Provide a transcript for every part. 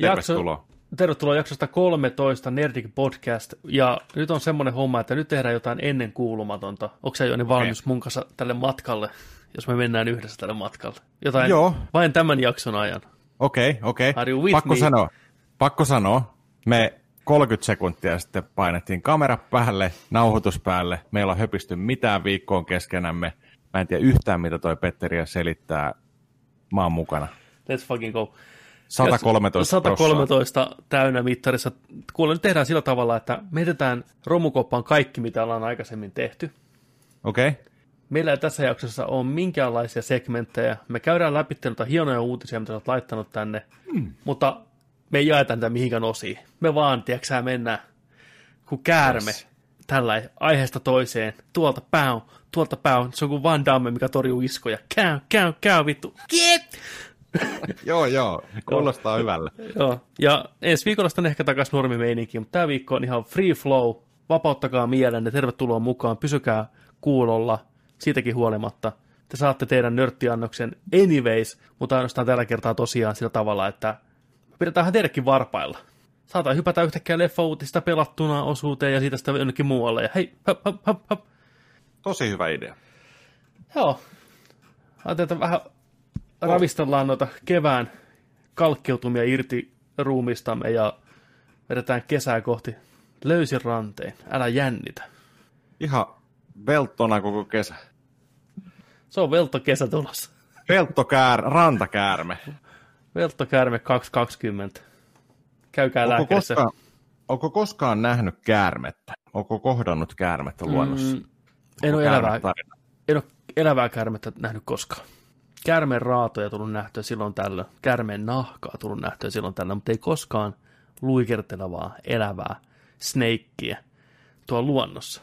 Tervetuloa. Jakso, tervetuloa jaksosta 13 Nerdik Podcast. Ja nyt on semmoinen homma, että nyt tehdään jotain ennen kuulumatonta. Onko sä Joni valmis okay. mun kanssa tälle matkalle, jos me mennään yhdessä tälle matkalle? Jotain Joo. vain tämän jakson ajan. Okei, okay, okei. Okay. Pakko me? sanoa. Pakko sanoa. Me 30 sekuntia sitten painettiin kamera päälle, nauhoitus päälle. Meillä on höpisty mitään viikkoon keskenämme. Mä en tiedä yhtään, mitä toi Petteri selittää. Mä oon mukana. Let's fucking go. 113 113 täynnä mittarissa. Kuule, nyt tehdään sillä tavalla, että me romukoppaan kaikki, mitä ollaan aikaisemmin tehty. Okei. Okay. Meillä ei tässä jaksossa ole minkäänlaisia segmenttejä. Me käydään läpi hienoja uutisia, mitä oot laittanut tänne, mm. mutta me ei jaeta niitä mihinkään osiin. Me vaan, tiedätkö mennään kuin käärme yes. tällä aiheesta toiseen. Tuolta päin, tuolta päin. Se on kuin Van Damme, mikä torjuu iskoja. Käy, käy, käy vittu. Get! joo, joo. Kuulostaa hyvällä. Joo. Ja ensi viikolla sitten ehkä takaisin normimeininkiin, mutta tämä viikko on ihan free flow. Vapauttakaa mielenne, tervetuloa mukaan, pysykää kuulolla, siitäkin huolimatta. Te saatte teidän nörttiannoksen anyways, mutta ainoastaan tällä kertaa tosiaan sillä tavalla, että pidetään teidätkin varpailla. Saataan hypätä yhtäkkiä leffa-uutista pelattuna osuuteen ja siitä sitten jonnekin muualle. Ja hei, hop, hop, hop, hop. Tosi hyvä idea. Joo. Ajatellaan, että vähän ravistellaan noita kevään kalkkeutumia irti ruumistamme ja vedetään kesää kohti löysin ranteen. Älä jännitä. Ihan velttona koko kesä. Se on velttokesä tulossa. Velttokäär, rantakäärme. Velttokäärme 2020. Käykää Onko lääkärissä. koskaan, onko koskaan nähnyt käärmettä? Onko kohdannut käärmettä luonnossa? Mm, en ole elävää, en ole elävää käärmettä nähnyt koskaan. Käärmeen raatoja tullut nähtyä silloin tällöin. Käärmeen nahkaa tullut nähtyä silloin tällöin, mutta ei koskaan luikertelevaa, elävää snakeia tuolla luonnossa.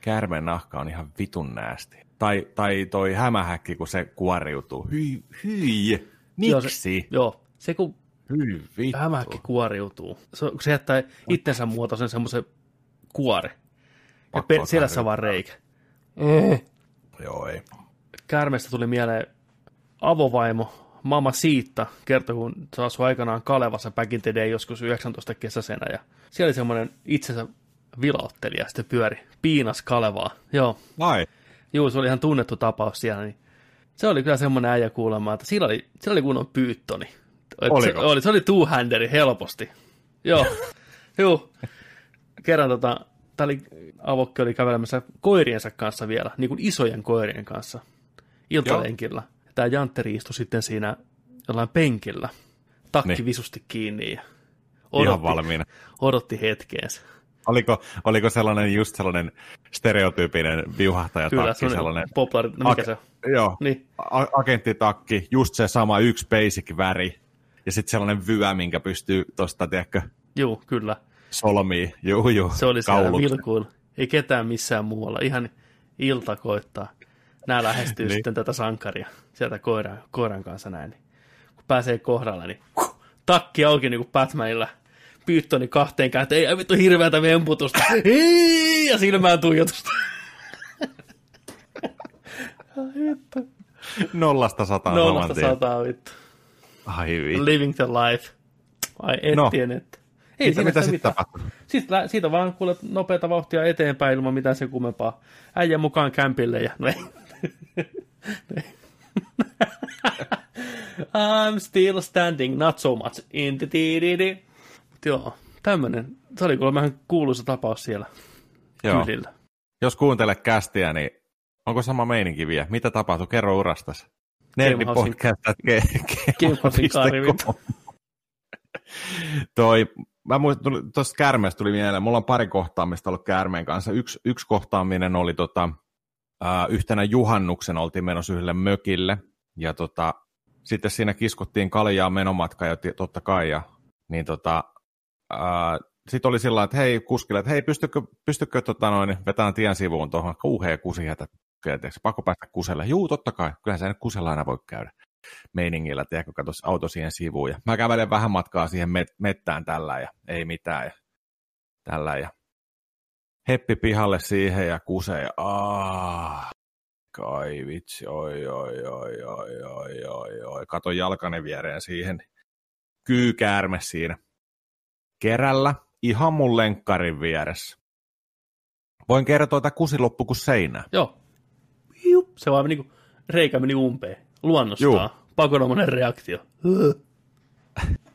Käärmeen nahka on ihan vitun näästi. Tai, tai toi hämähäkki, kun se kuoriutuu. Hyi, hyi. Joo, Miksi? se, joo, se kun Hyi, vittu. hämähäkki kuoriutuu, se, kun se jättää itsensä muotoisen semmoisen kuori. Ja pe- selässä vaan reikä. Mm. Joo, ei. Käärmeestä tuli mieleen avovaimo Mama Siitta kertoi, kun se asui aikanaan Kalevassa back in the day joskus 19 kesäsenä. Ja siellä oli semmoinen itsensä vilauttelija, sitten pyöri, piinas Kalevaa. Joo, Vai? Juu, se oli ihan tunnettu tapaus siellä. Niin se oli kyllä semmoinen äijä kuulemma, että sillä oli, sillä oli kunnon pyyttoni. Oliko? Se oli, se oli two-handeri helposti. Joo, juu. Kerran tota, tää oli, avokki oli kävelemässä koiriensa kanssa vielä, niin kuin isojen koirien kanssa, iltalenkillä. Tämä Jantteri istui sitten siinä jollain penkillä, takki Niin. visusti kiinni ja Ihan odotti, valmiina. odotti hetkeensä. Oliko, oliko sellainen just sellainen stereotyypinen viuhahtajatakki? Kyllä, se sellainen, poplari, no mikä Ag- se on? Joo, Niin. a- agenttitakki, just se sama yksi basic väri. Ja sitten sellainen vyö, minkä pystyy tuosta, tiedätkö, Juu, kyllä. solmiin. Juu, juu, Se oli siellä vilkuilla. Ei ketään missään muualla. Ihan ilta koittaa. Nämä lähestyy Niin. sitten tätä sankaria sieltä koiran, koiran kanssa näin. Niin kun pääsee kohdalle, niin huh, takki auki niin kuin Batmanilla. Pyyttoni kahteen käteen. Ei vittu hirveätä vemputusta. Hii, ja silmään tuijotusta. Vittu. Nollasta sataan Nollasta tien. sataa vittu. Ai vittu. Living the life. Ai No. ettien, että. Ei Mitä, mitä sitten? Sitten lä- siitä vaan kuulet nopeata vauhtia eteenpäin ilman mitään sen kummempaa. Äijä mukaan kämpille ja... No ei. I'm still standing, not so much in the. Mut joo, tämmönen. Se oli kuulemma ihan kuuluisa tapaus siellä Joo. kylillä. Jos kuuntelet kästiä, niin onko sama meininki vielä? Mitä tapahtui? Kerro urastas. Nerdi Game Housein- podcast. at ge- Game Housein karivit. game.com. Toi, mä muistan, tuosta käärmeestä tuli mieleen, mulla on pari kohtaamista ollut käärmeen kanssa. Yksi, yksi kohtaaminen oli tota, yhtenä juhannuksen oltiin menossa yhdelle mökille, ja tota, sitten siinä kiskottiin kaljaa menomatka, ja totta kai, ja niin tota, sitten oli sillä että hei kuskille, että hei, pystykö, pystykö tota noin, vetämään tien sivuun tuohon kauhea kusihätä, pakko päästä kuselle. Juu, totta kai, kyllähän nyt kusella aina voi käydä meiningillä, tiedätkö, katos auto siihen sivuun. Ja mä kävelen vähän matkaa siihen met- mettään tällä ja ei mitään ja tällä ja heppi pihalle siihen ja kuse ja aah, kai vitsi, oi, oi, oi, oi, oi, oi, oi. Katon jalkani viereen siihen. kyykäärme siinä kerällä ihan mun lenkkarin vieressä. Voin kertoa, että kusi loppu kuin seinään. Joo. Jup. Se vaan niinku, reikä meni umpeen. Luonnostaan. Juu. Pakonomainen reaktio.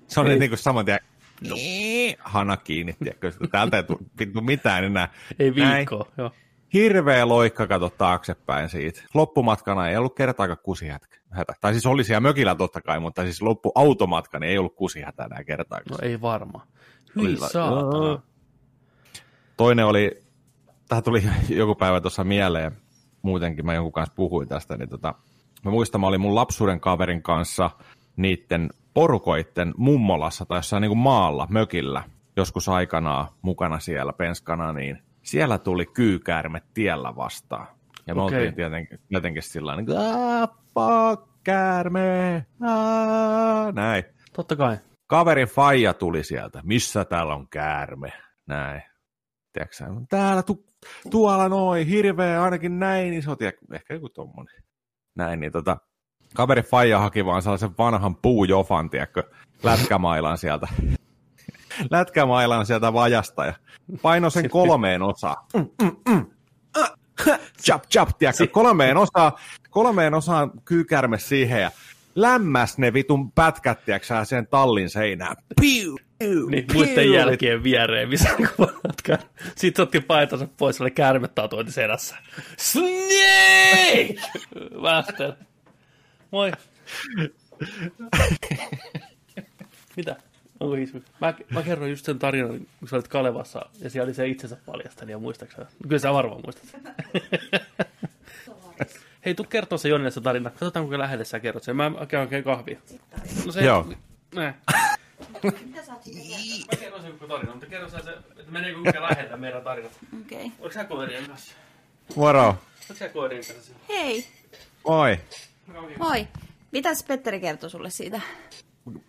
Se Ei. niin kuin saman tien, niin, hana kiinni, tiedätkö, täältä ei tule mitään enää. Ei Näin. viikkoa. Joo. Hirveä loikka kato taaksepäin siitä. Loppumatkana ei ollut kertaakaan kusihätä. Tai siis oli siellä mökillä totta kai, mutta siis loppu automatka, niin ei ollut kusihätä enää kertaakaan. No ei varma. Hyi saatana. Toinen oli, tähän tuli joku päivä tuossa mieleen, muutenkin mä jonkun kanssa puhuin tästä, niin tota, mä muistan, mä olin mun lapsuuden kaverin kanssa niiden porukoitten mummolassa tai jossain niin kuin maalla, mökillä, joskus aikanaan mukana siellä penskana, niin siellä tuli kyykäärme tiellä vastaan. Ja me Okei. oltiin tietenkin, tietenkin sillä niin kuin, fuck, käärme, näin. Totta kai. Kaverin faija tuli sieltä. Missä täällä on käärme? Näin. Tiedätkö täällä, tu, tuolla noin, hirveä, ainakin näin, niin se on tiedätkö, ehkä joku tommonen. Näin, niin tota, kaveri faija haki vaan sellaisen vanhan puujofan, tiedätkö, lätkämailan sieltä. lätkämailan sieltä vajasta ja paino sen kolmeen osaan. Mm, mm, mm. Chap, chap, tiedätkö, kolmeen osaan, kolmeen osaan kyykärme siihen ja lämmäs ne vitun pätkät, tiedätkö sen tallin seinään. Piu, piu, Niin, piu. muiden jälkeen viereen, missä kuvatkaan. Sitten otti paitansa pois, se oli käärmetautointi selässä. Snake! Master. Moi. Mitä? Onko hismi? Mä, mä kerroin just sen tarinan, kun sä olit Kalevassa ja siellä oli se itsensä paljastelija, muistaakseni? Kyllä sä varmaan muistat. Hei, tuu kertoa se Jonille se tarina. Katsotaan, kuinka lähelle sä kerrot sen. Mä käyn oikein kahvia. No se, Joo. Näin. Mä kerron sen koko tarinan, mutta kerro sä se, että meneekö kuinka lähellä meidän tarinat. Okei. Okay. Oletko sä koirien kanssa? Moro. Oletko sä koirien kanssa? Hei, Moi. Moi. Mitäs Petteri kertoi sulle siitä?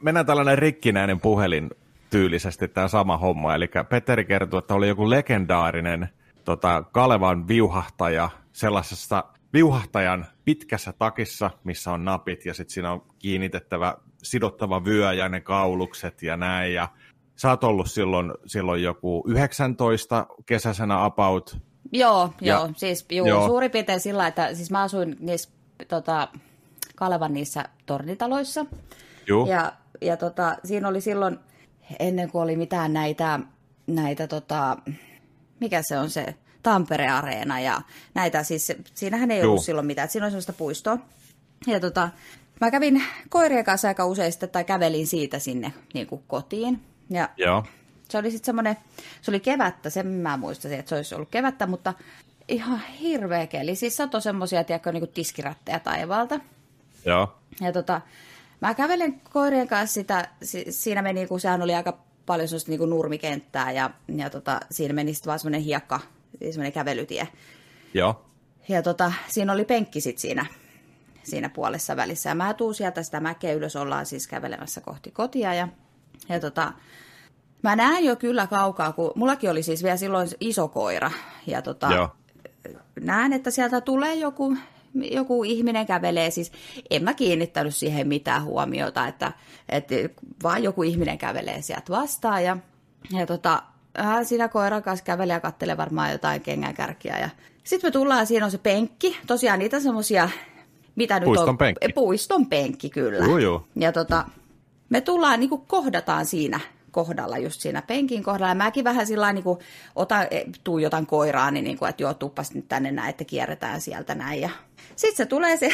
Mennään tällainen rikkinäinen puhelin tyylisesti tämä sama homma. Eli Petteri kertoi, että oli joku legendaarinen tota, Kalevan viuhahtaja sellaisessa viuhahtajan pitkässä takissa, missä on napit ja sitten siinä on kiinnitettävä, sidottava vyö ja ne kaulukset ja näin. Ja sä oot ollut silloin, silloin joku 19 kesäisenä about. Joo, Ja- joo. Siis juu, joo. suurin piirtein sillä, että siis mä asuin niissä tota, Kalevan niissä tornitaloissa. Juu. Ja, ja tota, siinä oli silloin, ennen kuin oli mitään näitä, näitä tota, mikä se on se, Tampere-areena ja näitä, siis siinähän ei Juu. ollut silloin mitään, siinä oli sellaista puistoa. Ja tota, mä kävin koirien kanssa aika usein sitten, tai kävelin siitä sinne niin kuin kotiin. Ja Joo. se oli sitten semmoinen, se oli kevättä, sen mä muistasin, että se olisi ollut kevättä, mutta ihan hirveä keli. Siis sato semmoisia, tiedätkö, niin kuin tiskiratteja taivaalta. Joo. Ja tota, mä kävelen koirien kanssa sitä, si, siinä meni, kun sehän oli aika paljon semmoista niin nurmikenttää ja, ja tota, siinä meni sitten vaan semmoinen hiekka, semmoinen kävelytie. Joo. Ja tota, siinä oli penkki sit siinä, siinä puolessa välissä. Ja mä tuun sieltä sitä mäkeä ylös, ollaan siis kävelemässä kohti kotia. Ja, ja tota, mä näen jo kyllä kaukaa, kun mullakin oli siis vielä silloin iso koira. Ja tota, Joo. näen, että sieltä tulee joku, joku ihminen kävelee, siis en mä kiinnittänyt siihen mitään huomiota, että, että vaan joku ihminen kävelee sieltä vastaan ja, ja tota, hän siinä koiran kanssa kävelee ja kattelee varmaan jotain kengänkärkiä ja sitten me tullaan, siinä on se penkki, tosiaan niitä semmoisia, mitä nyt Puiston on. penkki. Puiston penkki, kyllä. Juu, juu. Ja tota, me tullaan, niin kuin kohdataan siinä kohdalla, just siinä penkin kohdalla. Ja mäkin vähän sillä niin kuin otan, eh, tuijotan koiraa, niin, niin kuin, että joo, tuppas nyt tänne näin, että kierretään sieltä näin. Ja sitten se tulee se,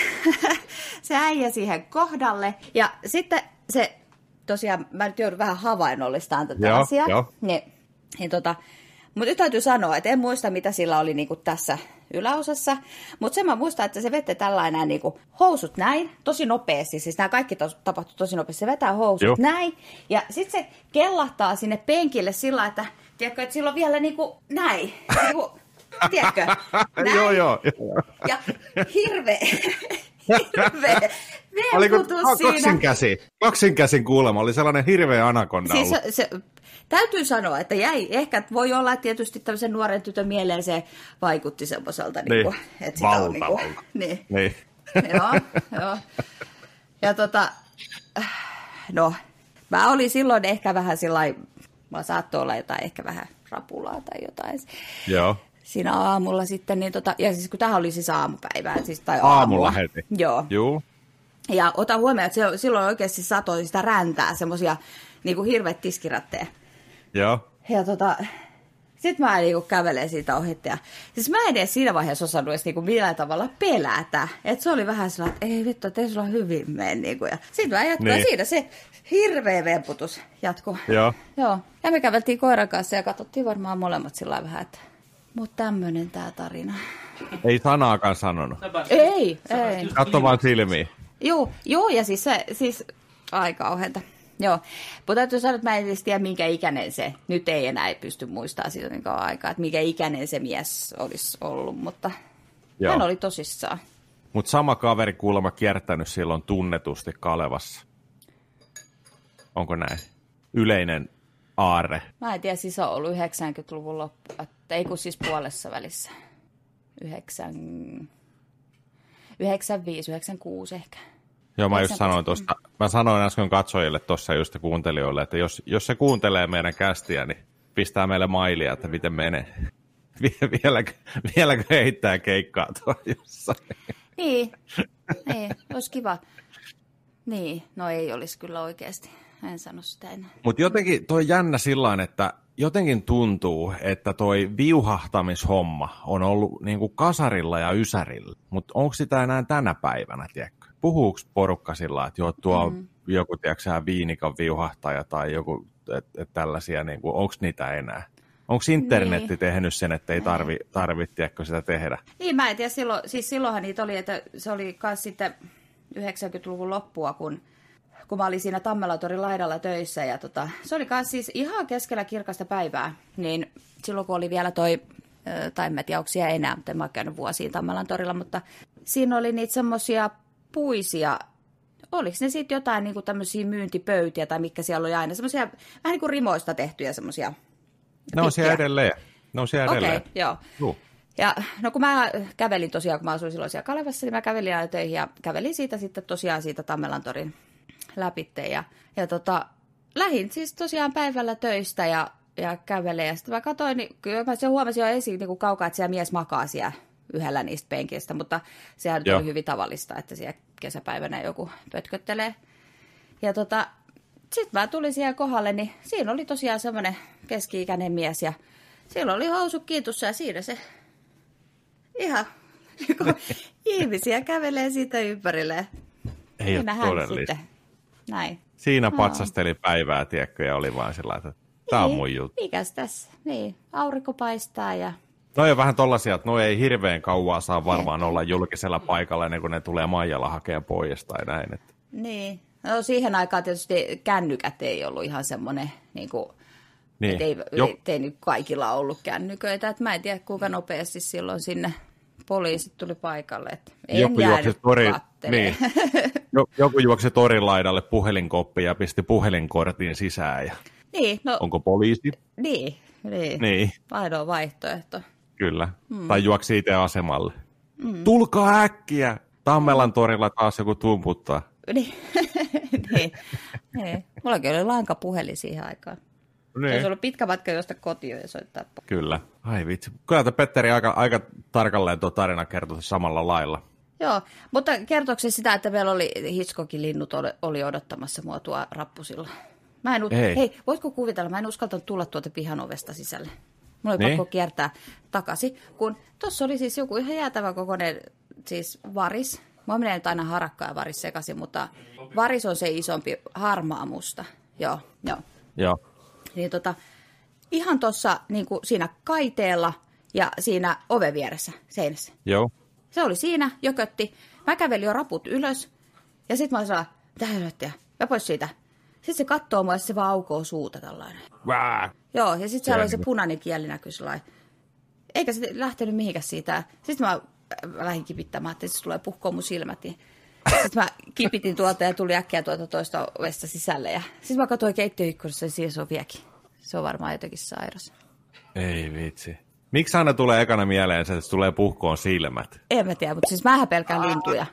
se äijä siihen kohdalle. Ja sitten se, tosiaan, mä nyt joudun vähän havainnollistamaan tätä Joo, asiaa. joo. Niin, niin tota, mutta nyt täytyy sanoa, että en muista, mitä sillä oli niinku tässä yläosassa. Mutta sen mä muistan, että se vette tällainen niinku housut näin, tosi nopeasti. Siis nämä kaikki tos, tapahtui tosi nopeasti. Se vetää housut Joo. näin. Ja sitten se kellahtaa sinne penkille sillä, että, tiedätkö, että sillä on vielä niinku näin. Niinku, tiedätkö? Näin. Joo, joo. Ja hirveä, hirveä Oliko käsi? Kaksin käsin kuulemma, oli sellainen hirveä anakonda Siis ollut. se, se, täytyy sanoa, että jäi, ehkä voi olla, että tietysti tämmöisen nuoren tytön mieleen se vaikutti semmoiselta, niin. Niin. kuin, että sitä on niin kuin, niin, Niin. joo, joo. Ja tota, no, mä olin silloin ehkä vähän sillä mä saattoi olla jotain ehkä vähän rapulaa tai jotain. Joo. Siinä aamulla sitten, niin tota, ja siis kun tähän oli siis aamupäivää, siis, tai Aamulla aamulla. heti. Joo. Joo. Ja ota huomioon, että silloin oikeasti satoi sitä räntää, semmoisia niin kuin hirveät tiskiratteja. Joo. Ja tota, sitten mä niinku kävelen siitä ohi. Ja, siis mä en edes siinä vaiheessa osannut edes niinku millään tavalla pelätä. Et se oli vähän sellainen, että ei vittu, että ei sulla hyvin mene. Niinku. Ja sitten mä jatkoin Niin. siitä se hirveä vemputus jatku. Joo. Joo. Ja me käveltiin koiran kanssa ja katsottiin varmaan molemmat sillä vähän, että mut tämmönen tää tarina. Ei sanaakaan sanonut. Ei, ei. Katso vaan silmiin. Joo, joo, ja siis se, siis aika kauheata. Joo, mutta täytyy sanoa, että mä en edes tiedä, minkä ikäinen se, nyt ei enää pysty muistamaan siitä niin kauan aikaa, että mikä ikäinen se mies olisi ollut, mutta Joo. hän oli tosissaan. Mutta sama kaveri kuulemma kiertänyt silloin tunnetusti Kalevassa. Onko näin? Yleinen aarre. Mä en tiedä, siis se on ollut 90-luvun loppu, että ei kun siis puolessa välissä. 9... 95, 96 ehkä. Joo, mä just 90. sanoin tuosta, mä sanoin äsken katsojille tuossa just kuuntelijoille, että jos, jos se kuuntelee meidän kästiä, niin pistää meille mailia, että miten menee. Vie- Vieläkö, vieläkö heittää keikkaa tuolla jossain? Niin, niin, olisi kiva. Niin, no ei olisi kyllä oikeasti. En sano sitä enää. Mutta jotenkin toi jännä sillä että jotenkin tuntuu, että toi viuhahtamishomma on ollut niinku kasarilla ja ysärillä. Mutta onko sitä enää tänä päivänä, tiedätkö? Puhuuko porukka sillä että joo, tuo mm. joku, tiedätkö viinikan viuhahtaja tai joku, että et tällaisia, niinku, onko niitä enää? Onko internetti Niin. tehnyt sen, että ei tarvi, tarvi tiedätkö, sitä tehdä? Niin, mä en tiedä, silloin, siis silloinhan niitä oli, että se oli myös sitten 90-luvun loppua, kun, kun mä olin siinä Tammelatorin laidalla töissä. Ja tota, se oli myös siis ihan keskellä kirkasta päivää, niin silloin kun oli vielä toi, tai en mä tiedä, onko siellä enää, mutta en mä käynyt vuosiin Tammelan torilla, mutta siinä oli niitä semmoisia puisia, oliko ne sitten jotain niin tämmöisiä myyntipöytiä tai mikä siellä oli aina, semmoisia vähän niin kuin rimoista tehtyjä semmoisia Ne on siellä edelleen. Ne on siellä Okei, edelleen. okay, joo. Juu. Ja no kun mä kävelin tosiaan, kun mä asuin silloin siellä Kalevassa, niin mä kävelin aina töihin ja kävelin siitä sitten tosiaan siitä Tammelan torin läpitte. Ja, ja tota, lähin siis tosiaan päivällä töistä ja, ja kävelee. Ja sitten mä katsoin, niin kyllä mä se huomasin jo esiin niin kuin kaukaa, että siellä mies makaa siellä yhdellä niistä penkistä, mutta sehän Joo. oli hyvin tavallista, että siellä kesäpäivänä joku pötköttelee. Ja tota, sitten mä tulin siellä kohdalle, niin siinä oli tosiaan semmoinen keski-ikäinen mies ja sillä oli housu kiitossa ja siinä se ihan niinku ihmisiä kävelee siitä ympärille. Ei ole todellista. sitten. Näin. Siinä patsasteli päivää, tiedätkö, ja oli vaan sillä että tämä on Niin, mun juttu. Mikäs tässä? Niin, aurinko paistaa ja... No on vähän tollasia, että no ei hirveän kauaa saa varmaan olla julkisella paikalla ennen kuin ne tulee Maijalla hakemaan pois tai näin. Että. Niin. No siihen aikaan tietysti kännykät ei ollut ihan semmoinen, niin kuin, Niin. ei, Jo, ei, ei nyt kaikilla ollut kännyköitä. Et mä en tiedä, kuinka nopeasti silloin sinne poliisit tuli paikalle. Et en joku juoksi, tori, niin. Jo- joku juoksi torin laidalle puhelinkoppi ja pisti puhelinkortin sisään. Ja, niin, no, onko poliisi? niin, niin. Niin, Ainoa vaihtoehto. kyllä. Mm. Tai juoksi itse asemalle. Mm. Tulkaa äkkiä! Tammelan torilla taas joku tumputtaa. Niin. niin. niin. Mullakin oli lankapuhelin siihen aikaan. Niin. Olisi ollut pitkä matka josta kotiin ja soittaa. Kyllä. Ai vitsi. Kyllä Petteri aika, aika tarkalleen tuo tarina kertoi samalla lailla. Joo, mutta kertooko se sitä, että meillä oli Hitchcockin linnut oli- odottamassa mua tuo rappusilla? Mä en, Ei. hei, voitko kuvitella, mä en uskaltanut tulla tuolta pihan ovesta sisälle. Mulla oli Niin? pakko kiertää takaisin, kun tuossa oli siis joku ihan jäätävä kokoinen siis varis. Mä menee nyt aina harakka ja varis sekaisin, mutta varis on se isompi harmaa musta. Joo, joo. Joo. Niin tota, ihan tuossa niin siinä kaiteella ja siinä oven vieressä seinässä. Joo. Se oli siinä, jökötti. Mä kävelin jo raput ylös. Ja sitten mä olin sellainen, mitä helvettiä, mä pois siitä. Sitten se katsoo mua ja se vaan aukoo suuta tällainen. Vää. Joo, ja sitten siellä oli se punainen kieli näkyy sellainen. Eikä se lähtenyt mihinkään siitä. Sitten mä, lähdin kipittämään, että se tulee puhkoon mun silmät. Niin. Sitten mä kipitin tuolta ja tuli äkkiä tuolta toista ovesta sisälle. Ja sitten mä katsoin keittiöikkunassa ja siellä se on vieläkin. Se on varmaan jotenkin sairas. Ei vitsi. Miksi aina tulee ekana mieleen se, että se tulee puhkoon silmät? En mä tiedä, mutta siis mähän pelkään lintuja.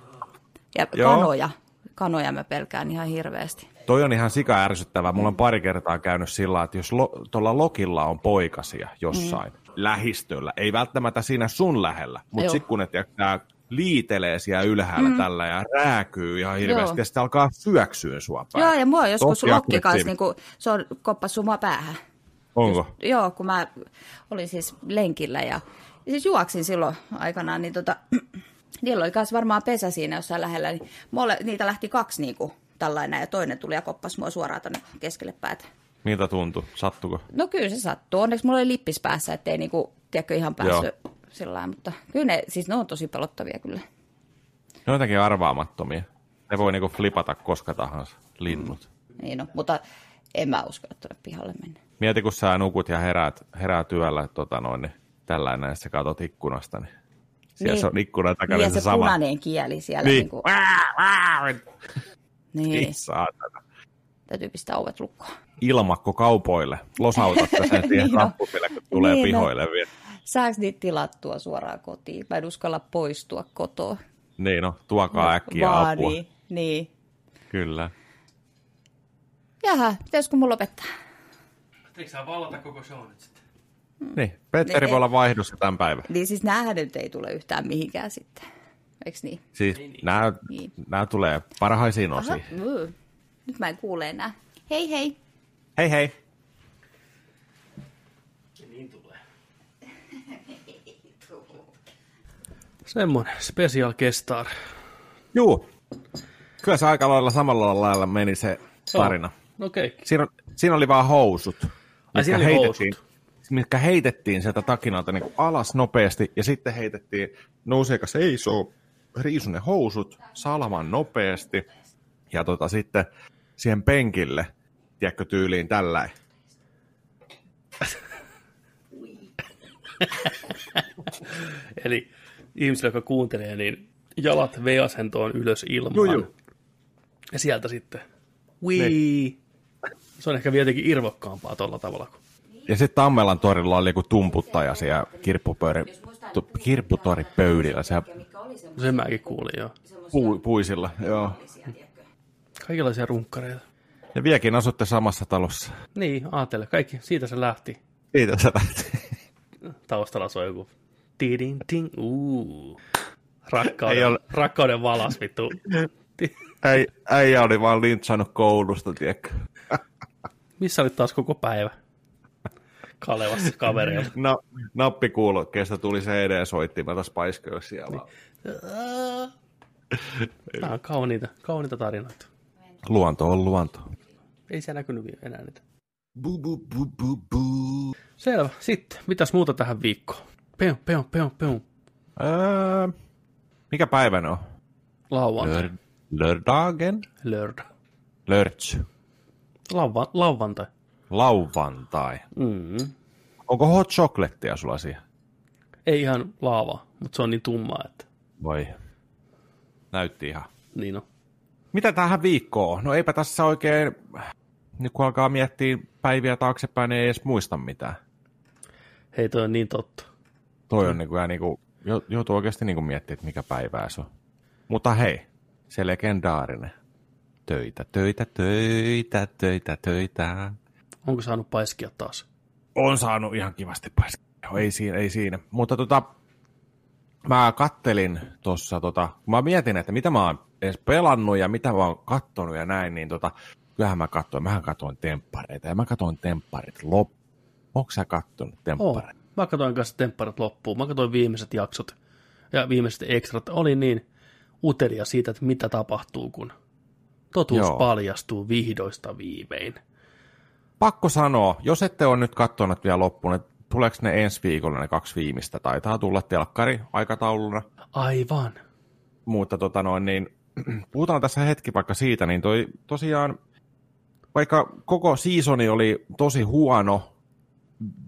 Ja Joo. kanoja. Kanoja mä pelkään ihan hirveästi. Toi on ihan sika ärsyttävää. Mulla on pari kertaa käynyt sillä että jos lo, tuolla Lokilla on poikasia jossain mm. lähistöllä, ei välttämättä siinä sun lähellä, mutta sitten kun ne tiedätkö, liitelee siellä ylhäällä mm. tällä ja rääkyy ihan hirveästi Joo. ja sitten alkaa syöksyä sua päin. Joo, ja mua joskus Tosi lokki kanssa, niin kuin, se on koppas mua päähän. Onko? Just, joo, kun mä olin siis lenkillä ja, ja siis juoksin silloin aikanaan, niin tota, niillä oli myös varmaan pesä siinä jossain lähellä, niin mulle, niitä lähti kaksi niin kuin, tällainen ja toinen tuli ja koppas mua suoraan tuonne keskelle päätä. Miltä tuntui? Sattuko? No kyllä se sattuu. Onneksi mulla oli lippis päässä, ettei niinku, tiedätkö, ihan päässyt sillä mutta kyllä ne, siis ne on tosi pelottavia kyllä. Ne on jotenkin arvaamattomia. Ne voi niinku flipata koska tahansa, linnut. Mm. Niin no, mutta en mä uskalla tuonne pihalle mennä. Mieti, kun sä nukut ja heräät, heräät yöllä tota noin, niin tällainen, ja sä katsot ikkunasta, niin siellä niin. se on ikkunan takana niin, se, se sama. punainen kieli siellä. Niin. Niin, kuin... niin. saatana. Täytyy pistää ovet lukkoon. Ilmakko kaupoille. Losautatte sen siihen niin rappupille, kun tulee niin, pihoille no. vielä. Saaks niitä tilattua suoraan kotiin? Mä en uskalla poistua kotoa. Niin no, tuokaa no, äkkiä vaan, apua. Niin, niin. Kyllä. Jaha, pitäisikö mulla lopettaa? Eikö sä vallata koko show nyt sitten? Niin, Petteri niin, voi olla vaihdossa tämän päivän. Niin siis näähän nyt ei tule yhtään mihinkään sitten. Eikö niin? Siis niin, niin. Nämä, niin. nämä tulee parhaisiin osiin. Nyt mä en kuule enää. Hei hei. Hei hei. Niin tulee. Semmoinen special kestar. Juu. Kyllä se aika lailla samalla lailla meni se tarina. Oh, okei. Okay. Siinä, siinä oli vaan housut. Ai siinä oli heitettiin, housut? Mitkä heitettiin sieltä takinalta niin kuin alas nopeasti ja sitten heitettiin nouseeka seisoo riisunen housut salaman nopeasti ja tota, sitten siihen penkille, tiedätkö, tyyliin tällä. Eli ihmisille, jotka kuuntelee, niin jalat V-asentoon ylös ilmaan. Joo, joo. Ja sieltä sitten, wii. Niin. Se on ehkä vieläkin irvokkaampaa tuolla tavalla. Ja sitten Tammelan torilla oli joku tumputtaja siellä kirppupöydä, kirpputoripöydillä. Se... Sen mäkin kuulin, joo. Pu, puisilla, joo. Kaikenlaisia runkkareita. Ja vieläkin asutte samassa talossa. Niin, ajattele. Kaikki, siitä se lähti. Siitä se lähti. Taustalla soi joku tidin ting, uu. Rakkauden, ole... rakkauden valas, vittu. Äi, äijä oli vaan lintsannut koulusta, tiedätkö? Missä olit taas koko päivä? Kalevassa kavereilla. No, nappikuulokkeesta tuli CD-soittimella Spice Girlsia vaan. Nämä on kauniita, kauniita tarinoita. Luonto on luonto. Ei se näkynyt enää niitä. Bu, bu, bu, bu, bu. Selvä. Sitten, mitäs muuta tähän viikkoon? Peun, peun, peun, peun. Öö, mikä päivä on? Lauantai. Lör, lördagen? Lörd. Lörts. Lauva, lauvantai. Lauvantai. Mm. Onko hot chocolatea sulla siihen? Ei ihan laava, mutta se on niin tummaa, että... Voi. Näytti ihan. Niin on. Mitä tähän viikkoon? No eipä tässä oikein, nyt kun alkaa miettiä päiviä taaksepäin, niin ei edes muista mitään. Hei, toi on niin totta. Toi on niin kuin, niin kuin, joutuu oikeasti niin kuin miettimään, että mikä päivää se on. Mutta hei, se legendaarinen. Töitä, töitä, töitä, töitä, töitä. Onko saanut paiskia taas? On saanut ihan kivasti paiskia. Ei siinä, ei siinä. Mutta tota, mä kattelin tuossa, tota, mä mietin, että mitä mä oon edes pelannut ja mitä mä oon kattonut ja näin, niin tota, kyllähän mä katsoin, mähän katsoin temppareita ja mä katsoin tempparit loppuun. Onko sä kattonut temppareita? Mä katsoin kanssa tempparit loppuun. Mä katsoin viimeiset jaksot ja viimeiset ekstrat. Oli niin utelia siitä, että mitä tapahtuu, kun totuus Joo. paljastuu vihdoista viimein. Pakko sanoa, jos ette ole nyt katsonut vielä loppuun, että tuleeko ne ensi viikolla ne kaksi viimeistä? Taitaa tulla telkkari aikatauluna. Aivan. Mutta tota noin, niin, puhutaan tässä hetki vaikka siitä, niin toi tosiaan, vaikka koko seasoni oli tosi huono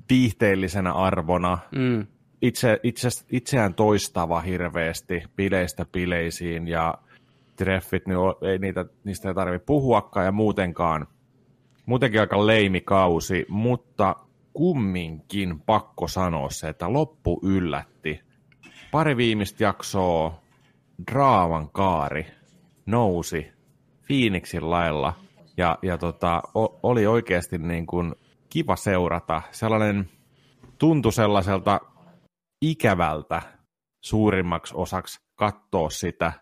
viihteellisenä arvona, mm. itse, itse, itseään toistava hirveästi bileistä bileisiin ja treffit, niin ei niitä, niistä ei tarvitse puhuakaan ja muutenkaan, muutenkin aika leimikausi, mutta kumminkin pakko sanoa se, että loppu yllätti. Pari viimeistä jaksoa draaman kaari nousi Phoenixin lailla Ja, ja tota, o, oli oikeasti niin kuin kiva seurata. Sellainen tuntui sellaiselta ikävältä suurimmaksi osaksi katsoa sitä,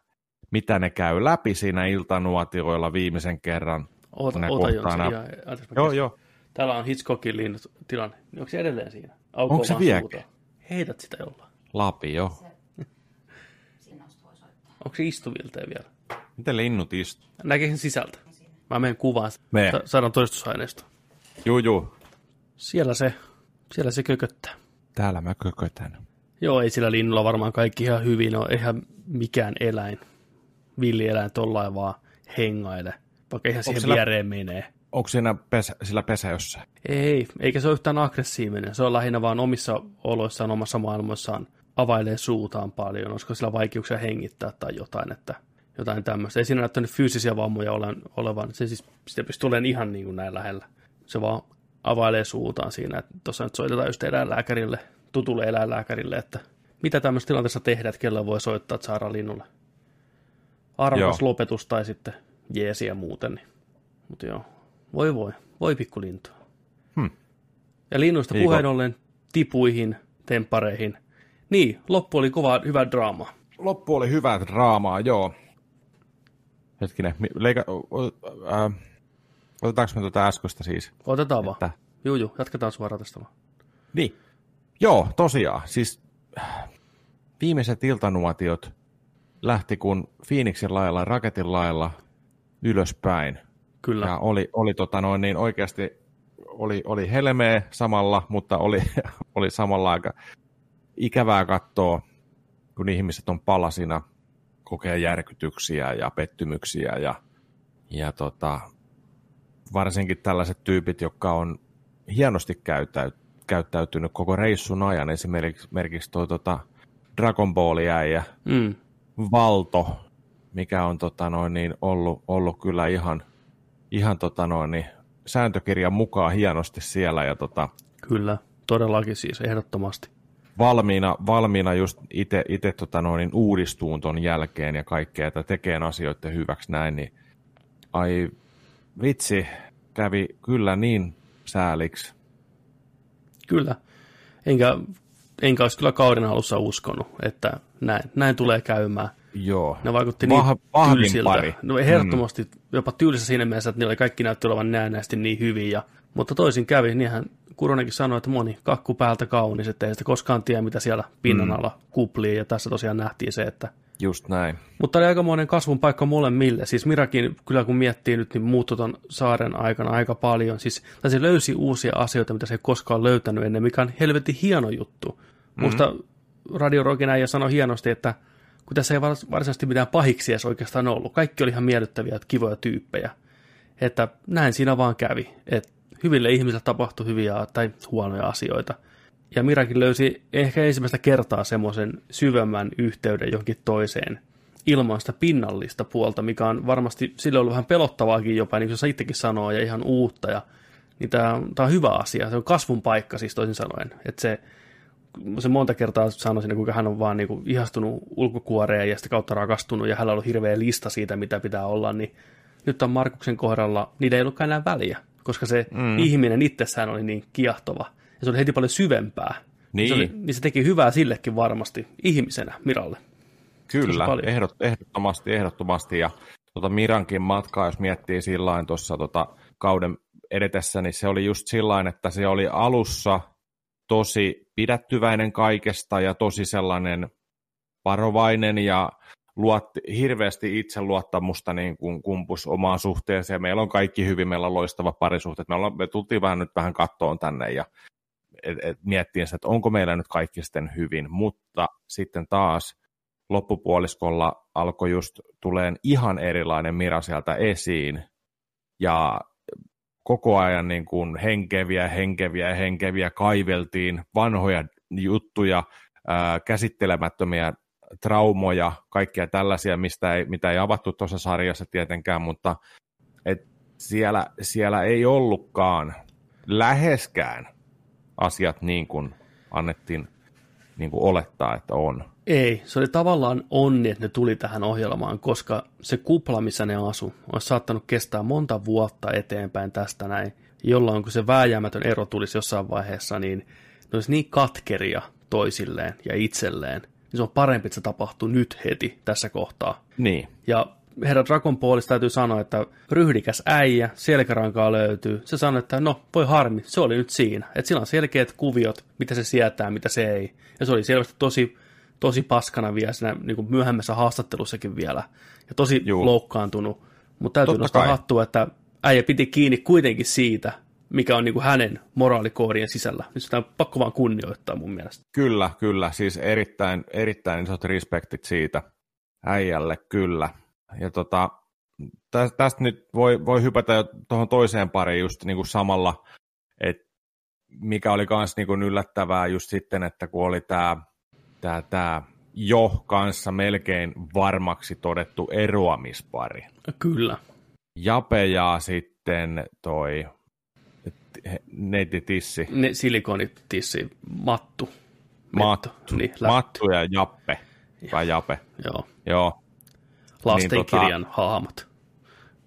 mitä ne käy läpi siinä iltanuotioilla viimeisen kerran. Oota, ne oota Jonsi, nämä- ihan- mä Joo, joo. Täällä on Hitchcockin linnut tilanne. Onko se edelleen siinä? Aukoo Onko se suuta. Heität sitä jollain. Lapio. Onko se istuvilteen vielä? Miten linnut istuu? Näkisin sisältä. Mä menen kuvaan. Sa- saadaan todistusaineisto. Juu, juu. Siellä se, siellä se kököttää. Täällä mä kökötän. Joo, ei sillä linnulla varmaan kaikki ihan hyvin ole. Eihän mikään eläin, villieläin tollain vaan hengaile. Vaikka ihan siihen sillä- viereen menee. Onko siinä pesä, sillä pesä jossain? Ei, eikä se ole yhtään aggressiivinen. Se on lähinnä vaan omissa oloissaan, omassa maailmassaan availee suutaan paljon. Olisiko sillä vaikeuksia hengittää tai jotain, että jotain tämmöistä. Ei siinä näyttänyt fyysisiä vammoja ole, olevan. Se siis, sitä pystyy olemaan ihan niin kuin näin lähellä. Se vaan availee suutaan siinä. että Tuossa nyt soitetaan just eläinlääkärille, tutulle eläinlääkärille, että mitä tämmöisessä tilanteessa tehdään, että kello voi soittaa, että saadaan linnulle arvokas Joo. lopetus tai sitten jeesiä muuten. Niin. Mutta joo, voi voi, voi pikkulintu. Hmm. Ja linnuista puheen ollen tipuihin, temppareihin. Niin, loppu oli kova, hyvä draama. Loppu oli hyvää draamaa, joo. Hetkinen, leika, äh, otetaanko me tuota äskeistä siis? Otetaan Että- vaan. Juu, juu, jatketaan suoraan tästä vaan. Niin. Joo, tosiaan. Siis viimeiset iltanuotiot lähti kun Phoenixin lailla, Raketin lailla ylöspäin. Kyllä, Ja oli, oli tota noin, niin oikeasti oli, oli helmeä samalla, mutta oli, oli samalla aika ikävää katsoa, kun ihmiset on palasina, kokee järkytyksiä ja pettymyksiä ja, ja tota, varsinkin tällaiset tyypit, jotka on hienosti käyttäyt, käyttäytynyt koko reissun ajan, esimerkiksi, toi tota Dragon Ball ja mm, Valto, mikä on tota noin, niin ollut, ollut kyllä ihan, ihan tota noin, niin sääntökirjan mukaan hienosti siellä ja tota, kyllä, todellakin siis, ehdottomasti. valmiina, valmiina just itse ite, tota noin, niin uudistuun ton jälkeen ja kaikkea, että tekee asioiden hyväksi näin, niin ai vitsi, kävi kyllä niin sääliksi. Kyllä. Enkä, enkä olisi kyllä kauden alussa uskonut, että näin, näin tulee käymään. Joo. Ne vaikutti niin Vah- tylsiltä. pari. No ehdottomasti mm. jopa tylsä siinä mielessä, että niillä kaikki näytti olevan näennäisesti niin hyvin. Ja, mutta toisin kävi, niinhän Kuronenkin sanoi, että moni kakku päältä kaunis, että ei sitä koskaan tiedä, mitä siellä pinnan Mm. alla kuplii. Ja tässä tosiaan nähtiin se, että Just näin. mutta oli aikamoinen kasvun paikka molemmille. Siis Mirakin, kyllä kun miettii nyt, niin muuttui ton saaren aikana aika paljon. Siis, tai se löysi uusia asioita, mitä se ei koskaan löytänyt ennen, mikä on helvetin hieno juttu. Musta Radio Rockin äijä sanoi hienosti, että kun tässä ei vars- varsinaisesti mitään pahiksi edes oikeastaan ollut. Kaikki oli ihan miellyttäviä, kivoja tyyppejä. Että näin siinä vaan kävi. Että hyville ihmisille tapahtui hyviä tai huonoja asioita. Ja Mirakin löysi ehkä ensimmäistä kertaa semmoisen syvemmän yhteyden johonkin toiseen ilman sitä pinnallista puolta, mikä on varmasti sille ollut vähän pelottavaakin jopa, niin kuin sä itsekin sanoo, ja ihan uutta. Ja, niin tämä on, tää on hyvä asia. Se on kasvun paikka siis toisin sanoen. Että se, se monta kertaa sanoi siinä, kuinka hän on vaan niin kuin ihastunut ulkokuoreen ja sitä kautta rakastunut, ja hänellä on ollut hirveä lista siitä, mitä pitää olla, niin nyt on Markuksen kohdalla, niillä ei ollutkaan enää väliä, koska se mm. ihminen itsessään oli niin kiehtova, ja se oli heti paljon syvempää. Niin. Se, oli, niin se teki hyvää sillekin varmasti ihmisenä Miralle. Kyllä, ehdot, ehdottomasti, ehdottomasti. Ja tota Mirankin matkaa, jos miettii sillain tuossa tota, kauden edetessä, niin se oli just sillain, että se oli alussa tosi pidättyväinen kaikesta ja tosi sellainen varovainen ja luotti, hirveästi itseluottamusta niin kuin kumpus omaan suhteeseen. Meillä on kaikki hyvin, meillä on loistava parisuhte. Me, ollaan, me tultiin vähän nyt vähän kattoon tänne ja et, et miettien sitä, että onko meillä nyt kaikki sitten hyvin, mutta sitten taas loppupuoliskolla alkoi just tuleen ihan erilainen Mira sieltä esiin. Ja koko ajan niin kuin henkeviä, henkeviä, henkeviä kaiveltiin vanhoja juttuja, ää, käsittelemättömiä traumoja, kaikkia tällaisia, mistä ei, mitä ei avattu tuossa sarjassa tietenkään, mutta et siellä, siellä ei ollutkaan läheskään asiat niin kuin annettiin niin kuin olettaa, että on. Ei, se oli tavallaan onni, että ne tuli tähän ohjelmaan, koska se kupla, missä ne asu, olisi saattanut kestää monta vuotta eteenpäin tästä näin, jolloin kun se vääjäämätön ero tulisi jossain vaiheessa, niin ne olisi niin katkeria toisilleen ja itselleen, niin se on parempi, että se tapahtuu nyt heti tässä kohtaa. Niin. Ja herra Dragon Ballista täytyy sanoa, että ryhdikäs äijä, selkärankaa löytyy. Se sanoi, että no voi harmi, se oli nyt siinä. Että sillä on selkeät kuviot, mitä se sietää, mitä se ei. Ja se oli selvästi tosi, tosi paskana vielä siinä niin kuin myöhemmässä haastattelussakin vielä. Ja tosi Juu. loukkaantunut. Mutta täytyy Totta nostaa kai. hattua, että äijä piti kiinni kuitenkin siitä, mikä on niin kuin hänen moraalikoodien sisällä. Nyt sitä on pakko vaan kunnioittaa mun mielestä. Kyllä, kyllä. Siis erittäin, erittäin isot respektit siitä äijälle, kyllä. Ja tota, tä- tästä nyt voi, voi hypätä jo tuohon toiseen pariin just niin kuin samalla, että mikä oli myös niin kuin yllättävää just sitten, että kun oli tämä tää, tää jo kanssa melkein varmaksi todettu eroamispari. Kyllä. Jape ja sitten toi neiti Tissi, Ne silikonitissi, mattu. Mattu. Niin, lätty. Mattu ja Jappe, vai Jape, Joo. joo. Lastenkirjan Niin, hahmot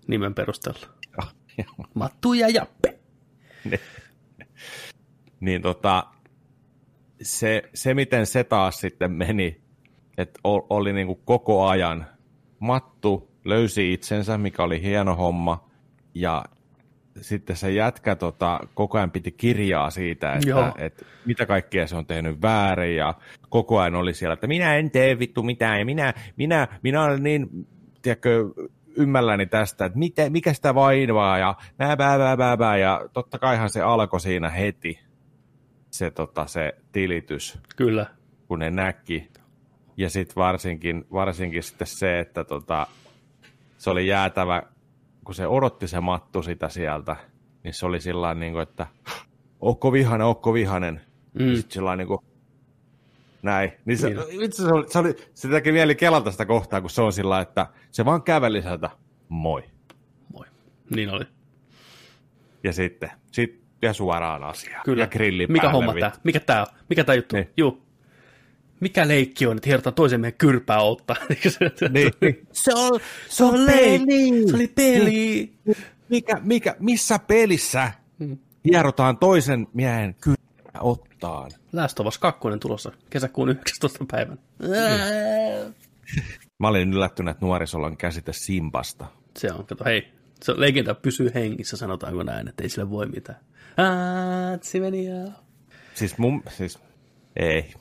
nimen perusteella. Mattu ja Jappe. niin tota, se, se, miten se taas sitten meni, että oli niinku koko ajan, Mattu löysi itsensä, mikä oli hieno homma, ja sitten se jätkä tota, koko ajan piti kirjaa siitä, Joo. että, että mitä kaikkea se on tehnyt väärin, ja koko ajan oli siellä, että minä en tee vittu mitään, ja minä, minä, minä olen niin, tiedätkö, ymmälläni tästä, että mitä, mikä sitä vaivaa, ja bää, bää, bää, bää, bää, ja totta kaihan se alkoi siinä heti, se, tota, se tilitys, Kyllä. kun ne näki. Ja sitten varsinkin, varsinkin sitten se, että tota, se oli jäätävä, kun se odotti se mattu sitä sieltä, niin se oli sillä niin kuin, että ootko vihanen, ootko vihanen. Mm. Sitten sillä niin kuin, näin. Niin se, Niin. itse se, oli, se, oli, se teki mieli kelata sitä kohtaa, kun se on sillä että se vaan käveli sieltä, moi. Moi. Niin oli. Ja sitten, sit, ja suoraan asiaan. Kyllä. Ja grilli Mikä päälle, homma vittu. tää? Mikä tää on? Mikä tää juttu? Niin. Juu. Mikä leikki on, että hierotaan toisen meidän kyrpää ottaa? Niin. se on, se on leikki. Se oli peli. mikä, mikä, missä pelissä hierotaan toisen miehen kyllä ottaan? Last of Us 2 tulossa kesäkuun 19. päivän. Mä olin yllättynyt, että nuorisolla on käsite Simbasta. Se on, kato, hei, se on legenda pysyy hengissä, sanotaanko näin, että ei sille voi mitään. Ah, se meni ja... Siis mun, siis, ei.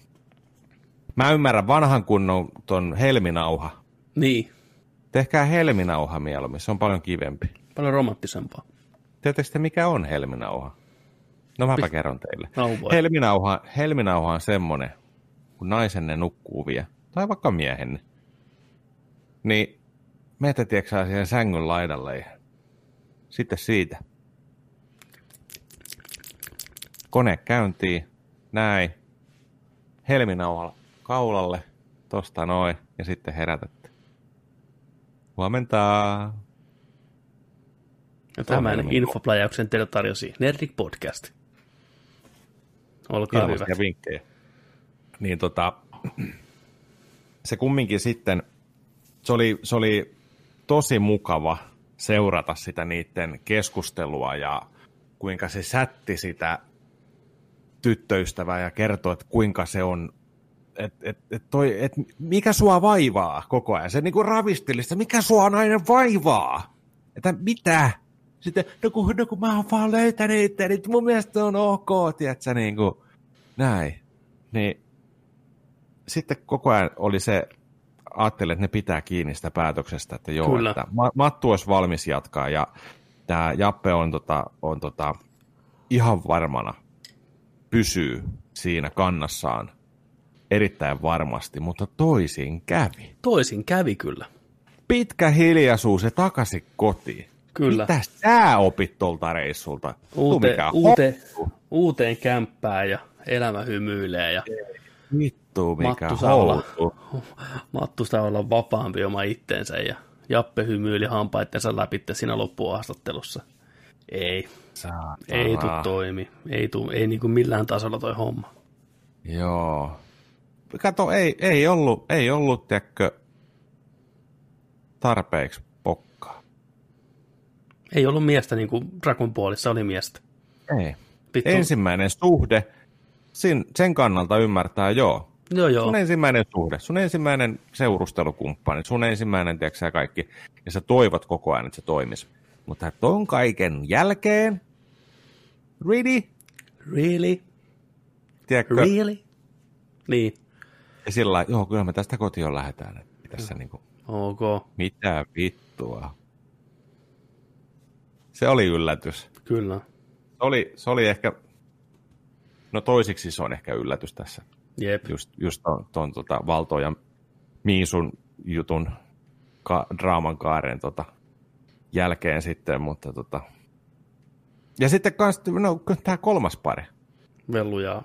Mä ymmärrän vanhan kunnon ton helminauha. Niin, Tehkää helminauha mieluummin, se on paljon kivempi. paljon romanttisempaa. Tiedättekö te, mikä on helminauha? No mäpä kerron teille. No voi. Helminauha, helminauha on semmonen, kun naisenne nukkuu vielä, tai vaikka miehenne. Niin meitä tiedätkö siihen sängyn laidalle ja sitten siitä. Kone käyntiin, näin. Helminauhalla kaulalle, tosta noin, ja sitten herätätte. Huomenta. Ja tämän helmi. infopläjäyksen teille tarjosi Nerdik Podcast. Olkaa hyvä. Ilmaisia vinkkejä. Niin tota, se kumminkin sitten, se oli, se oli tosi mukava seurata sitä niiden keskustelua ja kuinka se sätti sitä tyttöystävää ja kertoi, että kuinka se on, että et, et toi, et mikä sua vaivaa koko ajan. Se niinku ravisteli sitä, mikä sua nainen vaivaa. Että mitä? Sitten, no kun, no kun mä oon vaan löytänyt itteni, että mun mielestä on ok, tiedätkö, niin kuin, näin. Niin sitten koko ajan oli se, ajattelin, että ne pitää kiinni sitä päätöksestä, että joo, Kyllä. että Ma- Mattu olisi valmis jatkaa ja tämä Jappe on, tota, on tota, ihan varmana pysyy siinä kannassaan erittäin varmasti, mutta toisin kävi. Toisin kävi kyllä. Pitkä hiljaisuus ja takaisin kotiin. Kyllä. Mitä sä opit tuolta reissulta? Uute, uute, uuteen kämppään ja elämä hymyilee ja Vittu mikä Mattu saa olla. Mattu saa olla vapaampi oma itteensä ja Jappe hymyili hampaittensa läpi siinä loppuhaastattelussa. Ei, Saatana. ei tu toimi. Ei, tu, ei niin kuin millään tasolla toi homma. Joo. Kato, ei, ei ollut, ei ollut, tiedätkö, tarpeeksi pokkaa. Ei ollut miestä niin kuin Drakon puolissa oli miestä. Ei. Vittu. Ensimmäinen suhde, sen, sen kannalta ymmärtää, joo. Joo, joo. Sun ensimmäinen suhde, sun ensimmäinen seurustelukumppani, sun ensimmäinen, tiedätkö sä, kaikki, ja sä toivot koko ajan, että se toimisi. Mutta ton kaiken jälkeen, really? Really? Tiedätkö? Really? Niin. Ja sillä lailla, joo, kyllä me tästä kotiin lähdetään. että Tässä niinku, Ok. mitä vittua. Se oli yllätys. Kyllä. Se oli, se oli ehkä, no toisiksi se on ehkä yllätys tässä. Jep. Just, just ton, ton tota, Valto ja Miisun jutun ka- draaman kaaren tota, jälkeen sitten, mutta tota... Ja sitten kans, no, tämä kolmas pari. Vellu ja,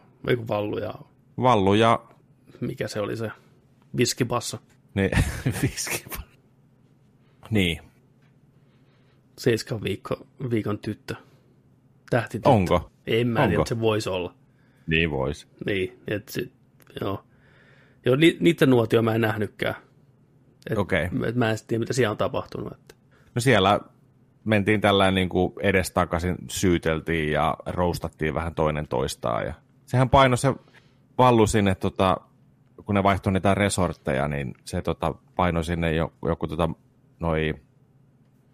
Vallu ja, Vallu ja... mikä se oli se, viskipassa. Niin, viski. Niin, Seiskan viikko, viikon tyttö. Tähtityttö. onko? En mä Onko? tiedä, että se voisi olla. Niin vois. Niin, että se, joo. Joo, ni, niiden nuotio mä en nähnytkään. Okei. et mä en sit tiedä, mitä siellä on tapahtunut. Että. No siellä mentiin tällä niin kuin edestakaisin syyteltiin ja roustattiin vähän toinen toistaan. Ja sehän paino se vallu sinne, tota, kun ne vaihtoi niitä resortteja, niin se tota, paino sinne jo, joku tota, noi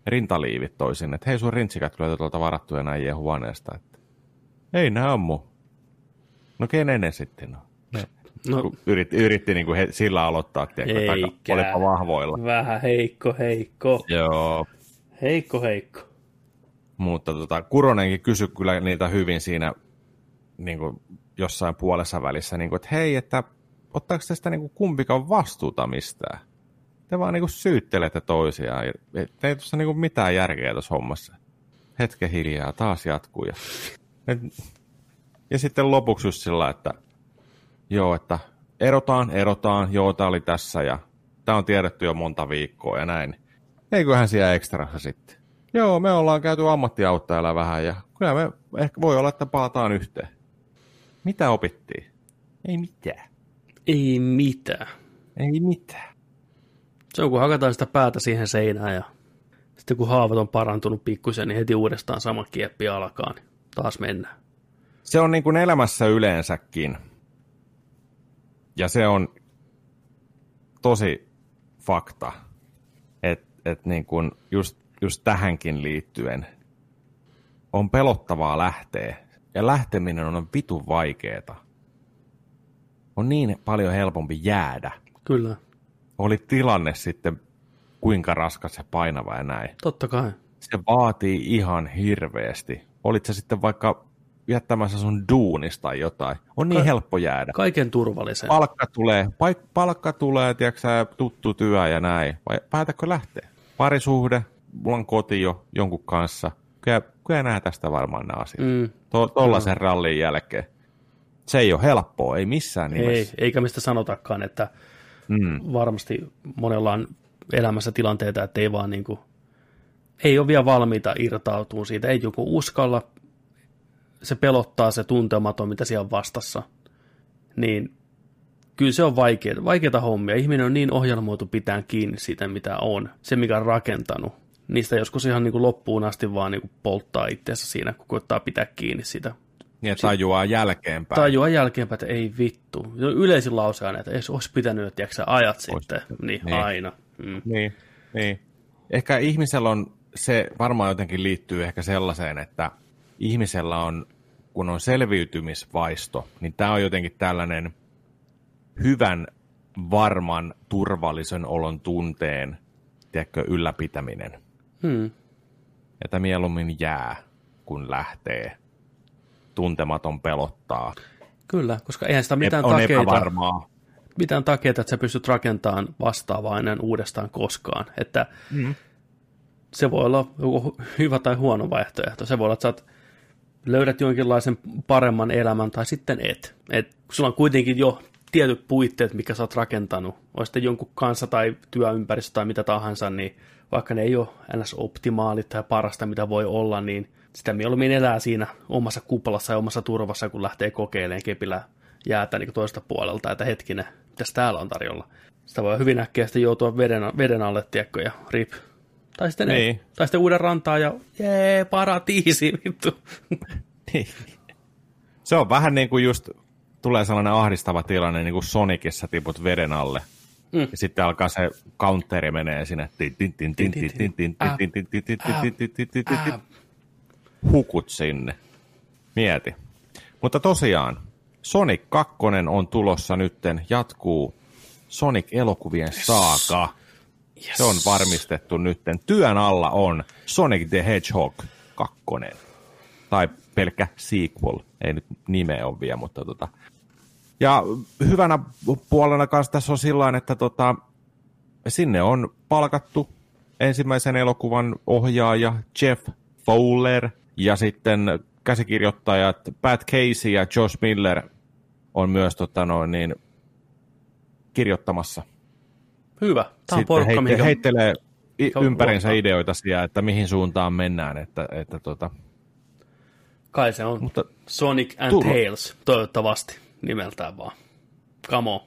rintaliivit toi sinne, että hei sun rintsikät löytyi tuolta varattuja näin huoneesta. Että, ei nää on mun. No kenen ne sitten on? No, Kun yritti, yritti niin kuin he, sillä aloittaa, tiedätkö, taka- olipa vahvoilla. vähän heikko, heikko. Joo, Heikko, heikko. Mutta tota, Kuronenkin kysyi kyllä niitä hyvin siinä niin kuin jossain puolessa välissä, niin kuin, että hei, että ottaako tästä niin kuin kumpikaan vastuuta mistään? Te vaan niin kuin syyttelette toisiaan. Ei tuossa niin kuin mitään järkeä tuossa hommassa. Hetken hiljaa, taas jatkuu. Ja, et, ja sitten lopuksi just sillä, että joo, että erotaan, erotaan, joo, tämä oli tässä ja tämä on tiedetty jo monta viikkoa ja näin. Eiköhän siellä ekstrassa sitten. Joo, me ollaan käyty ammattiauttajalla vähän ja kyllä me ehkä voi olla, että palataan yhteen. Mitä opittiin? Ei mitään. Ei mitään. Ei mitään. Se on, kun hakataan sitä päätä siihen seinään ja sitten kun haavat on parantunut pikkusen, niin heti uudestaan sama kieppi alkaa, niin taas mennään. Se on niin kuin elämässä yleensäkin. Ja se on tosi fakta, että et niin kuin just, just tähänkin liittyen on pelottavaa lähteä. Ja lähteminen on vitun vaikeeta. On niin paljon helpompi jäädä. Kyllä, Oli tilanne sitten kuinka raskas ja painava ja näin. totta kai. Se vaatii ihan hirveästi. Olit se sitten vaikka jättämässä sun duunista tai jotain. On niin Ka- helppo jäädä. Kaiken turvallisen. Palkka tulee, paik- palkka tulee, tiedätkö sä, tuttu työ ja näin. Vai päätätkö lähteä? Parisuhde, mulla on koti jo jonkun kanssa. Kyllä, kyllä nää tästä varmaan nämä asiat. Mm, To- tollasen rallin jälkeen. Se ei ole helppoa, ei missään ei, nimessä. eikä mistä sanotakaan, että Mm. varmasti monella on elämässä tilanteita, että ei vaan niin kuin, ei ole vielä valmiita irtautua siitä, ei joku uskalla, se pelottaa se tuntematon, mitä siellä on vastassa, niin kyllä se on vaikeaa, vaikeita hommia. Ihminen on niin ohjelmoitu pitää kiinni siitä, mitä on, se mikä on rakentanut. Niistä joskus ihan niin kuin loppuun asti vaan niin kuin polttaa itseensä siinä, kun koittaa pitää kiinni sitä. Niin, että tajuaa jälkeenpäin. Tajua jälkeenpäin, että ei vittu. Yleisin lause aina, että ei olisi pitänyt, tiedätkö, sä, ajat sitten. Niin, Niin. aina. Mm. Niin, niin. Ehkä ihmisellä on, se varmaan jotenkin liittyy ehkä sellaiseen, että ihmisellä on, kun on selviytymisvaisto, niin tämä on jotenkin tällainen hyvän, varman, turvallisen olon tunteen, tiedätkö, ylläpitäminen. Hmm. Että mieluummin jää, kun lähtee. Tuntematon pelottaa. Kyllä, koska eihän sitä mitään on takeita, epävarmaa. mitään takeita, että sä pystyt rakentamaan vastaavaa ennen uudestaan koskaan. Että Mm. se voi olla joku hyvä tai huono vaihtoehto. Se voi olla, että sä oot- löydät jonkinlaisen paremman elämän tai sitten et. et sulla on kuitenkin jo tietyt puitteet, mikä sä oot rakentanut. On sitten jonkun kanssa tai työympäristö tai mitä tahansa, niin vaikka ne ei ole ns. optimaalit tai parasta, mitä voi olla, niin sitä mieluummin elää siinä omassa kuplassa ja omassa turvassa, kun lähtee kokeilemaan kepillä jäätä niin toista puolelta, että hetkinen, mitäs täällä on tarjolla. Sitä voi hyvin äkkiä sitten joutua veden, veden alle, tiedätkö, ja rip. Tai sitten, niin. ei. tai sitten uuden rantaa ja jee, paratiisi, vittu. Niin. Se on vähän niin kuin just tulee sellainen ahdistava tilanne, niin kuin Sonicissa tiput veden alle. Mm. Ja sitten alkaa se counteri menee sinne. Hukut sinne. Mieti. Mutta tosiaan, Sonic 2 on tulossa nytten, jatkuu Sonic-elokuvien saaga. Yes. Se on varmistettu nytten. Työn alla on Sonic the Hedgehog 2. Tai pelkkä sequel. Ei nyt nimeä ole vielä, mutta tota. Ja hyvänä puolena kanssa tässä on sillä että tota, sinne on palkattu ensimmäisen elokuvan ohjaaja Jeff Fowler ja sitten käsikirjoittajat Pat Casey ja Josh Miller on myös tota, noin, niin, kirjoittamassa. Hyvä. Tämä on Sitten porukka, heitte, mikä... heittelee ympärinsä ideoita siellä, että mihin suuntaan mennään. Että, että tota... Kai se on Mutta Sonic and tullo. Tails, toivottavasti nimeltään vaan. Come on.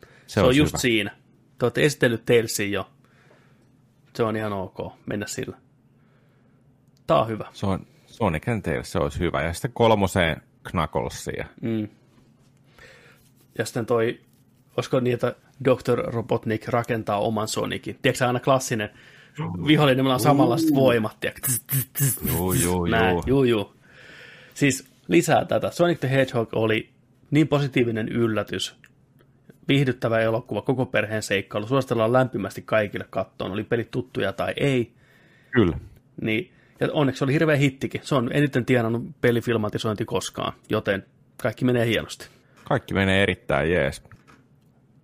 Se, se on just hyvä. siinä. Te olette esitellyt Tailsin jo. Se on ihan ok, mennä sillä. Tää on hyvä. Se on Sonic and Tails, se olisi hyvä. Ja sitten kolmoseen Knucklesia. Mm. Ja sitten toi olisiko niin, että Dr. Robotnik rakentaa oman Sonicin. Tiedätkö aina klassinen vihollinen, meillä on samanlaiset voimat. Joo, joo, joo. joo, joo. Siis lisää tätä. Sonic the Hedgehog oli niin positiivinen yllätys, viihdyttävä elokuva, koko perheen seikkailu. Suositellaan lämpimästi kaikille kattoon, oli pelit tuttuja tai ei. Kyllä. Niin, ja onneksi oli hirveä hittikin. Se on eniten tienannut pelifilmatisointi koskaan, joten kaikki menee hienosti. Kaikki menee erittäin jees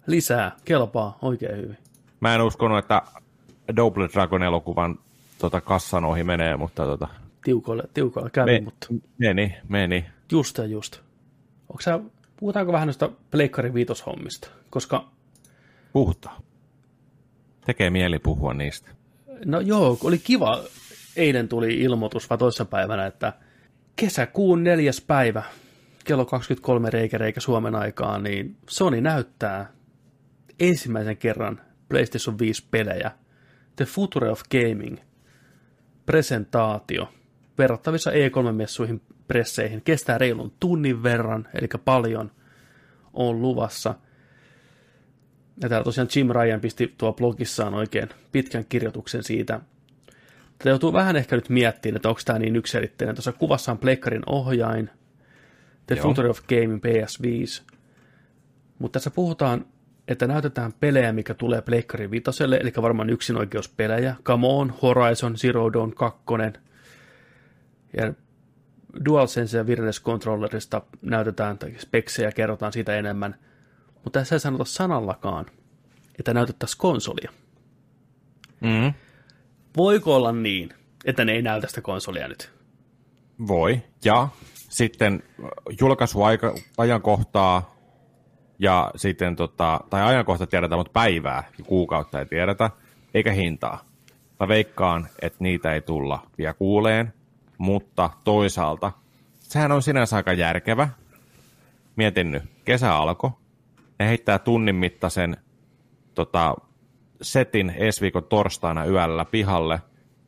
lisää, kelpaa oikein hyvin. Mä en uskonut, että Double Dragon elokuvan tota, kassan ohi menee, mutta tota... Tiukoille, tiukoille kävi, Me, mutta... Meni, meni. Just ja just. Onko sä, puhutaanko vähän noista Pleikkari viitoshommista? Koska... Puhutaan. Tekee mieli puhua niistä. No joo, oli kiva. Eilen tuli ilmoitus, vai päivänä, että kesäkuun neljäs päivä, kello 23 reikä reikä Suomen aikaa, niin Sony näyttää ensimmäisen kerran PlayStation 5 pelejä. The Future of Gaming presentaatio verrattavissa E3-messuihin presseihin. Kestää reilun tunnin verran, eli paljon on luvassa. Ja täällä tosiaan Jim Ryan pisti tuo blogissaan oikein pitkän kirjoituksen siitä. Tätä joutuu vähän ehkä nyt miettimään, että onko tämä niin yksilitteinen. Tuossa kuvassa on Pleikkarin ohjain, The Joo. Future of Gaming PS5. Mutta tässä puhutaan että näytetään pelejä, mikä tulee Pleikkari Vitoselle, eli varmaan yksinoikeuspelejä. Come on, Horizon, Zero Dawn 2. Ja DualSense ja Wireless Controllerista näytetään speksejä, kerrotaan siitä enemmän. Mutta tässä ei sanota sanallakaan, että näytettäisiin konsolia. Mm. Voiko olla niin, että ne ei näytä sitä konsolia nyt? Voi, ja sitten julkaisuajankohtaa ja sitten tota, tai ajankohta tiedetään, mutta päivää ja kuukautta ei tiedetä, eikä hintaa. Mä veikkaan, että niitä ei tulla vielä kuuleen, mutta toisaalta sehän on sinänsä aika järkevä. Mietin nyt, kesä alkoi, ne heittää tunnin mittaisen tota, setin ensi viikon torstaina yöllä pihalle,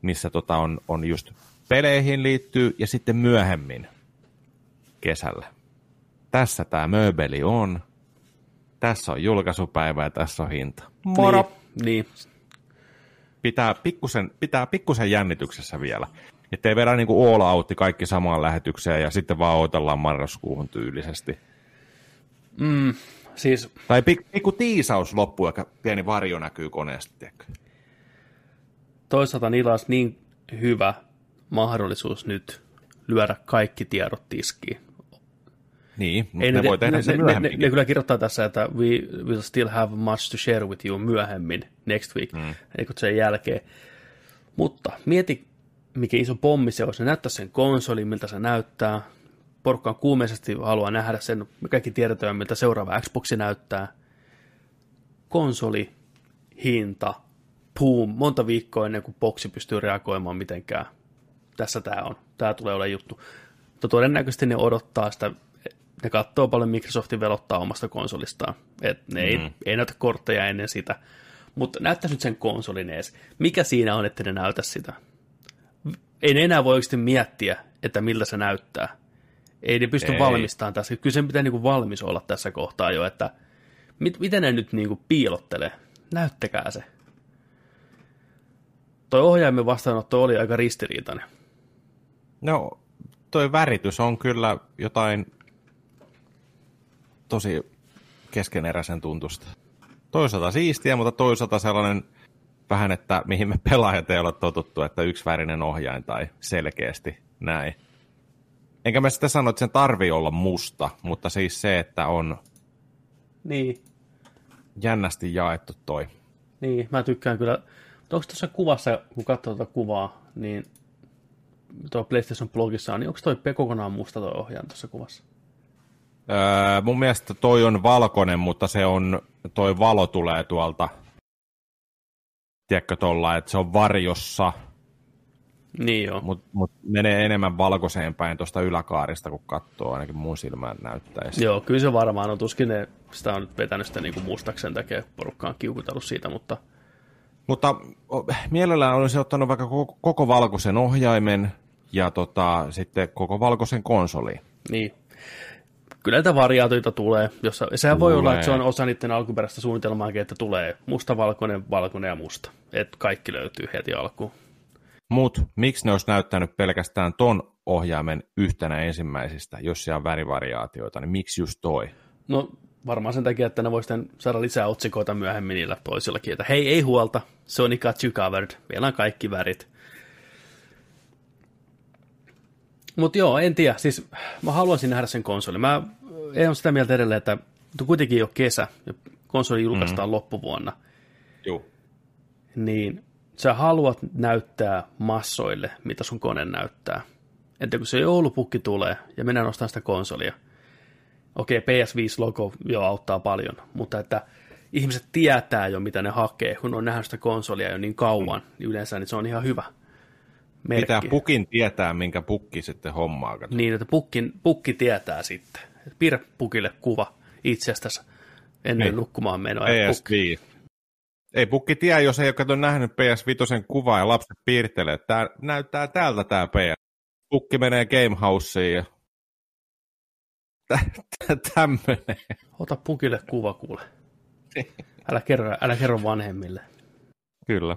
missä tota on, on just peleihin liittyy ja sitten myöhemmin kesällä. Tässä tämä möbeli on tässä on julkaisupäivä ja tässä on hinta. Moro! Niin, niin. Pitää pikkusen, pitää pikkusen jännityksessä vielä. Että ei vedä niin kuin all out kaikki samaan lähetykseen ja sitten vaan odotellaan marraskuuhun tyylisesti. Mm, siis... Tai pik, pikku tiisaus loppuu, ja pieni varjo näkyy koneesta. Tiedätkö? Toisaalta niillä olisi niin hyvä mahdollisuus nyt lyödä kaikki tiedot tiskiin. Niin, mutta Ei ne, ne voi tehdä ne, sen myöhemmin. Ne, ne, ne kyllä kirjoittaa tässä, että we will still have much to share with you myöhemmin next week, mm. eikö sen jälkeen. Mutta mieti, mikä iso pommi se olisi. Ne näyttää sen konsolin, miltä se näyttää. Porukka on kuumeisesti haluaa nähdä sen. Me kaikki tiedetään, miltä seuraava Xboxi näyttää. Konsoli, hinta, boom, monta viikkoa ennen kuin boksi pystyy reagoimaan mitenkään. Tässä tämä on. Tämä tulee olemaan juttu. Mutta todennäköisesti ne odottaa sitä Ne katsoo paljon Microsoftin velottaa omasta konsolistaan. Et ne mm. ei, ei näytä kortteja ennen sitä. Mutta näyttäisi nyt sen konsolin edes. Mikä siinä on, että ne näytä sitä? Ei ne enää voi oikeasti miettiä, että miltä se näyttää. Ei ne pysty ei. valmistamaan tässä. Kyllä sen pitää niinku valmis olla tässä kohtaa jo, että mit, miten ne nyt niinku piilottelee. Näyttäkää se. Toi ohjaimen vastaanotto oli aika ristiriitainen. No, toi väritys on kyllä jotain tosi keskeneräisen tuntusta. Toisaalta siistiä, mutta toisaalta sellainen vähän, että mihin me pelaajat ei ole totuttu, että yksivärinen ohjain tai selkeästi näin. Enkä mä sitten sano, että sen tarvii olla musta, mutta siis se, että on niin. jännästi jaettu toi. Niin, mä tykkään kyllä. Onko tuossa kuvassa, kun katsoo tuota kuvaa, niin tuo PlayStation blogissa niin onko toi kokonaan musta tuo ohjaan tuossa kuvassa? Öö, mun mielestä toi on valkoinen, mutta se on, toi valo tulee tuolta, tiedätkö tuolla, että se on varjossa. Niin joo. Mutta mut menee enemmän valkoiseen päin tuosta yläkaarista, kun katsoo, ainakin mun silmään näyttäisi. Joo, kyllä se varmaan on. Tuskin ne, sitä on nyt vetänyt sitä niin kuin mustaksen takia, porukkaan kiukutellut siitä, mutta... Mutta mielellään olisi ottanut vaikka koko, koko valkoisen ohjaimen ja tota, sitten koko valkoisen konsoli. Niin, kyllä näitä variaatioita tulee. Jossa, sehän tulee. voi olla, että se on osa niiden alkuperäistä suunnitelmaakin, että tulee musta, valkoinen, valkoinen ja musta. Että kaikki löytyy heti alkuun. Mut miksi ne olisi näyttänyt pelkästään ton ohjaimen yhtenä ensimmäisistä, jos siellä on värivariaatioita, niin miksi just toi? No varmaan sen takia, että ne voisivat saada lisää otsikoita myöhemmin niillä toisillakin, että hei, ei huolta, Sony got you covered, meillä on kaikki värit. Mutta joo, en tiedä. Siis mä haluaisin nähdä sen konsolin. Mä en ole sitä mieltä edelleen, että kuitenkin jo kesä, ja konsoli julkaistaan mm-hmm. loppuvuonna. Joo. Niin sä haluat näyttää massoille, mitä sun kone näyttää. Että kun se joulupukki tulee ja minä nostan sitä konsolia, okei, okay, PS5-logo jo auttaa paljon, mutta että ihmiset tietää jo, mitä ne hakee, kun on nähnyt sitä konsolia jo niin kauan, mm. niin yleensä niin se on ihan hyvä merkki. Pitää pukin tietää, minkä pukki sitten hommaa. Kato. Niin, että pukki, pukki tietää sitten. Piirrä pukille kuva itsestäsi ennen niin. nukkumaan menoa. PS5. Ei pukki tiedä, jos ei ole kato nähnyt PS5 kuvaa ja lapset piirtelee. Tää näyttää täältä tämä PS. Pukki menee Gamehouseen ja tämmöinen. Ota pukille kuva kuule. Älä kerro, älä kerro vanhemmille. Kyllä.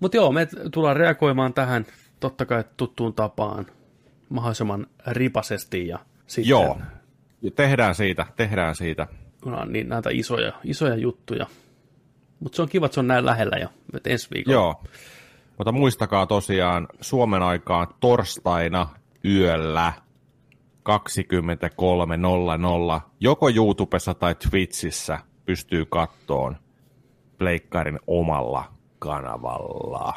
Mutta joo, me tullaan reagoimaan tähän totta kai tuttuun tapaan mahdollisimman ripasesti ja sitten... Joo, tehdään siitä, tehdään siitä. No, niin näitä isoja, isoja juttuja. Mutta se on kiva, että se on näin lähellä jo, että ensi viikolla. Joo, mutta muistakaa tosiaan Suomen aikaan torstaina yöllä 23.00 joko YouTubessa tai Twitchissä pystyy kattoon Pleikkarin omalla kanavalla.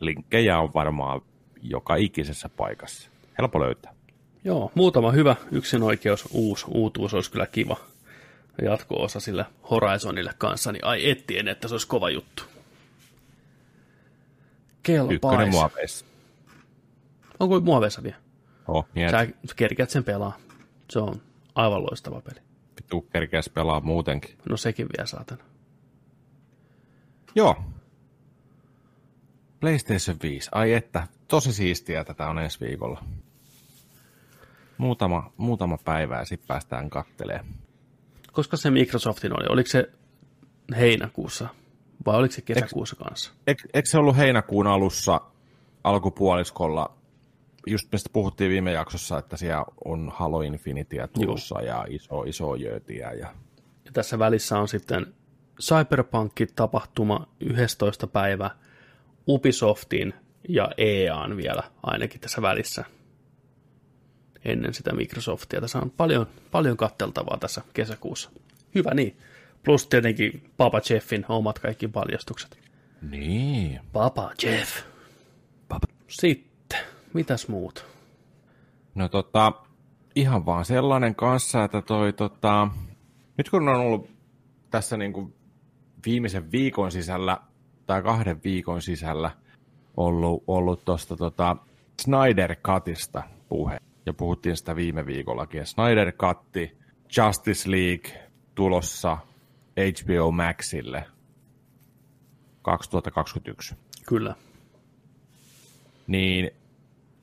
Linkkejä on varmaan joka ikisessä paikassa. Helppo löytää. Joo, muutama hyvä yksin oikeus uusi uutuus olisi kyllä kiva jatko-osa sille Horizonille kanssa, niin ai ettien, että se olisi kova juttu. Kelpais. Ykkönen muoveissa. Onko muoveissa vielä? Oh, Sä kerkeät sen pelaa. Se on aivan loistava peli. Vittu kerkeäs pelaa muutenkin. No sekin vielä saatana. Joo, PlayStation 5. Ai että, tosi siistiä tätä on ensi viikolla. Muutama, muutama päivä ja sitten päästään kattelee. Koska se Microsoftin oli? Oliko se heinäkuussa vai oliko se kesäkuussa eikö, kanssa? Eikö, eikö se ollut heinäkuun alussa alkupuoliskolla? Just mistä puhuttiin viime jaksossa, että siellä on Halo Infinityä tulossa Joo. ja iso, iso jöötiä. Ja... ja tässä välissä on sitten Cyberpunk-tapahtuma 11. päivä – Ubisoftin ja EAN vielä ainakin tässä välissä ennen sitä Microsoftia. Tässä on paljon, paljon katteltavaa tässä kesäkuussa. Hyvä niin. Plus tietenkin Papa Jeffin omat kaikki paljastukset. Niin. Papa Jeff. Papa. Sitten, mitäs muut? No tota, ihan vaan sellainen kanssa, että toi tota, nyt kun on ollut tässä niin kuin viimeisen viikon sisällä tai kahden viikon sisällä ollut, ollut tuosta tota Snyder Cutista puhe. Ja puhuttiin sitä viime viikollakin. Snyder Catti, Justice League tulossa HBO Maxille 2021. Kyllä. Niin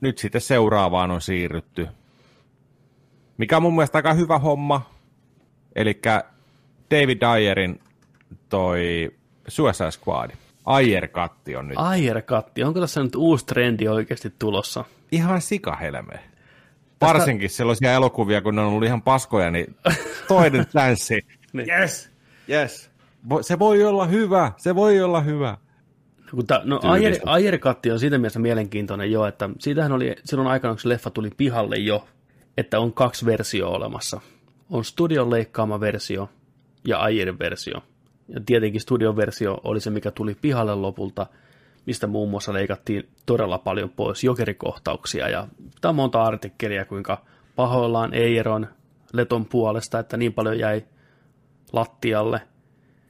nyt sitten seuraavaan on siirrytty. Mikä on mun mielestä aika hyvä homma. Eli David Dyerin toi Suicide Squad. Ayer-katti on nyt. Ayer-katti. Onko tässä nyt uusi trendi oikeasti tulossa? Ihan sikahelme. Varsinkin sellaisia elokuvia, kun ne on ollut ihan paskoja, niin toinen chanssi. niin. Yes, yes. Se voi olla hyvä, se voi olla hyvä. No, ta, no Ayer, Ayer-katti on siitä mielessä mielenkiintoinen jo, että siitähän oli silloin aikana, kun se leffa tuli pihalle jo, että on kaksi versioa olemassa. On studion leikkaama versio ja Ayerin versio. Ja tietenkin studion versio oli se, mikä tuli pihalle lopulta, mistä muun muassa leikattiin todella paljon pois jokerikohtauksia. Ja tämä on monta artikkelia, kuinka pahoillaan Eiron Leton puolesta, että niin paljon jäi lattialle.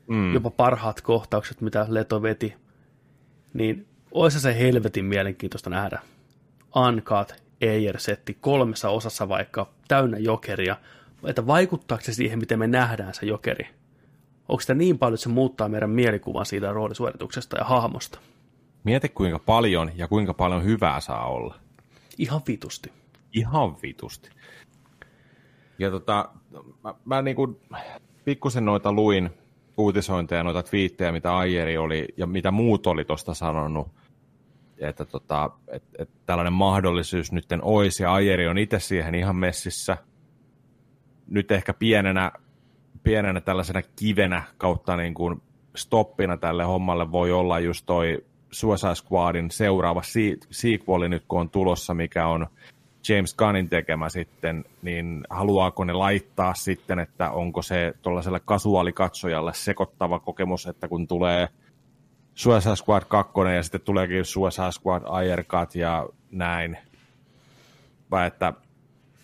Mm. Jopa parhaat kohtaukset, mitä Leto veti. Niin olisi se helvetin mielenkiintoista nähdä. Uncut Eier-setti kolmessa osassa vaikka täynnä jokeria, että vaikuttaako se siihen, miten me nähdään se jokeri? Onko sitä niin paljon, että se muuttaa meidän mielikuvan siitä roolisuorituksesta ja hahmosta? Mieti kuinka paljon ja kuinka paljon hyvää saa olla. Ihan vitusti. Ihan vitusti. Ja tota, mä, mä niin kuin pikkusen noita luin uutisointeja, noita twiittejä, mitä Aieri oli ja mitä muut oli tuosta sanonut, että tota, et, et tällainen mahdollisuus nyt olisi, ja Aieri on itse siihen ihan messissä. Nyt ehkä pienenä, pienenä tällaisena kivenä kautta niin kuin stoppina tälle hommalle voi olla just toi Suicide Squadin seuraava sequeli nyt kun on tulossa, mikä on James Gunnin tekemä sitten, niin haluaako ne laittaa sitten, että onko se tuollaiselle kasuaalikatsojalle sekoittava kokemus, että kun tulee Suicide Squad 2 ja sitten tuleekin Suicide Squad Aircut ja näin, vai että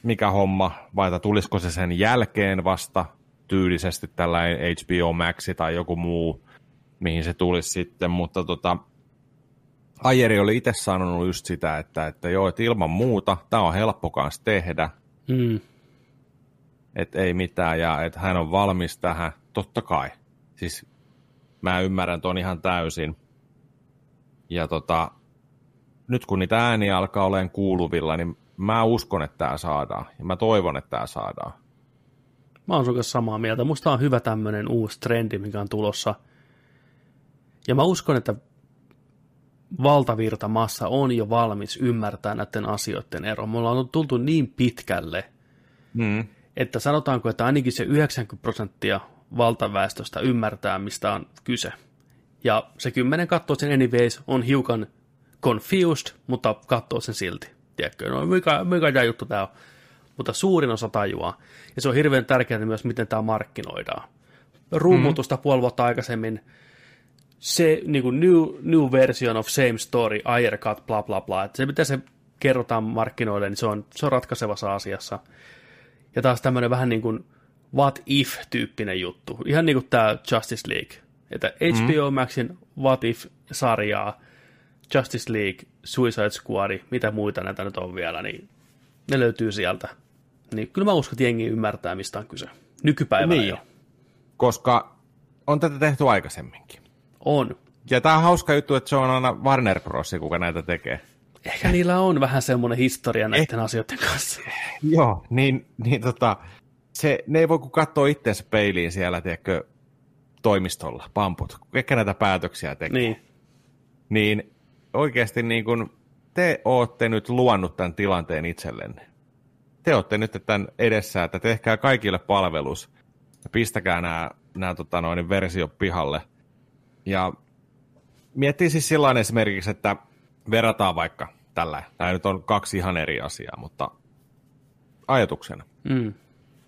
mikä homma, vai että tulisiko se sen jälkeen vasta tyylisesti tällainen HBO Maxi tai joku muu, mihin se tulisi sitten, mutta tota, Ajeri oli itse sanonut just sitä, että, että joo, että ilman muuta, tämä on helppo kanssa tehdä, mm. että ei mitään, ja että hän on valmis tähän, totta kai. Siis mä ymmärrän ton ihan täysin. Ja tota, nyt kun niitä ääniä alkaa olemaan kuuluvilla, niin mä uskon, että tämä saadaan, ja mä toivon, että tämä saadaan. Mä oon sun samaa mieltä. Musta on hyvä tämmöinen uusi trendi, mikä on tulossa. Ja mä uskon, että valtavirta massa on jo valmis ymmärtää näiden asioiden ero. Me ollaan tultu niin pitkälle, mm. että sanotaanko, että ainakin se 90 prosenttia valtaväestöstä ymmärtää, mistä on kyse. Ja se kymmenen katsoo sen anyways, on hiukan confused, mutta katsoo sen silti. Tiedätkö, no mikä, mikä tämä juttu tämä on. Mutta suurin osa tajuaa. Ja se on hirveän tärkeää myös, miten tämä markkinoidaan. Rummutusta mm-hmm. puoli vuotta aikaisemmin se niin kuin new, new version of same story, air cut, bla bla bla. Että se, mitä se kerrotaan markkinoille, niin se on, se on ratkaisevassa asiassa. Ja taas tämmöinen vähän niin kuin what if-tyyppinen juttu. Ihan niin kuin tämä Justice League. Että HBO mm. Maxin what if-sarjaa, Justice League, Suicide Squad, mitä muita näitä nyt on vielä, niin ne löytyy sieltä. Niin kyllä mä uskon, että jengi ymmärtää, mistä on kyse. Nykypäivänä niin. jo. Koska on tätä tehty aikaisemminkin. On. Ja tämä on hauska juttu, että se on aina Warner Bros. kuka näitä tekee. Ehkä niillä on vähän semmoinen historia näiden eh, asioiden kanssa. Joo, niin, niin tota, se, ne ei voi kuin katsoa itseensä peiliin siellä, tiedätkö, toimistolla, pamput, ketkä näitä päätöksiä tekee. Niin. Niin oikeasti niin kun te olette nyt luonnut tämän tilanteen itsellenne. Te olette nyt tämän edessä, että tehkää kaikille palvelus ja pistäkää nämä, nämä tota noin, versiot pihalle – ja miettii siis sillä esimerkiksi, että verrataan vaikka tällä. Tämä nyt on kaksi ihan eri asiaa, mutta ajatuksena. Mm.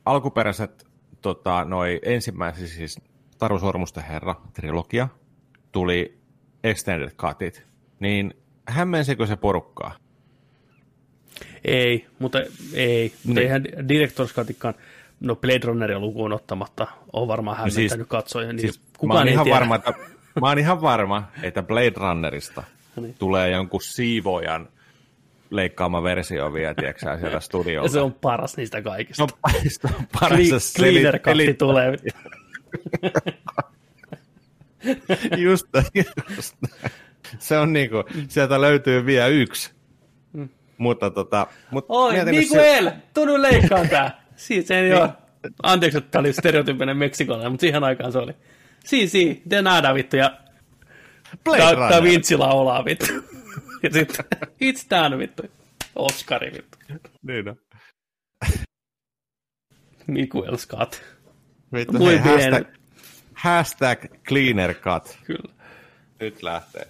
Alkuperäiset tota, noi ensimmäiset siis Taru Sormusten herra trilogia tuli extended cutit, niin hämmensikö se porukkaa? Ei, mutta ei. Mutta niin. eihän Director's Cutikaan, no Blade Runneria lukuun ottamatta, on varmaan no hämmentänyt siis, katsoja. Niin siis kukaan ei ihan tiedä. varma, että Mä oon ihan varma, että Blade Runnerista no niin. tulee jonkun siivojan leikkaama versio vielä, tiedätkö sieltä studiolta. Ja se on paras niistä kaikista. Se on paras. se Cleaner katti tulee. Just, just. Se on niinku, sieltä löytyy vielä yksi. Mutta tota, mut Oi, Miguel, tunnu leikkaa tää. Siis se ei ole. Anteeksi, että tää oli stereotyyppinen meksikolainen, mutta siihen aikaan se oli. Si, si, de nada vittu, ja Blade Da, Runner. da Vinci laulaa vittu. Ja sitten, it's done vittu. Oscari vittu. Niin on. Miguel Scott. Vittu, hei, hashtag, hashtag cleaner cut. Kyllä. Nyt lähtee.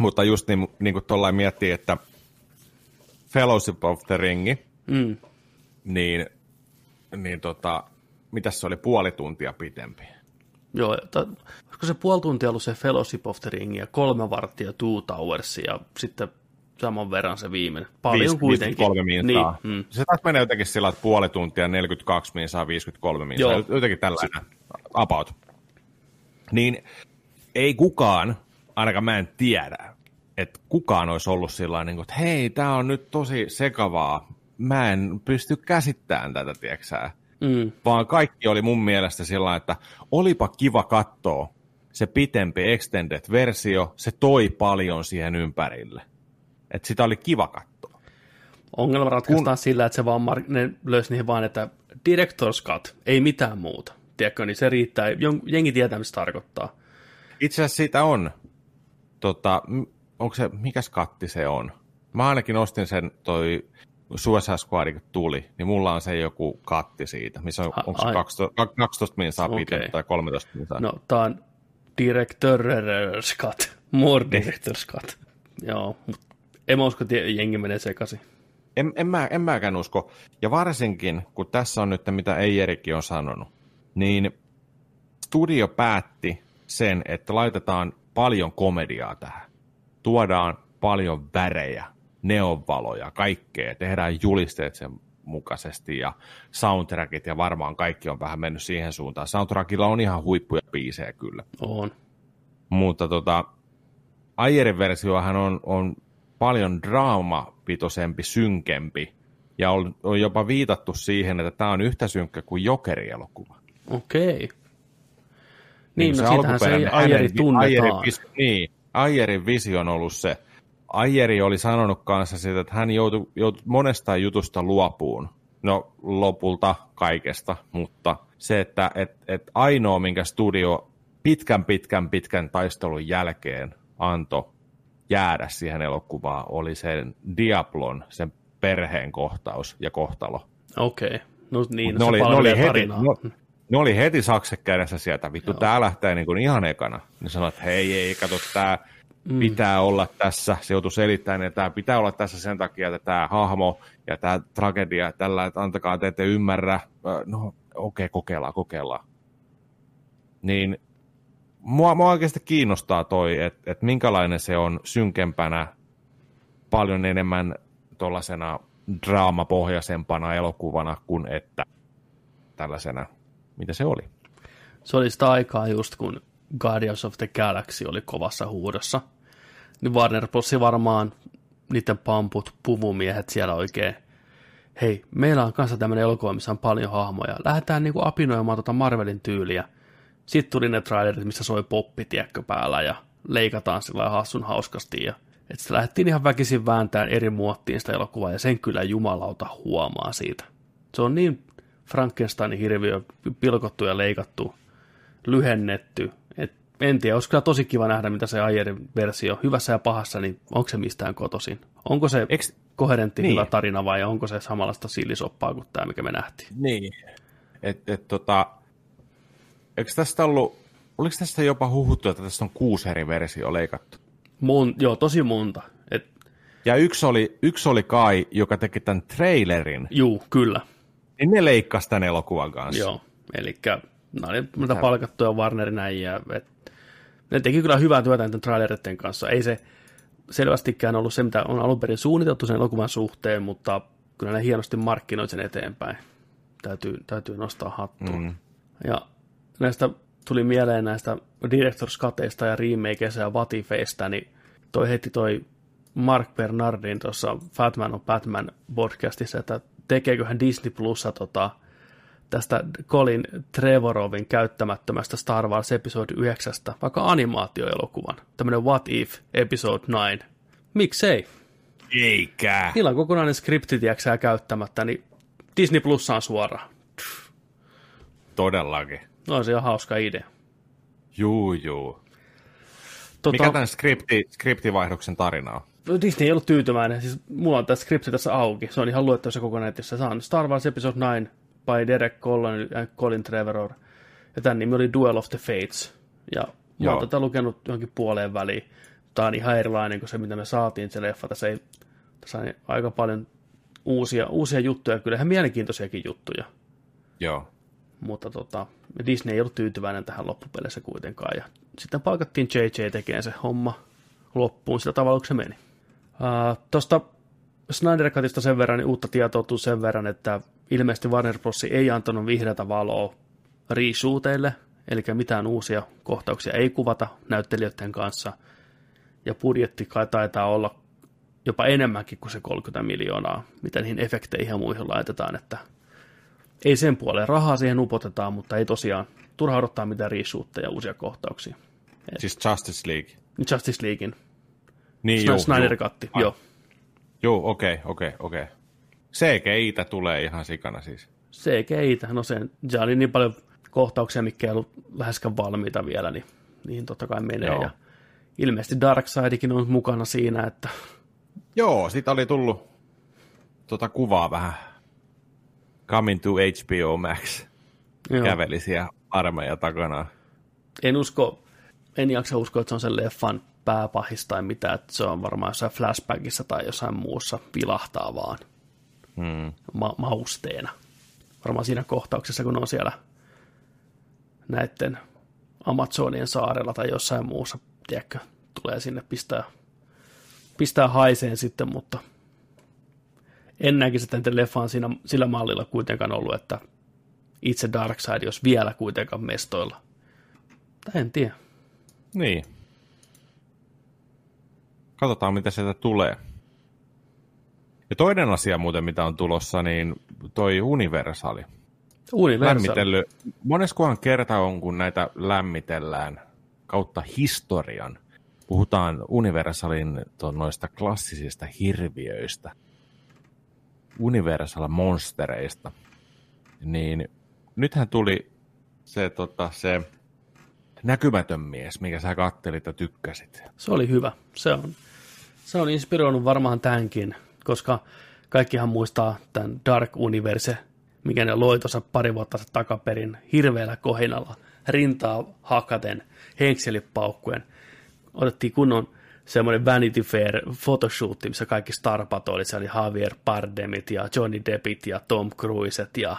Mutta just niin, niin kuin tuollain miettii, että Fellowship of the Ringi, Mm. niin, niin tota, mitäs se oli, puoli tuntia pitempi. Joo, ta, olisiko se puoli tuntia ollut se Fellowship of the Ring ja kolme varttia Two Towers ja sitten saman verran se viimeinen. Paljon Viisi- kuitenkin. 53 minsaa. Niin, mm. Se taas menee jotenkin sillä, että puoli tuntia 42 minsaa, 53 minsaa. Joo. Jotenkin tällainen about. Niin ei kukaan, ainakaan mä en tiedä, että kukaan olisi ollut sillä niin kuin, että hei, tämä on nyt tosi sekavaa. Mä en pysty käsittämään tätä, tieksää. Mm. Vaan kaikki oli mun mielestä sillä että olipa kiva katsoa se pitempi extended-versio, se toi paljon siihen ympärille. Että sitä oli kiva katsoa. Ongelma ratkaistaan Kun... sillä, että se vaan mar- ne löysi niihin vaan, että Director's Cut, ei mitään muuta. Tiedätkö, niin se riittää. Jengi tietää, mitä se tarkoittaa. Itse asiassa siitä on, tota, onko se, mikäs katti se on? Mä ainakin ostin sen toi Suicide Squad, kun tuli, niin mulla on se joku katti siitä, missä on, onko se ai. 12, 12 minsaa Okei. pitempi tai 13 minsaa. No, tää on Director's Cut. More Director's Cut. Joo, mutta en mä usko, että jengi menee sekaisin. En, en, mä, en mäkään usko. Ja varsinkin, kun tässä on nyt, mitä Eijerikin on sanonut, niin studio päätti sen, että laitetaan paljon komediaa tähän. Tuodaan paljon värejä, neonvaloja, kaikkea. Tehdään julisteet sen mukaisesti ja soundtrackit ja varmaan kaikki on vähän mennyt siihen suuntaan. Soundtrackilla on ihan huippuja biisejä kyllä. On. Mutta tota, Ayerin versiohan on, on paljon draamapitoisempi, synkempi. Ja on, on jopa viitattu siihen, että tämä on yhtä synkkä kuin Jokeri-elokuva. Okei. Niin, kuin no se alkuperäinen Ajeri hänen- tunnetaan. Ayerin, vis- niin, Ayerin visio on ollut se. Ayeri oli sanonut kanssa siitä, että hän joutui, joutui monesta jutusta luopuun. No lopulta kaikesta, mutta se, että et, et ainoa, minkä studio pitkän, pitkän, pitkän taistelun jälkeen antoi jäädä siihen elokuvaan, oli sen Diablon, sen perheen kohtaus ja kohtalo. Okei. No niin, ne, se oli, ne, oli heti, tarinaa. no, ne oli heti sakse kädessä sieltä, vittu, Joo. tää lähtee niin kuin ihan ekana. Ne sanoi, että hei, ei, kato, tää mm. pitää olla tässä, se joutui selittämään, että tää pitää olla tässä sen takia, että tämä hahmo ja tämä tragedia, tällä, että antakaa te ette ymmärrä, no okei, okay, kokeillaan, kokeillaan. Niin mua, mua oikeasti kiinnostaa toi, että et minkälainen se on synkempänä, paljon enemmän tuollaisena draamapohjaisempana elokuvana kuin että tällaisena, mitä se oli. Se oli sitä aikaa just, kun Guardians of the Galaxy oli kovassa huudossa. Niin Warner Bros. varmaan niiden pamput, puvumiehet siellä oikein, hei, meillä on kanssa tämmöinen elokuva, missä on paljon hahmoja. Lähdetään niinku apinoimaan tota Marvelin tyyliä. Sitten tuli ne trailerit, missä soi poppi, tiedätkö, päällä ja leikataan sillä hassun hauskasti. Ja, että sitä lähdettiin ihan väkisin vääntään eri muottiin sitä elokuvaa ja sen kyllä jumalauta huomaa siitä. Se on niin Frankensteinin hirviö pilkottu ja leikattu, lyhennetty. En tiedä, olisi kyllä tosi kiva nähdä, mitä se Ayerin versio, hyvässä ja pahassa, niin onko se mistään kotoisin? Onko se Eks, koherentti Niin. hyvä tarina vai onko se samanlaista sillisoppaa kuin tämä, mikä me nähtiin? niin. Et, et, tota, eikö tästä ollut, oliko tästä jopa huhuttu, että tästä on kuusi eri versio leikattu? Mon, joo, tosi monta. Et, Ja yksi oli, yksi oli Kai, joka teki tämän trailerin, juu, kyllä. niin ne leikkasi tämän elokuvan kanssa. Joo, eli nämä oli palkattuja Warnerin äijää. Et, ne teki kyllä hyvää työtä näiden traileritten kanssa. Ei se selvästikään ollut se, mitä on alun perin suunniteltu sen elokuvan suhteen, mutta kyllä ne hienosti markkinoit sen eteenpäin. Täytyy, täytyy nostaa hattua. Mm. Ja näistä tuli mieleen näistä Directors Cuteista ja remakeista ja Vatifeista, niin toi heti toi Mark Bernardin tuossa Fatman on Batman podcastissa, että tekeeköhän Disney Plussa tota, tästä Colin Trevorovin käyttämättömästä Star Wars Episode 9, vaikka animaatioelokuvan, tämmöinen What If Episode 9. Miksei? Eikä. Niillä on kokonainen skripti, tiedätkö käyttämättä, niin Disney Plus on suora. Todellakin. No se on hauska idea. Juu, juu. Tota, Mikä tämän skripti, skriptivaihdoksen tarina on? Disney ei ollut tyytyväinen. Siis mulla on tämä skripti tässä auki. Se on ihan luettavissa koko netissä. Se on Star Wars Episode 9 by Derek Colin, äh, Colin Trevorrow. Ja tämän nimi oli Duel of the Fates. Ja mä Joo. oon tätä lukenut johonkin puoleen väliin. Tämä on ihan erilainen kuin se, mitä me saatiin se leffa. Tässä, ei, tässä on aika paljon uusia, uusia juttuja, kyllä ihan mielenkiintoisiakin juttuja. Joo. Mutta tota, Disney ei ollut tyytyväinen tähän loppupeleissä kuitenkaan. Ja sitten palkattiin JJ tekemään se homma loppuun sillä tavalla, kun se meni. Uh, Tuosta Snyder Cutista sen verran, niin uutta tietoa tuli sen verran, että ilmeisesti Warner Bros. ei antanut vihreätä valoa reshooteille, eli mitään uusia kohtauksia ei kuvata näyttelijöiden kanssa. Ja budjetti kai taitaa olla jopa enemmänkin kuin se 30 miljoonaa, mitä niihin efekteihin ja muihin laitetaan, että ei sen puoleen rahaa siihen upotetaan, mutta ei tosiaan turha odottaa mitään ja uusia kohtauksia. Et. Siis Justice League? Justice Leaguein. Niin. Snyder Catti, ah. joo. Joo, okei, okay, okei, okay, okei. Okay. CGI-tä tulee ihan sikana siis. CGI-tä, no se, se oli niin paljon kohtauksia, mikä ei ollut läheskään valmiita vielä, niin niihin totta kai menee. Joo. Ja ilmeisesti Darkseidikin on mukana siinä, että... Joo, siitä oli tullut tuota kuvaa vähän Coming to HBO Max. Joo. Käveli siellä armeija takana. En usko, en jaksa uskoa, että se on sen leffan pääpahis tai mitä, että se on varmaan jossain flashbackissa tai jossain muussa vilahtaa vaan hmm. ma- mausteena. Varmaan siinä kohtauksessa, kun on siellä näiden Amazonien saarella tai jossain muussa, tiedätkö, tulee sinne pistää, pistää haiseen sitten, mutta en näkisi, että leffa siinä, sillä mallilla kuitenkaan ollut, että itse Darkseid jos vielä kuitenkaan mestoilla. Tai en tiedä. Niin. Katsotaan, mitä sieltä tulee. Ja toinen asia muuten, mitä on tulossa, niin toi Universali. Universali. Moneskohan kerta on, kun näitä lämmitellään kautta historian. Puhutaan Universalin noista klassisista hirviöistä – Universal Monstereista, niin nythän tuli se, tota, se näkymätön mies, mikä sä kattelit ja tykkäsit. Se oli hyvä. Se on, se on inspiroinut varmaan tämänkin, koska kaikkihan muistaa tämän Dark Universe, mikä ne loi tuossa pari vuotta takaperin hirveällä kohinalla, rintaa hakaten, henkselipaukkujen. Otettiin kunnon semmoinen Vanity Fair photoshoot, missä kaikki starpat oli. Se oli Javier Bardemit ja Johnny Deppit ja Tom Cruiset ja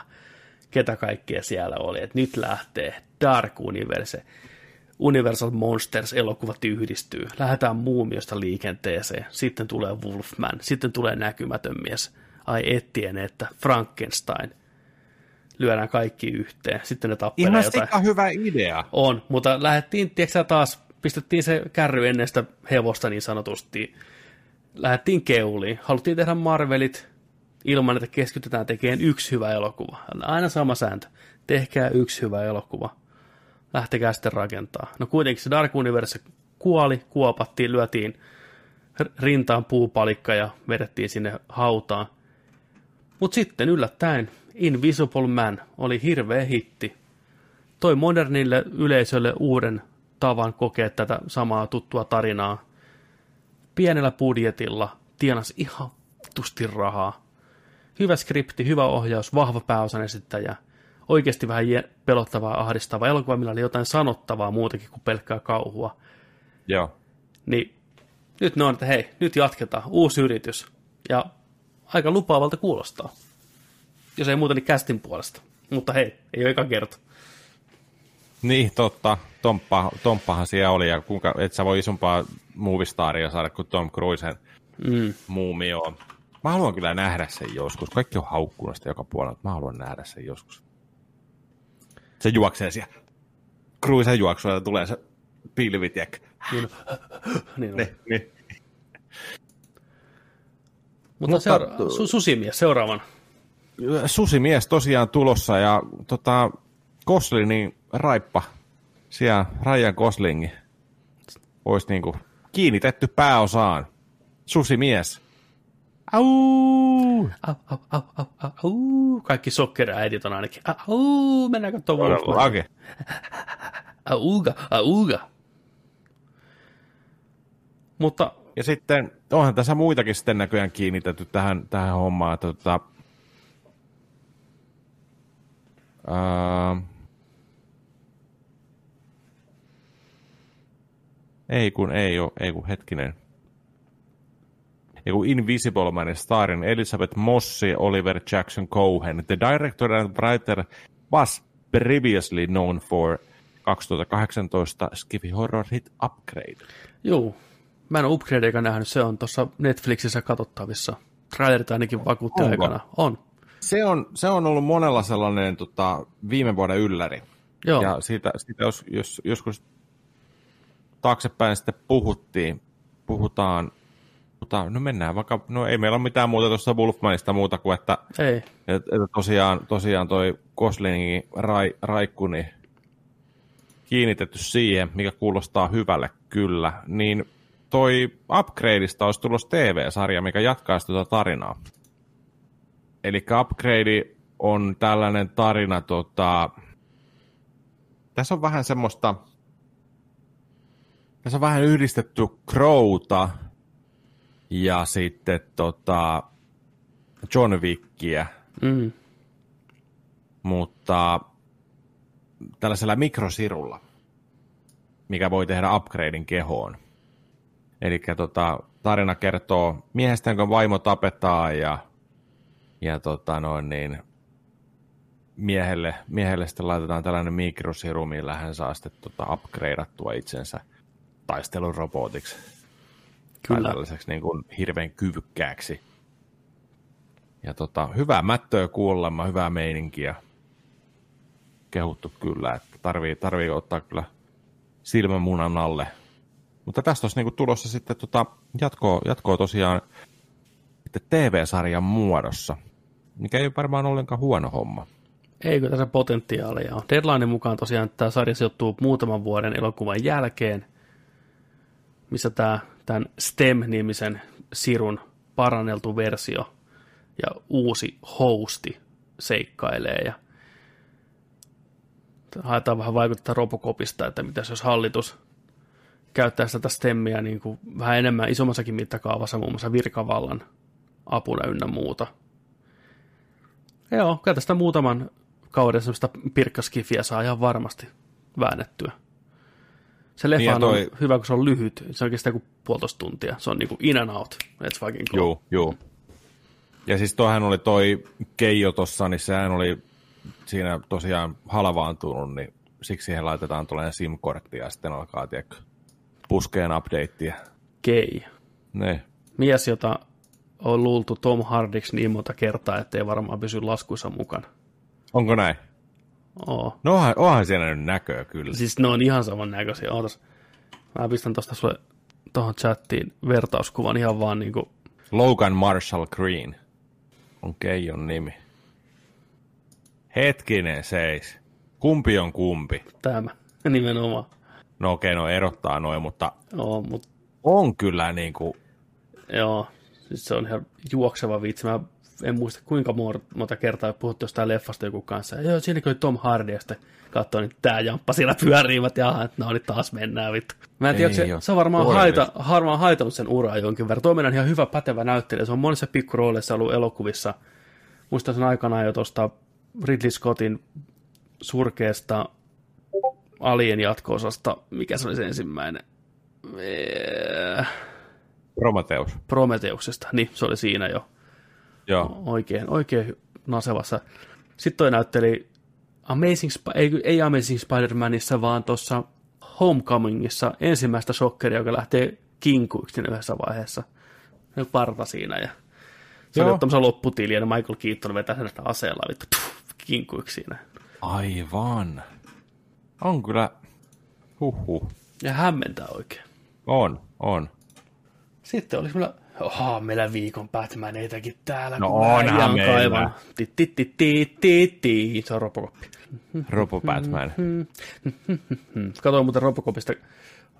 ketä kaikkea siellä oli. Et nyt lähtee Dark Universe. Universal Monsters elokuvat yhdistyy. Lähdetään muumiosta liikenteeseen. Sitten tulee Wolfman. Sitten tulee näkymätön mies. Ai ettien, että Frankenstein. Lyödään kaikki yhteen. Sitten ne tappelee Ihan jotain. hyvä idea. On, mutta lähdettiin, tiedätkö taas pistettiin se kärry ennen sitä hevosta niin sanotusti. Lähdettiin keuliin. Haluttiin tehdä Marvelit ilman, että keskitytään tekemään yksi hyvä elokuva. Aina sama sääntö. Tehkää yksi hyvä elokuva. Lähtekää sitten rakentaa. No kuitenkin se Dark Universe kuoli, kuopattiin, lyötiin rintaan puupalikka ja vedettiin sinne hautaan. Mutta sitten yllättäen Invisible Man oli hirveä hitti. Toi modernille yleisölle uuden tavan kokea tätä samaa tuttua tarinaa. Pienellä budjetilla tienas ihan tusti rahaa. Hyvä skripti, hyvä ohjaus, vahva pääosan esittäjä. Oikeasti vähän pelottavaa, ahdistavaa elokuva, millä oli jotain sanottavaa muutakin kuin pelkkää kauhua. Joo. Niin nyt ne on, että hei, nyt jatketaan, uusi yritys. Ja aika lupaavalta kuulostaa. Jos ei muuta, niin kästin puolesta. Mutta hei, ei ole eka kerta. Niin, totta. Tomppa, Tomppahan siellä oli, ja kuinka, et sä voi isompaa moviestaria saada kuin Tom Cruisen mm. muumio. Mä haluan kyllä nähdä sen joskus. Kaikki on haukkunut sitä joka puolella, mä haluan nähdä sen joskus. Se juoksee siellä. Cruisen juoksulla tulee se pilvi, Niin, niin, niin, niin. Mutta, Mutta seura- su- susimies seuraavana. Susimies tosiaan tulossa ja tota, Goslingin raippa, siellä Ryan Goslingi olisi niinku kiinnitetty pääosaan. Susimies. Au, au, au, au, au, au, au. Kaikki sokkeräidit on ainakin. Au, mennään katsomaan Todellakin. Auga, auga. Mutta Ja sitten onhan tässä muitakin sitten näköjään kiinnitetty tähän, tähän hommaan, että tota, ää, ei kun ei ole, ei kun hetkinen. Ei kun Invisible Man starin Elizabeth Mossi, Oliver Jackson Cohen. The director and writer was previously known for 2018 skifi horror hit Upgrade. Joo, mä en ole upgradeika nähnyt, se on tuossa Netflixissä katsottavissa. Trailerit ainakin vakuutti Onko? aikana. On. Se on, se on ollut monella sellainen tota, viime vuoden ylläri. Joo, Ja siitä, siitä jos, jos, joskus taaksepäin sitten puhuttiin, puhutaan, puhutaan, no mennään vaikka, no ei meillä ole mitään muuta tuosta Wolfmanista muuta kuin, että, ei. että, että tosiaan, tosiaan toi Goslingin rai, raikku, niin kiinnitetty siihen, mikä kuulostaa hyvälle kyllä, niin toi Upgradeista olisi tulossa TV-sarja, mikä jatkaa sitä tarinaa. Eli Upgrade on tällainen tarina, tota, tässä on vähän semmoista, tässä on vähän yhdistetty Crowta ja sitten tota John Wickiä, Mm. mutta tällaisella mikrosirulla, mikä voi tehdä upgradein kehoon. Eli tota, tarina kertoo miehestä, jonka vaimo tapetaan ja, ja tota noin niin, miehelle, miehelle sitten laitetaan tällainen mikrosiru, millä hän saa sitten tota upgradeattua itsensä taistelurobotiksi. Kyllä. tällaiseksi niin kuin hirveän kyvykkääksi. Ja tota, hyvää mättöä kuulemma, hyvää meininkiä. Kehuttu kyllä, että tarvii, tarvii ottaa kyllä silmämunan alle. Mutta tästä olisi niinku tulossa sitten tota jatkoa, jatkoa tosiaan sitten TV-sarjan muodossa, mikä ei varmaan ollenkaan huono homma. Eikö tässä potentiaalia ole? Deadline mukaan tosiaan tämä sarja sijoittuu muutaman vuoden elokuvan jälkeen, missä tämä, tämän STEM-nimisen sirun paranneltu versio ja uusi hosti seikkailee ja haetaan vähän vaikuttaa Robocopista, että mitä jos hallitus käyttäisi tätä STEMiä niin kuin vähän enemmän isommassakin mittakaavassa, muun muassa virkavallan apuna ynnä muuta. Joo, kyllä tästä muutaman kauden semmoista pirkkaskifiä saa ihan varmasti väännettyä. Se leffa Niin ja on toi- hyvä, kun se on lyhyt. Se on kestää kuin puolitoista tuntia. Se on niinku in and out. Let's fucking go. Joo, joo. Ja siis toihan oli toi Keijo tossa, niin sehän oli siinä tosiaan halvaantunut, niin siksi siihen laitetaan tuollainen SIM-kortti ja sitten alkaa, tiedätkö, puskeen updateia. Kei. Ne. Mies, jota on luultu Tom Hardiksi niin monta kertaa, ettei varmaan pysy laskuissa mukana. Onko näin? Oo. No onhan, onhan siellä nyt näköä kyllä. Siis ne on ihan saman näköisiä. Ootas. Mä pistän tosta sulle tuohon chattiin vertauskuvan ihan vaan niinku, Logan Marshall Green on Keijon nimi. Hetkinen seis. Kumpi on kumpi? tämä nimenomaan. No okei, no erottaa noin, mutta Joo, mut on kyllä niin kuin, joo, siis se on ihan juokseva vitsi. Mä en muista kuinka monta- kertaa puhuttu jostain leffasta joku kanssa. Ja joo, siinäkin oli Tom Hardy, ja sitten katsoin, että tää jamppa siellä pyöriivät, ja että no niin taas mennään vittu. Mä en tiedä, se, se on varmaan, haita, harmaan haitanut sen uraa jonkin verran. Toinen on ihan hyvä pätevä näyttelijä. Se on monissa pikkurooleissa ollut elokuvissa. Muistan sen aikanaan jo tuosta Ridley Scottin surkeasta Alien jatko-osasta. Mikä se oli se ensimmäinen? Eee, Prometheus. Prometeuksesta. Niin, se oli siinä jo Joo. oikein, oikein nasevassa. Sitten toi näytteli Amazing, Sp- ei, ei Amazing Spider-Manissa, vaan tuossa Homecomingissa ensimmäistä shokkeria, joka lähtee kinkuiksi yhdessä vaiheessa. Se parta siinä ja se Joo. oli tämmöisen lopputiliä, ja Michael Keaton vetää sen aseella vittu tuff, kinkuiksi siinä. Aivan. On kyllä, huhhuh. Ja hämmentää oikein. On, on. Sitten olisi meillä Oha, meillä viikon Batmaneitäkin täällä. No onhan meillä. Se on Robocop. Robo Batman. Katoin muuten Robocopista,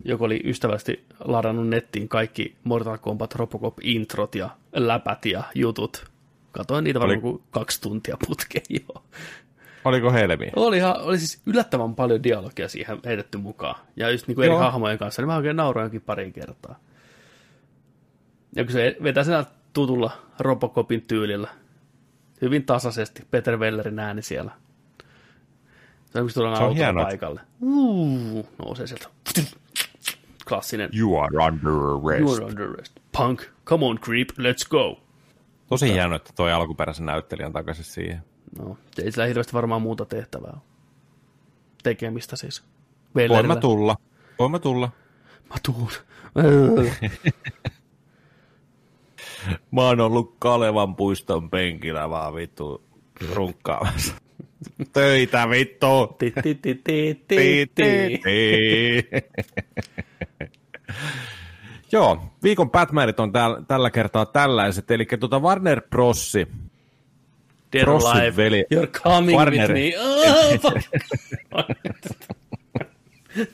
joka oli ystävästi ladannut nettiin kaikki Mortal Kombat Robocop-introt ja läpät ja jutut. Katoin niitä varmaan kuin kaksi tuntia putkeen jo. Oliko helmi? Oli, oli siis yllättävän paljon dialogia siihen heitetty mukaan. Ja just niin kuin eri hahmojen kanssa, niin mä oikein nauroin jonkin pari kertaa. Ja kun se vetää sen tutulla Robocopin tyylillä. Hyvin tasaisesti. Peter Wellerin ääni siellä. Se on se on hienoa. paikalle. Uu, nousee sieltä. Klassinen. You are under arrest. You are under arrest. Punk, come on creep, let's go. Tosi hienoa, että toi alkuperäisen näyttelijän takaisin siihen. No, ei sillä hirveästi varmaan muuta tehtävää ole. Tekemistä siis. Voin mä tulla. Voin mä tulla. Mä tuun. Mä oon ollut Kalevan puiston penkillä vaan vittu runkkaamassa. Töitä vittu! Ti, ti, ti, ti, Ti, ti, ti, ti. ti. Joo, viikon Batmanit on täällä, tällä kertaa tällaiset, eli tuota Warner Brossi, Dead alive. veli- You're coming Warner. with me. Oh, fuck.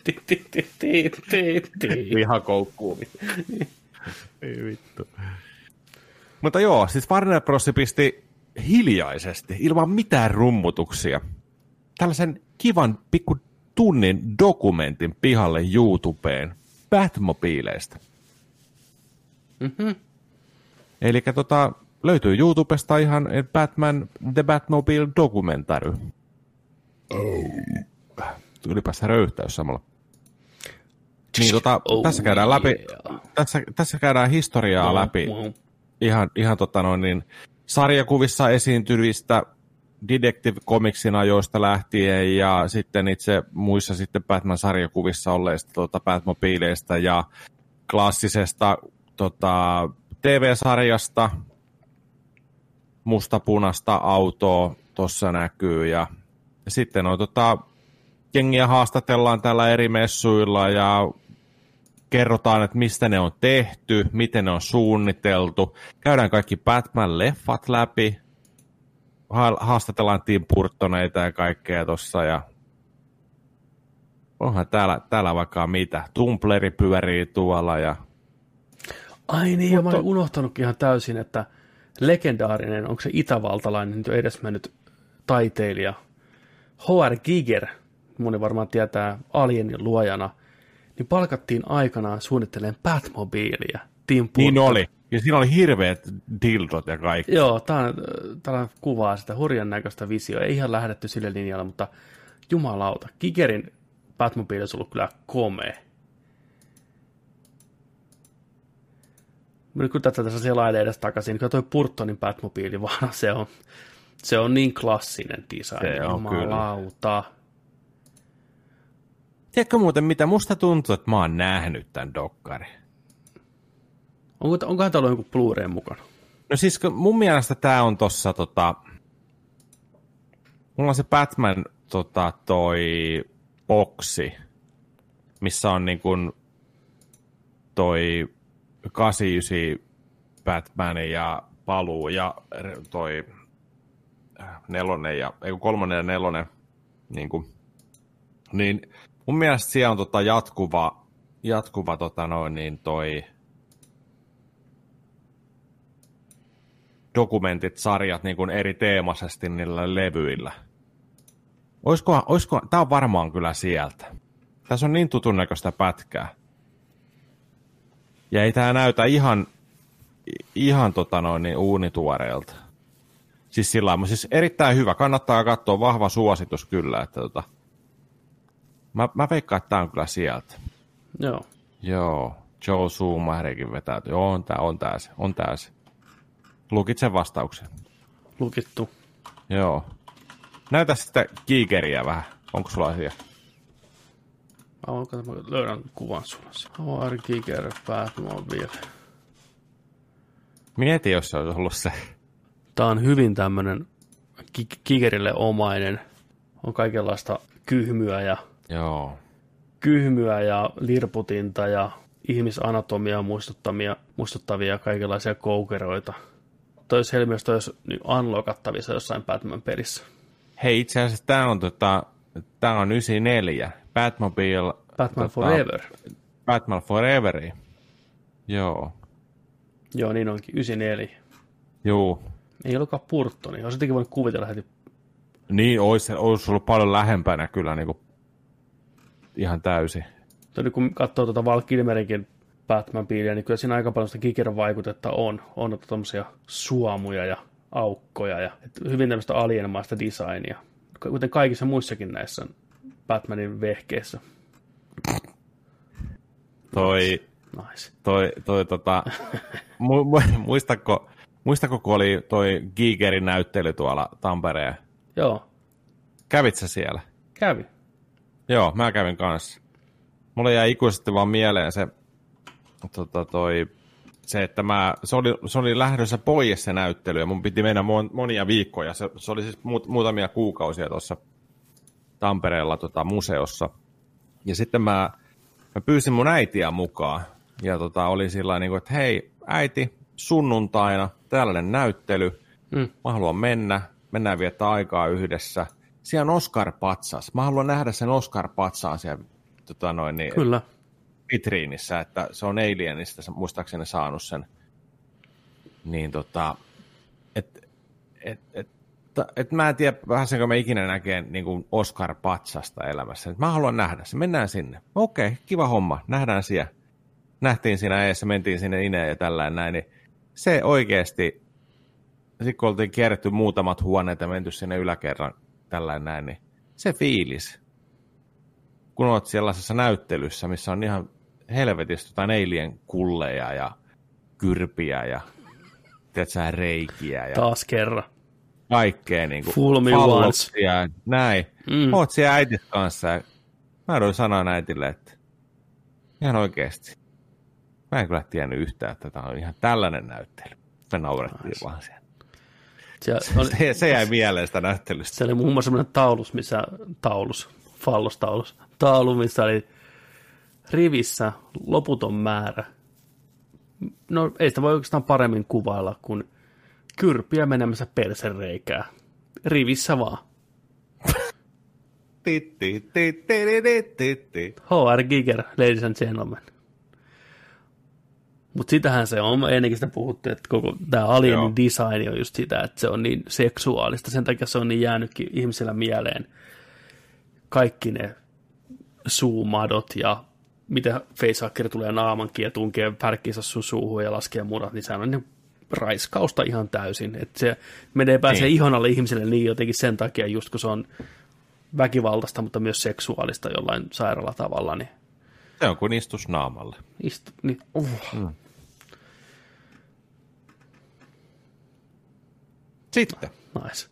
ti, ti, ti, ti, ti, ti. vihakoukkuu. Ei vittu. Mutta joo, siis Warner Bros. pisti hiljaisesti, ilman mitään rummutuksia, tällaisen kivan pikku tunnin dokumentin pihalle YouTubeen Batmobiileista. Mhm. Eli tota, löytyy YouTubesta ihan Batman The Batmobile Documentary. Tulipas se röyhtäys samalla. Niin tota, Oh, tässä käydään läpi, yeah. tässä, tässä käydään historiaa läpi ihan, ihan tota noin, niin, sarjakuvissa esiintyvistä Detective Comicsin ajoista lähtien ja sitten itse muissa sitten Batman-sarjakuvissa olleista tota, Batmobiileista ja klassisesta tota, TV-sarjasta mustapunasta autoa tuossa näkyy ja, ja sitten on tota, jengiä haastatellaan täällä eri messuilla ja kerrotaan, että mistä ne on tehty, miten ne on suunniteltu. Käydään kaikki Batman-leffat läpi. Ha- haastatellaan Tim Burtoneita ja kaikkea tossa ja onhan täällä, täällä vaikka mitä. Tumpleri pyörii tuolla ja Ai niin, Mutta... mä olin unohtanutkin ihan täysin, että legendaarinen, onko se itävaltalainen, nyt jo edesmennyt taiteilija, H.R. Giger, moni varmaan tietää Alienin luojana, niin palkattiin aikanaan suunnittelemaan Batmobiilia. Tim niin oli. Ja siinä oli hirveät dildot ja kaikki. Joo, tämä kuvaa sitä hurjan näköistä visioa. Ei ihan lähdetty sille linjalle, mutta jumalauta. Gigerin Batmobile olisi ollut kyllä komea. Nyt kun tätä tässä selailee edes takaisin, niin toi Burtonin Batmobile vaan se on, se on niin klassinen design. Se on kyllä. Tiedätkö muuten mitä? Musta tuntuu, että mä oon nähnyt tämän dokkarin. Onko, onkohan täällä joku Blu-ray mukana? No siis kun mun mielestä tää on tossa tota... Mulla on se Batman tota, toi boksi, missä on niin kuin toi 89 Batman ja paluu ja toi äh, nelonen ja, ei kun kolmonen ja nelonen, niin, kuin, niin mun mielestä siellä on tota jatkuva, jatkuva tota noin, niin toi dokumentit, sarjat niin kuin eri teemaisesti niillä levyillä. Oiskohan, oiskohan, tää on varmaan kyllä sieltä. Tässä on niin tutun näköistä pätkää. Ja ei tää näytä ihan, ihan tota noin, niin uunituoreelta. Siis sillä siis erittäin hyvä. Kannattaa katsoa, vahva suositus kyllä. Että tota, mä, mä veikkaan, että tää on kyllä sieltä. Joo. Joo, Joe Schumacherikin vetää. Joo, on tää, on tää se, on tää se. Lukitse vastauksen. Lukittu. Joo. Näytä sitä kiikeriä vähän. Onko sulla asia? Mä, voin, kato, mä löydän kuvan sulle. H.R. Giger Batmobile. Mieti, jos se olisi ollut se. Tämä on hyvin tämmöinen Gigerille omainen. On kaikenlaista kyhmyä ja, Joo. kyhmyä ja lirputinta ja ihmisanatomiaa muistuttavia, muistuttavia kaikenlaisia koukeroita. Toi olisi helmiöstä olisi niin unlockattavissa jossain Batman-pelissä. Hei, itse asiassa tämä on, tota, tää on 94. Batmobile... Batman tota, Forever. Batman Forever. Joo. Joo, niin onkin. 94. Joo. Ei ollutkaan Purttoni. Olisi jotenkin voinut kuvitella heti. Niin, olisi, olisi ollut paljon lähempänä kyllä niin kuin ihan täysin. Tuli, kun katsoo tuota Val Kilmerinkin Batman-piiliä, niin kyllä siinä aika paljon sitä Kiker vaikutetta on. On tuommoisia suomuja ja aukkoja ja hyvin tämmöistä alienmaista designia. Kuten kaikissa muissakin näissä Batmanin vehkeissä. Toi, nice. toi, toi tota, mu, mu, muistako, muistako, kun oli toi Gigerin näyttely tuolla Tampereen? Joo. Kävit sä siellä? Kävi. Joo, mä kävin kanssa. Mulla jäi ikuisesti vaan mieleen se, tota, toi, se että mä, se oli, se oli lähdössä pois se näyttely ja mun piti mennä monia viikkoja. Se, se oli siis muut, muutamia kuukausia tuossa Tampereella tota, museossa. Ja sitten mä, mä pyysin mun äitiä mukaan ja tota, oli sillä niin että hei äiti, sunnuntaina tällainen näyttely, mm. mä haluan mennä, mennään viettää aikaa yhdessä. Siellä on Oscar Patsas. Mä haluan nähdä sen Oscar Patsaan siellä tota noin, niin, Kyllä. vitriinissä, että se on Alienista muistaakseni saanut sen. Niin tota, et, et, et, et mä en tiedä, pääsenkö mä ikinä näkee niin kuin Oscar Patsasta elämässä. Et mä haluan nähdä se, mennään sinne. Okei, okay, kiva homma, nähdään siellä. Nähtiin siinä eessä, mentiin sinne ineen ja tällainen näin, niin se oikeasti, sitten kun oltiin kierretty muutamat huoneet ja menty sinne yläkerran tällainen näin, niin se fiilis, kun olet sellaisessa näyttelyssä, missä on ihan helvetistä jotain eilien kulleja ja kyrpiä ja tiedätkö, reikiä. Ja Taas kerran. Kaikkea niin kuin Full me ja näin. Mm. Oot siellä äitit kanssa ja mä doin sanoa äitille, että ihan oikeasti. Mä en kyllä tiennyt yhtään, että tämä on ihan tällainen näyttely. Me naurettiin nice. vaan siellä. Se, oli, se, se jäi mieleen sitä näyttelystä. Se oli muun muassa sellainen taulus, missä taulus, fallostaulus, taulu, missä oli rivissä loputon määrä. No ei sitä voi oikeastaan paremmin kuvailla kuin kyrpiä menemässä persereikää. Rivissä vaan. HR Giger, ladies and gentlemen. Mutta sitähän se on, ennenkin sitä puhuttu, että koko tämä alienin design on just sitä, että se on niin seksuaalista, sen takia se on niin jäänytkin ihmisillä mieleen kaikki ne suumadot ja miten facehacker tulee naamankin ja tunkee pärkkinsä sun suuhun ja laskee murat, niin sehän on niin raiskausta ihan täysin. Että se menee pääsee niin. ihon alle ihmiselle niin jotenkin sen takia, just kun se on väkivaltaista, mutta myös seksuaalista jollain sairaalla tavalla. Niin... Se on kuin istus naamalle. Istu, niin, uh. mm. Sitten. Nice.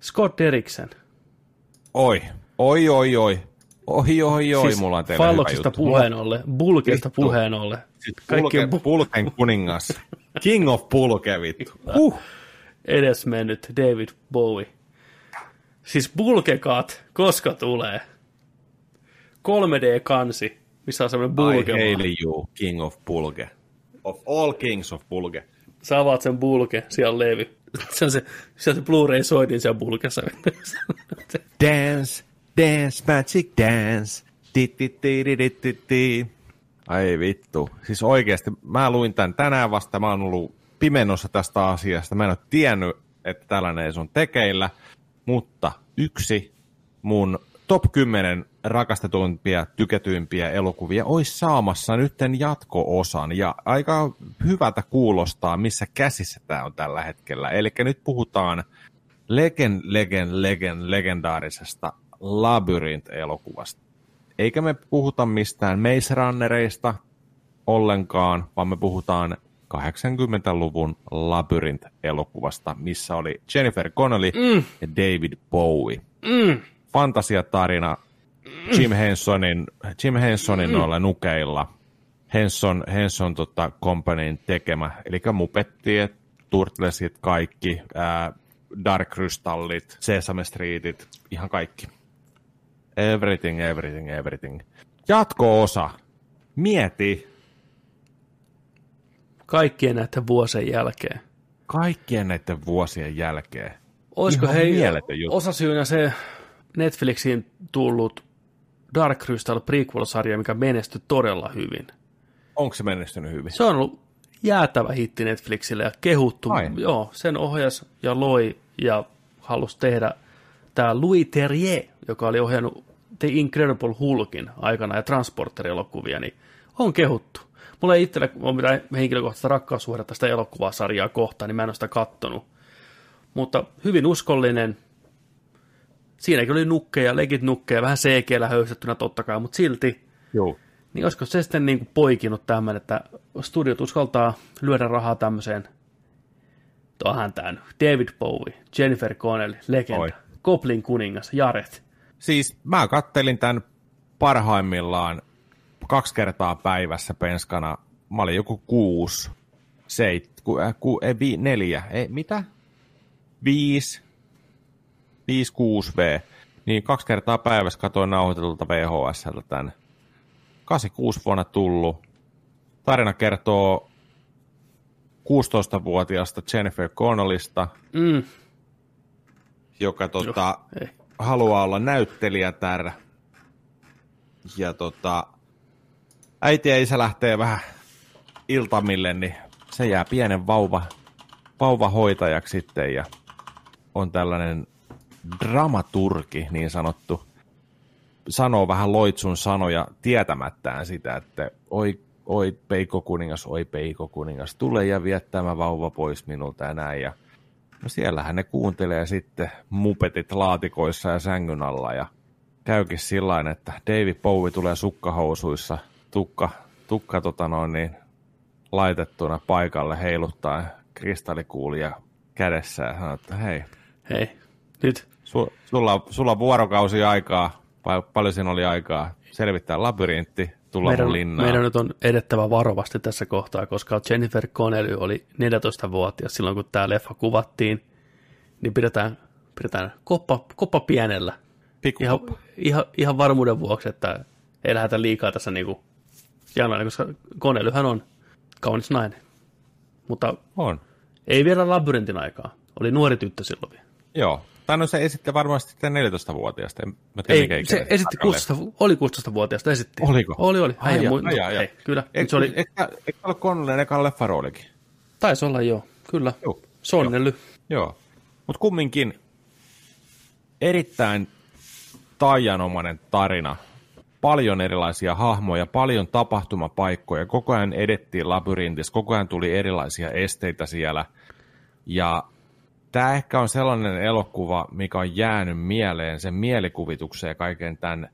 Scott Derricksen. Oi, oi, oi, oi. Oi, oi, oi, siis mulla on teille Falloksista puheen olle, Bulkesta puheen olle. Kaikki pulke, bu- Pulken kuningas. King of Pulke, vittu. Huh. Edes mennyt David Bowie. Siis Bulkekat, koska tulee? 3D-kansi, missä on semmoinen Bulke. I hail you, King of Pulke. Of all kings of Pulke. Sä avaat sen Bulke, siellä levy. Se on se, se, se Blu-ray soitin siellä Bulkessa. dance, dance, magic dance. Di, di, di, di, di, di, di. Ai vittu. Siis oikeasti, mä luin tämän tänään vasta, mä oon ollut pimennossa tästä asiasta. Mä en ole tiennyt, että tällainen ei sun tekeillä, mutta yksi mun top 10 rakastetuimpia, tykätyimpiä elokuvia olisi saamassa nytten jatko-osan. Ja aika hyvältä kuulostaa, missä käsissä tämä on tällä hetkellä. Eli nyt puhutaan legen, legen, legen, legendaarisesta Labyrinth-elokuvasta. Eikä me puhuta mistään Maze Runnereista ollenkaan, vaan me puhutaan 80-luvun Labyrinth-elokuvasta, missä oli Jennifer Connelly mm. ja David Bowie. Mm fantasiatarina Jim Hensonin, Jim Hensonin noilla nukeilla. Henson, Henson tota, Companyn tekemä, eli Mupettiet, Turtlesit, kaikki, ää, Dark Crystallit, Sesame Streetit, ihan kaikki. Everything, everything, everything. Jatko-osa. Mieti. Kaikkien näiden vuosien jälkeen. Kaikkien näiden vuosien jälkeen. Olisiko hei, osasyynä se Netflixiin tullut Dark Crystal prequel-sarja, mikä menestyi todella hyvin. Onko se menestynyt hyvin? Se on ollut jäätävä hitti Netflixille ja kehuttu. Ai. Joo, sen ohjas ja loi ja halusi tehdä tämä Louis Terrier, joka oli ohjannut The Incredible Hulkin aikana ja Transporter-elokuvia, niin on kehuttu. Mulla ei itsellä ole mitään henkilökohtaista rakkaussuhdetta sitä elokuvasarjaa kohtaan, niin mä en ole sitä kattonut. Mutta hyvin uskollinen. Siinäkin oli nukkeja, legit nukkeja, vähän CG-llä höystettynä totta kai, mutta silti Joo. niin olisiko se sitten niin kuin poikinut tämän, että studiot uskaltaa lyödä rahaa tämmöiseen, tuohan tämän David Bowie, Jennifer Connelly, legenda, Oi. Goblin kuningas, Jaret. Siis mä kattelin tämän parhaimmillaan kaksi kertaa päivässä penskana. Mä olin joku kuusi, seit, ku, äh, ku, ei, vi, neljä, ei, mitä? Viisi, viisi, kuusi V. Niin kaksi kertaa päivässä katoin nauhoitetulta VHSltä tämän. 86 vuonna tullut. Tarina kertoo 16-vuotiaasta Jennifer Connellista, Mm, joka tota, ei. haluaa olla näyttelijätär. Ja tota, äiti ja isä lähtee vähän iltamille, niin se jää pienen vauva, vauvahoitajaksi sitten ja on tällainen dramaturgi niin sanottu. Sanoo vähän loitsun sanoja tietämättään sitä, että oi, oi peikko kuningas, oi peikko kuningas, tule ja vie tämä vauva pois minulta ja näin. Ja No siellähän ne kuuntelee sitten mupetit laatikoissa ja sängyn alla ja käykin sillä että David Bowie tulee sukkahousuissa, tukka, tukka tota noin niin, laitettuna paikalle heiluttaa kristallikuulia kädessä ja sanoo, että hei, Hei, nyt. Su, sulla, sulla on vuorokausi aikaa, vai paljon siinä oli aikaa, selvittää labyrintti, tulla Meidän, linnaan. meidän nyt on edettävä varovasti tässä kohtaa, koska Jennifer Connelly oli 14-vuotias silloin, kun tämä leffa kuvattiin, niin pidetään, pidetään koppa, koppa pienellä. Pikku Ihan, ihan, ihan varmuuden vuoksi, että ei lähdetä liikaa tässä niinku janoille, koska Connellyhän on kaunis nainen. Mutta On. ei vielä labyrintin aikaa. Oli nuori tyttö silloin vielä. Joo. Tai no se esitti varmasti sitten 14-vuotiaasta. En mä tiedä, mikä Ei, ikäinen se esitti tarkalleen. 16, oli 16-vuotiaasta, esitti. Oliko? Oli, oli. Ai ai jaa, jaa. Ei, kyllä. Eikö se oli, Eikö eikö ole Connellin ekan leffaroolikin? taisi olla joo, kyllä. Joo. Sonnelly. Joo. Mutta kumminkin erittäin taianomainen tarina. Paljon erilaisia hahmoja, paljon tapahtumapaikkoja. Koko ajan edettiin labyrintissä, koko ajan tuli erilaisia esteitä siellä. Ja tämä ehkä on sellainen elokuva, mikä on jäänyt mieleen sen mielikuvitukseen ja kaiken tämän,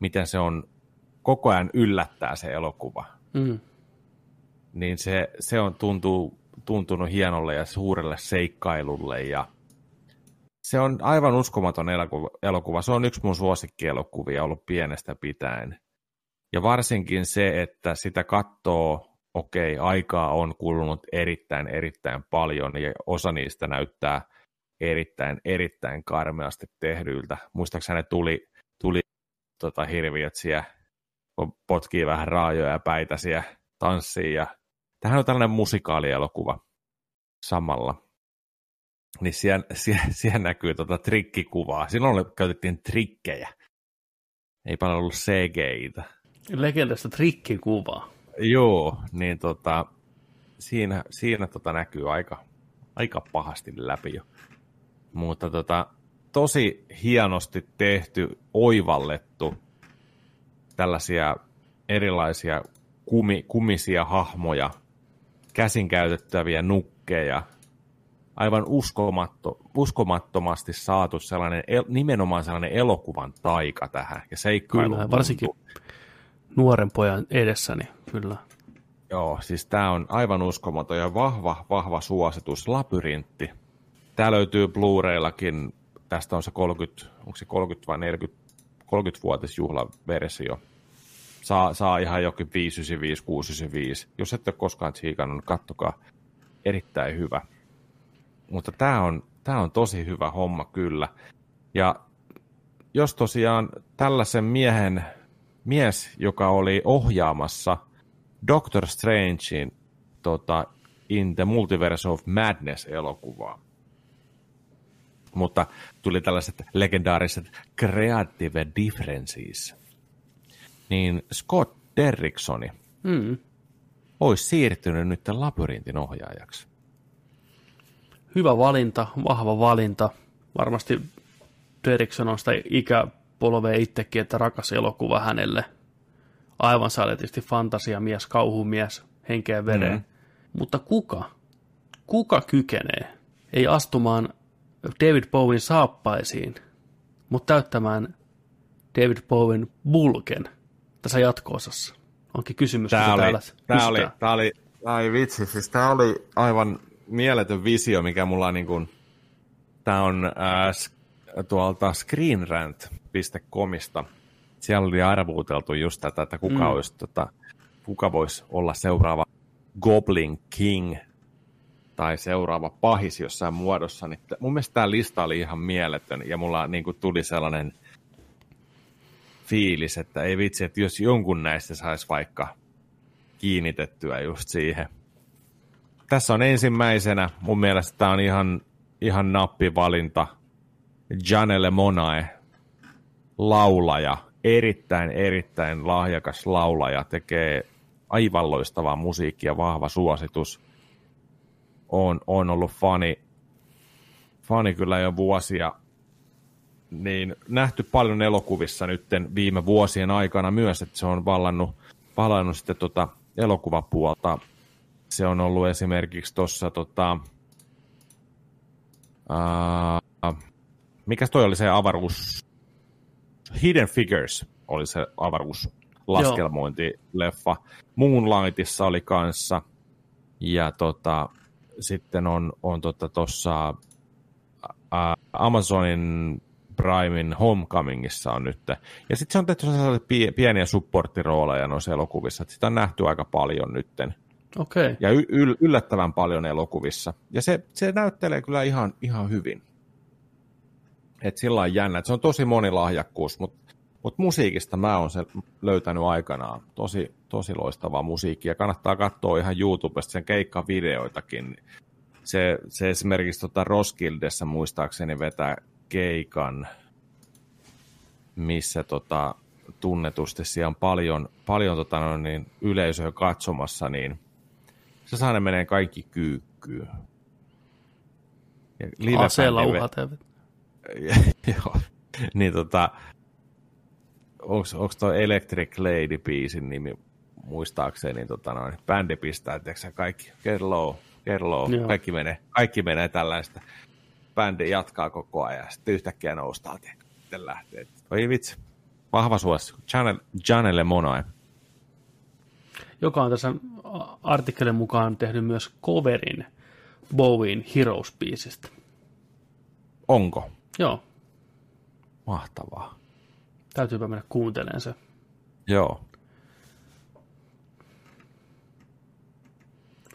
miten se on koko ajan yllättää se elokuva. Mm. niin se, se on tuntuu, tuntunut hienolle ja suurelle seikkailulle ja se on aivan uskomaton elokuva. elokuva. Se on yksi mun suosikkielokuvia ollut pienestä pitäen. Ja varsinkin se, että sitä katsoo, okei, aikaa on kulunut erittäin, erittäin paljon ja osa niistä näyttää erittäin, erittäin karmeasti tehdyiltä. Muistaakseni ne tuli, tuli tota, hirviöt siellä, potkii vähän raajoja ja päitäsiä, tanssii ja Tähän on tällainen musikaalielokuva samalla. Niin siellä, siellä, siellä näkyy tota trikkikuvaa. Silloin käytettiin trikkejä. Ei paljon ollut CGI-tä. Legendasta trikkikuvaa. Joo, niin tota, siinä, siinä tota näkyy aika, aika pahasti läpi jo. Mutta tota, tosi hienosti tehty, oivallettu tällaisia erilaisia kumi, kumisia hahmoja, käsin käytettäviä nukkeja, aivan uskomatto, uskomattomasti saatu sellainen, el, nimenomaan sellainen elokuvan taika tähän ja seikkailu. Kyllä, varsinkin nuoren pojan edessä, niin kyllä. Joo, siis tämä on aivan uskomaton ja vahva, vahva suositus. Labyrintti. Tämä löytyy Blu-rayllakin. Tästä on se 30, onko se 30 vai 40, 30-vuotisjuhlaversio. Saa, saa ihan jokin 595, 695. Jos ette ole koskaan tsiikannut, niin kattokaa. Erittäin hyvä. Mutta tämä on, tämä on tosi hyvä homma kyllä. Ja jos tosiaan tällaisen miehen, mies, joka oli ohjaamassa Doctor Strangein tota, In the Multiverse of Madness-elokuvaa, mutta tuli tällaiset legendaariset creative differences, niin Scott Derricksoni Mm. olisi siirtynyt nyt labyrintin ohjaajaksi. Hyvä valinta, vahva valinta. Varmasti Derrickson on sitä ikäpolvea itsekin, että rakas elokuva hänelle. Aivan saletisti fantasiamies, kauhumies, henkeä vereen. Mm. Mutta kuka, kuka kykenee, ei astumaan David Bowen saappaisiin, mutta täyttämään David Bowen bulken tässä jatko-osassa? Onkin kysymys, Tämä oli, täällä tämä oli, tämä oli, ai vitsi, siis tämä oli aivan mieletön visio, mikä mulla on niin kuin, tämä on äh, tuolta screenrant.comista. Siellä oli arvuuteltu just tätä, että kuka, Mm. olisi, tota, kuka voisi olla seuraava Goblin King tai seuraava pahis jossain muodossa. Niin mun mielestä tämä lista oli ihan mieletön ja mulla niin kuin tuli sellainen fiilis, että ei vitsi, että jos jonkun näistä saisi vaikka kiinnitettyä just siihen. Tässä on ensimmäisenä, mun mielestä tämä on ihan, ihan nappivalinta, Janelle Monae, laulaja, erittäin, erittäin lahjakas laulaja, tekee aivan loistavaa musiikkia, vahva suositus. On, on ollut fani, fani kyllä jo vuosia, niin nähty paljon elokuvissa nytten viime vuosien aikana myös, että se on vallannut, vallannut sitten tota elokuvapuolta. Se on ollut esimerkiksi tuossa tota, ää, mikäs toi oli se avaruus, Hidden Figures oli se avaruuslaskelmointileffa. Moonlightissa oli kanssa. Ja tota, sitten on, on tuossa tota Amazonin Primein Homecomingissa on nyt. Ja sitten se on tehty pieniä supporttirooleja noissa elokuvissa. että Sitä on nähty aika paljon nytten. Okay. Ja y- yl- yllättävän paljon elokuvissa. Ja se, se näyttelee kyllä ihan, ihan hyvin. Et sillä on jännä. Et se on tosi monilahjakkuus, mutta mut musiikista mä oon sen löytänyt aikanaan. Tosi, tosi loistavaa musiikkia. Kannattaa katsoa ihan YouTubesta sen keikkavideoitakin. Se, se esimerkiksi tota Roskildessa muistaakseni vetää keikan, missä tota, tunnetusti siellä on paljon, paljon tota, no, niin, yleisöä katsomassa, niin se saa ne menee kaikki kyykkyyn. Ja live-bändi Aseella. Joo. niin tota, onko tuo Electric Lady-biisin nimi muistaakseni, niin tota noin, bändi pistää, tiedätkö, kaikki, get low, Joo. kaikki menee, kaikki menee tällaista. Bändi jatkaa koko ajan, ja sitten yhtäkkiä noustaan, tiedätkö, sitten lähtee. Oi vitsi, vahva suosi, Janelle, Janelle Monae. joka on tässä artikkelin mukaan tehnyt myös coverin Bowien Heroes-biisistä. Onko? Joo, Mahtavaa. täytyypä mennä kuuntelemaan se. Joo.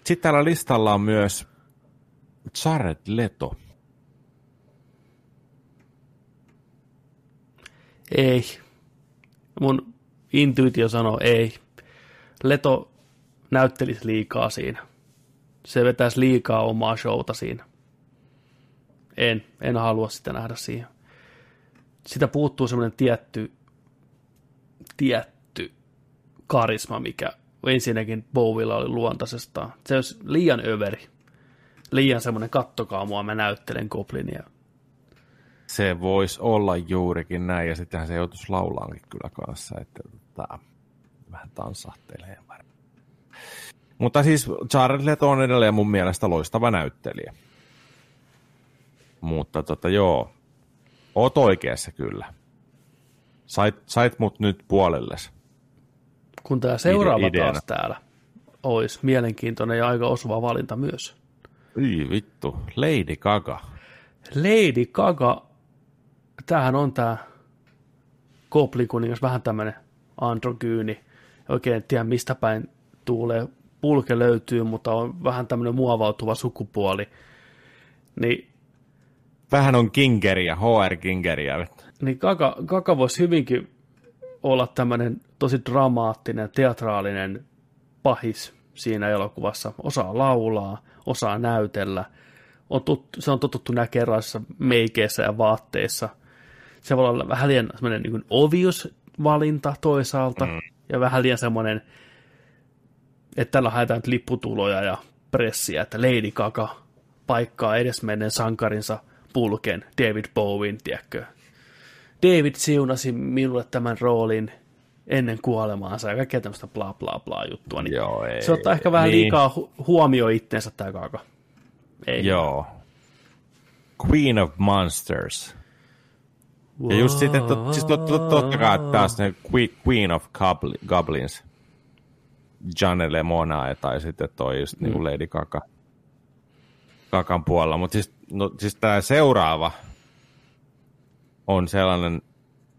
Sitten täällä listalla on myös Jared Leto. Ei. Mun intuitio sanoo ei. Leto näyttelisi liikaa siinä. Se vetäisi liikaa omaa showta siinä. En, en halua sitä nähdä siihen. Sitä puuttuu semmoinen tietty, tietty karisma, mikä ensinnäkin Bowilla oli luontaisestaan. Se olisi liian överi. Liian semmoinen, kattokaa mua, mä näyttelen Goblinia. Se voisi olla juurikin näin, ja sittenhän se joutuisi laulaankin kyllä kanssa, että tota, vähän tanssahtelee. Mutta siis Jared Leto on edelleen mun mielestä loistava näyttelijä. Mutta tota joo, oot oikeassa kyllä. Sait, sait mut nyt puolelles. kun tämä seuraava ideana. taas täällä olisi mielenkiintoinen ja aika osuva valinta myös. Yi vittu, Lady Gaga. Lady Gaga, tämähän on tämä Goblin kuningas, vähän tämmöinen androgyyni. Oikein en tiedä mistä päin tuulee. Pulke löytyy, mutta on vähän tämmöinen muovautuva sukupuoli. Niin Vähän on Kingeriä, HR Kingeriä. niin Gaga, Gaga voisi hyvinkin olla tämmöinen tosi dramaattinen, teatraalinen pahis siinä elokuvassa. Osaa laulaa, osaa näytellä. On tuttu, se on totuttu näkemään erilaisissa meikeissä ja vaatteissa. Se voi olla vähän liian semmoinen niin obvious valinta toisaalta, mm. ja vähän liian semmoinen, että tällä haetaan nyt lipputuloja ja pressiä, että Lady Gaga paikkaa edesmenneen sankarinsa pulken, David Bowen, tiedätkö. David siunasi minulle tämän roolin ennen kuolemaansa ja kaikkea tämmöistä bla bla bla juttua. Niin Joo, ei, se ottaa ehkä vähän niin. liikaa hu- huomio itteensä tämä Gaga. Ei. Joo. Queen of Monsters. Ja just sitten, to, siis tot, tot, totta kai taas ne Queen of Goblins. Janelle Mona tai sitten toi just niinku mm. niin Lady Gaga. Kakan puolella. Mutta siis, no, siis tämä seuraava on sellainen,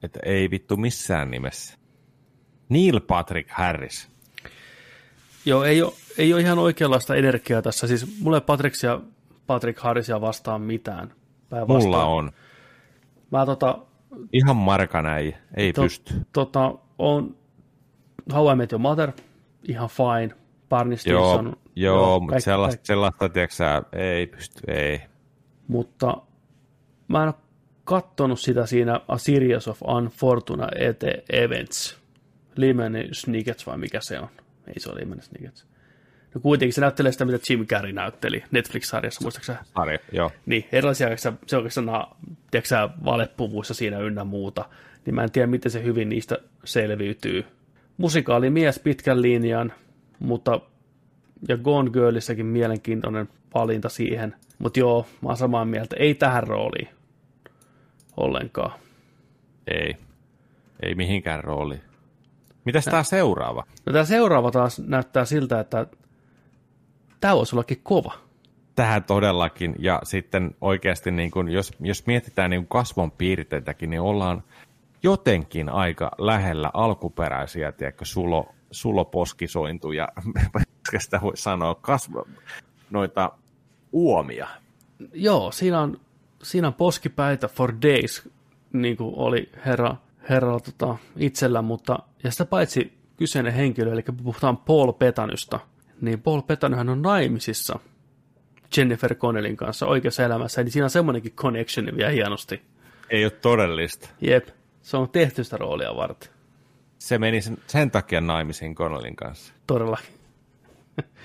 että ei vittu missään nimessä. Neil Patrick Harris. Joo, ei ole, ei ole ihan oikeanlaista energiaa tässä. Siis mulle Patricksia, Patrick Harrisia vastaan mitään. Mulla on. Mä tota... Ihan markana ei, ei to, pysty. Tota, on How I Met Your Mother, ihan fine. Barney Stinson. Joo, joo, joo mutta sellaista, sellaista tiedätkö ei pysty, ei. Mutta mä en ole kattonut sitä siinä A Series of Unfortunate Events. Lemon Snickets vai mikä se on? Ei se ole Lemon Snickets. No kuitenkin se näyttelee sitä, mitä Jim Carrey näytteli Netflix-sarjassa, muistaakseni? Sarja, joo. Niin, erilaisia, se on oikeastaan tiedätkö, valepuvuissa siinä ynnä muuta. Niin mä en tiedä, miten se hyvin niistä selviytyy. Musikaali mies pitkän linjan, mutta ja Gone Girlissäkin mielenkiintoinen valinta siihen. Mutta joo, mä oon samaa mieltä. Ei tähän rooliin ollenkaan. Ei. Ei mihinkään rooliin. Mitäs tämä seuraava? No tämä seuraava taas näyttää siltä, että tämä voisi ollakin kova. Tähän todellakin, ja sitten oikeasti, niin kun, jos, jos mietitään niin kasvon piirteitäkin, niin ollaan jotenkin aika lähellä alkuperäisiä, tiedätkö, sulo, suloposkisointuja, sitä voi sanoa, kasvo, noita uomia. Joo, siinä on, siinä on poskipäitä for days, niin kuin oli herra, herra tota, itsellä, mutta ja sitä paitsi kyseinen henkilö, eli puhutaan Paul Petanysta, niin Paul Petanyhän on naimisissa Jennifer Connellin kanssa oikeassa elämässä, eli siinä on semmoinenkin connection vielä hienosti. Ei ole todellista. Jep, se on tehty sitä roolia varten. Se meni sen, sen takia naimisiin Connellin kanssa. Todellakin.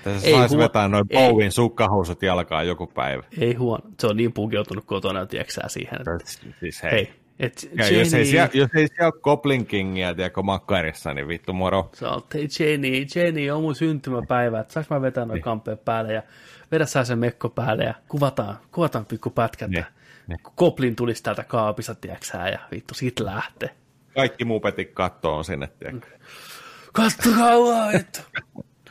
Tässä ei saisi huo- vetää noin Bowen sukkahousut jalkaan joku päivä. Ei huono. Se on niin pukeutunut kotona, tiedätkö siihen. Että... Siis hei. hei et Jenny... jos, ei siellä, jos ei siellä ole Goblin Kingia, tiedätkö, makkarissa, niin vittu moro. Sä oot, hei Jenny, Jenny on mun syntymäpäivä, että saanko mä vetää noin niin. kampeet päälle ja vedä sä sen mekko päälle ja kuvataan, kuvataan pikku pätkä, niin. niin. Goblin tulisi täältä kaapista, tiedätkö ja vittu, sit lähtee. Kaikki mupetit kattoo sinne, tiedätkö. Kattokaa vaan, että...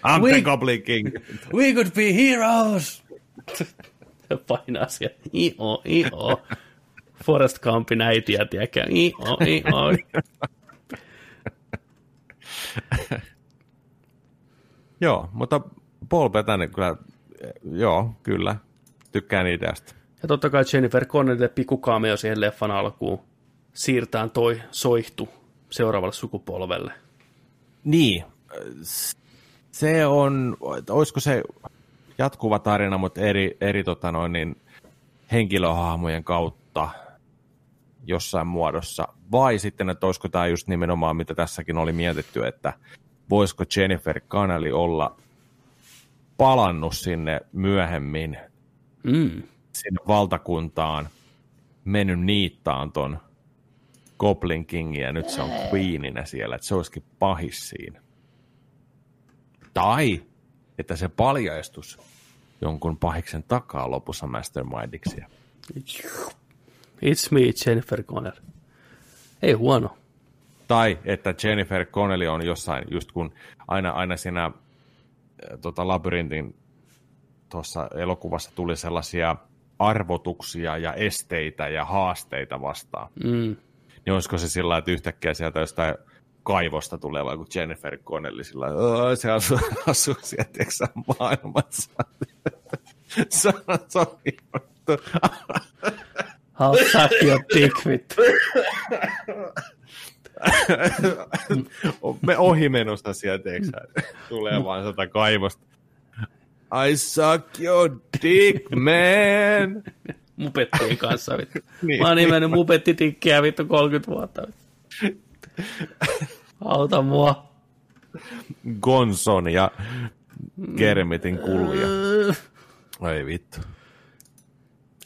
I'm we, the Goblin King. We could be heroes. Painaa siellä. Io, io. Forest Gumpin äitiä, tiedäkö? Io, io. joo, mutta Paul Bettany kyllä, joo, kyllä, tykkään ideasta. Ja totta kai Jennifer Connelly pikku cameo siihen leffan alkuun siirtää toi soihtu seuraavalle sukupolvelle. Niin, se on, olisiko se jatkuva tarina, mutta eri, eri tota noin, niin henkilöhahmojen kautta jossain muodossa, vai sitten, että olisiko tämä just nimenomaan, mitä tässäkin oli mietitty, että voisiko Jennifer Connelly olla palannut sinne myöhemmin mm. sinne valtakuntaan, mennyt niittaan ton Goblin Kingin ja nyt se on Queeninä siellä, että se olisikin pahis siinä. Tai että se paljastus jonkun pahiksen takaa lopussa Mastermindiksi. It's me, Jennifer Connell. Ei huono. Tai että Jennifer Connelly on jossain, just kun aina, aina siinä äh, tota, labyrintin tuossa elokuvassa tuli sellaisia arvotuksia ja esteitä ja haasteita vastaan. Mm. Niin olisiko se sillä että yhtäkkiä sieltä jostain kaivosta tuleva kuin Jennifer Connelly sillä se asuu, asuu siellä tiiäksä, maailmassa. se on, I'll suck your dick, vittu. Me ohi menosta sieltä, sä? Tulee vaan sata kaivosta. I suck your dick, man! Mupettien kanssa, vittu. Niin. Mä oon nimennyt mupettitikkiä, vittu, 30 vuotta. Vittu. Auta mua. Gonson ja Kermitin kuluja. Ai vittu.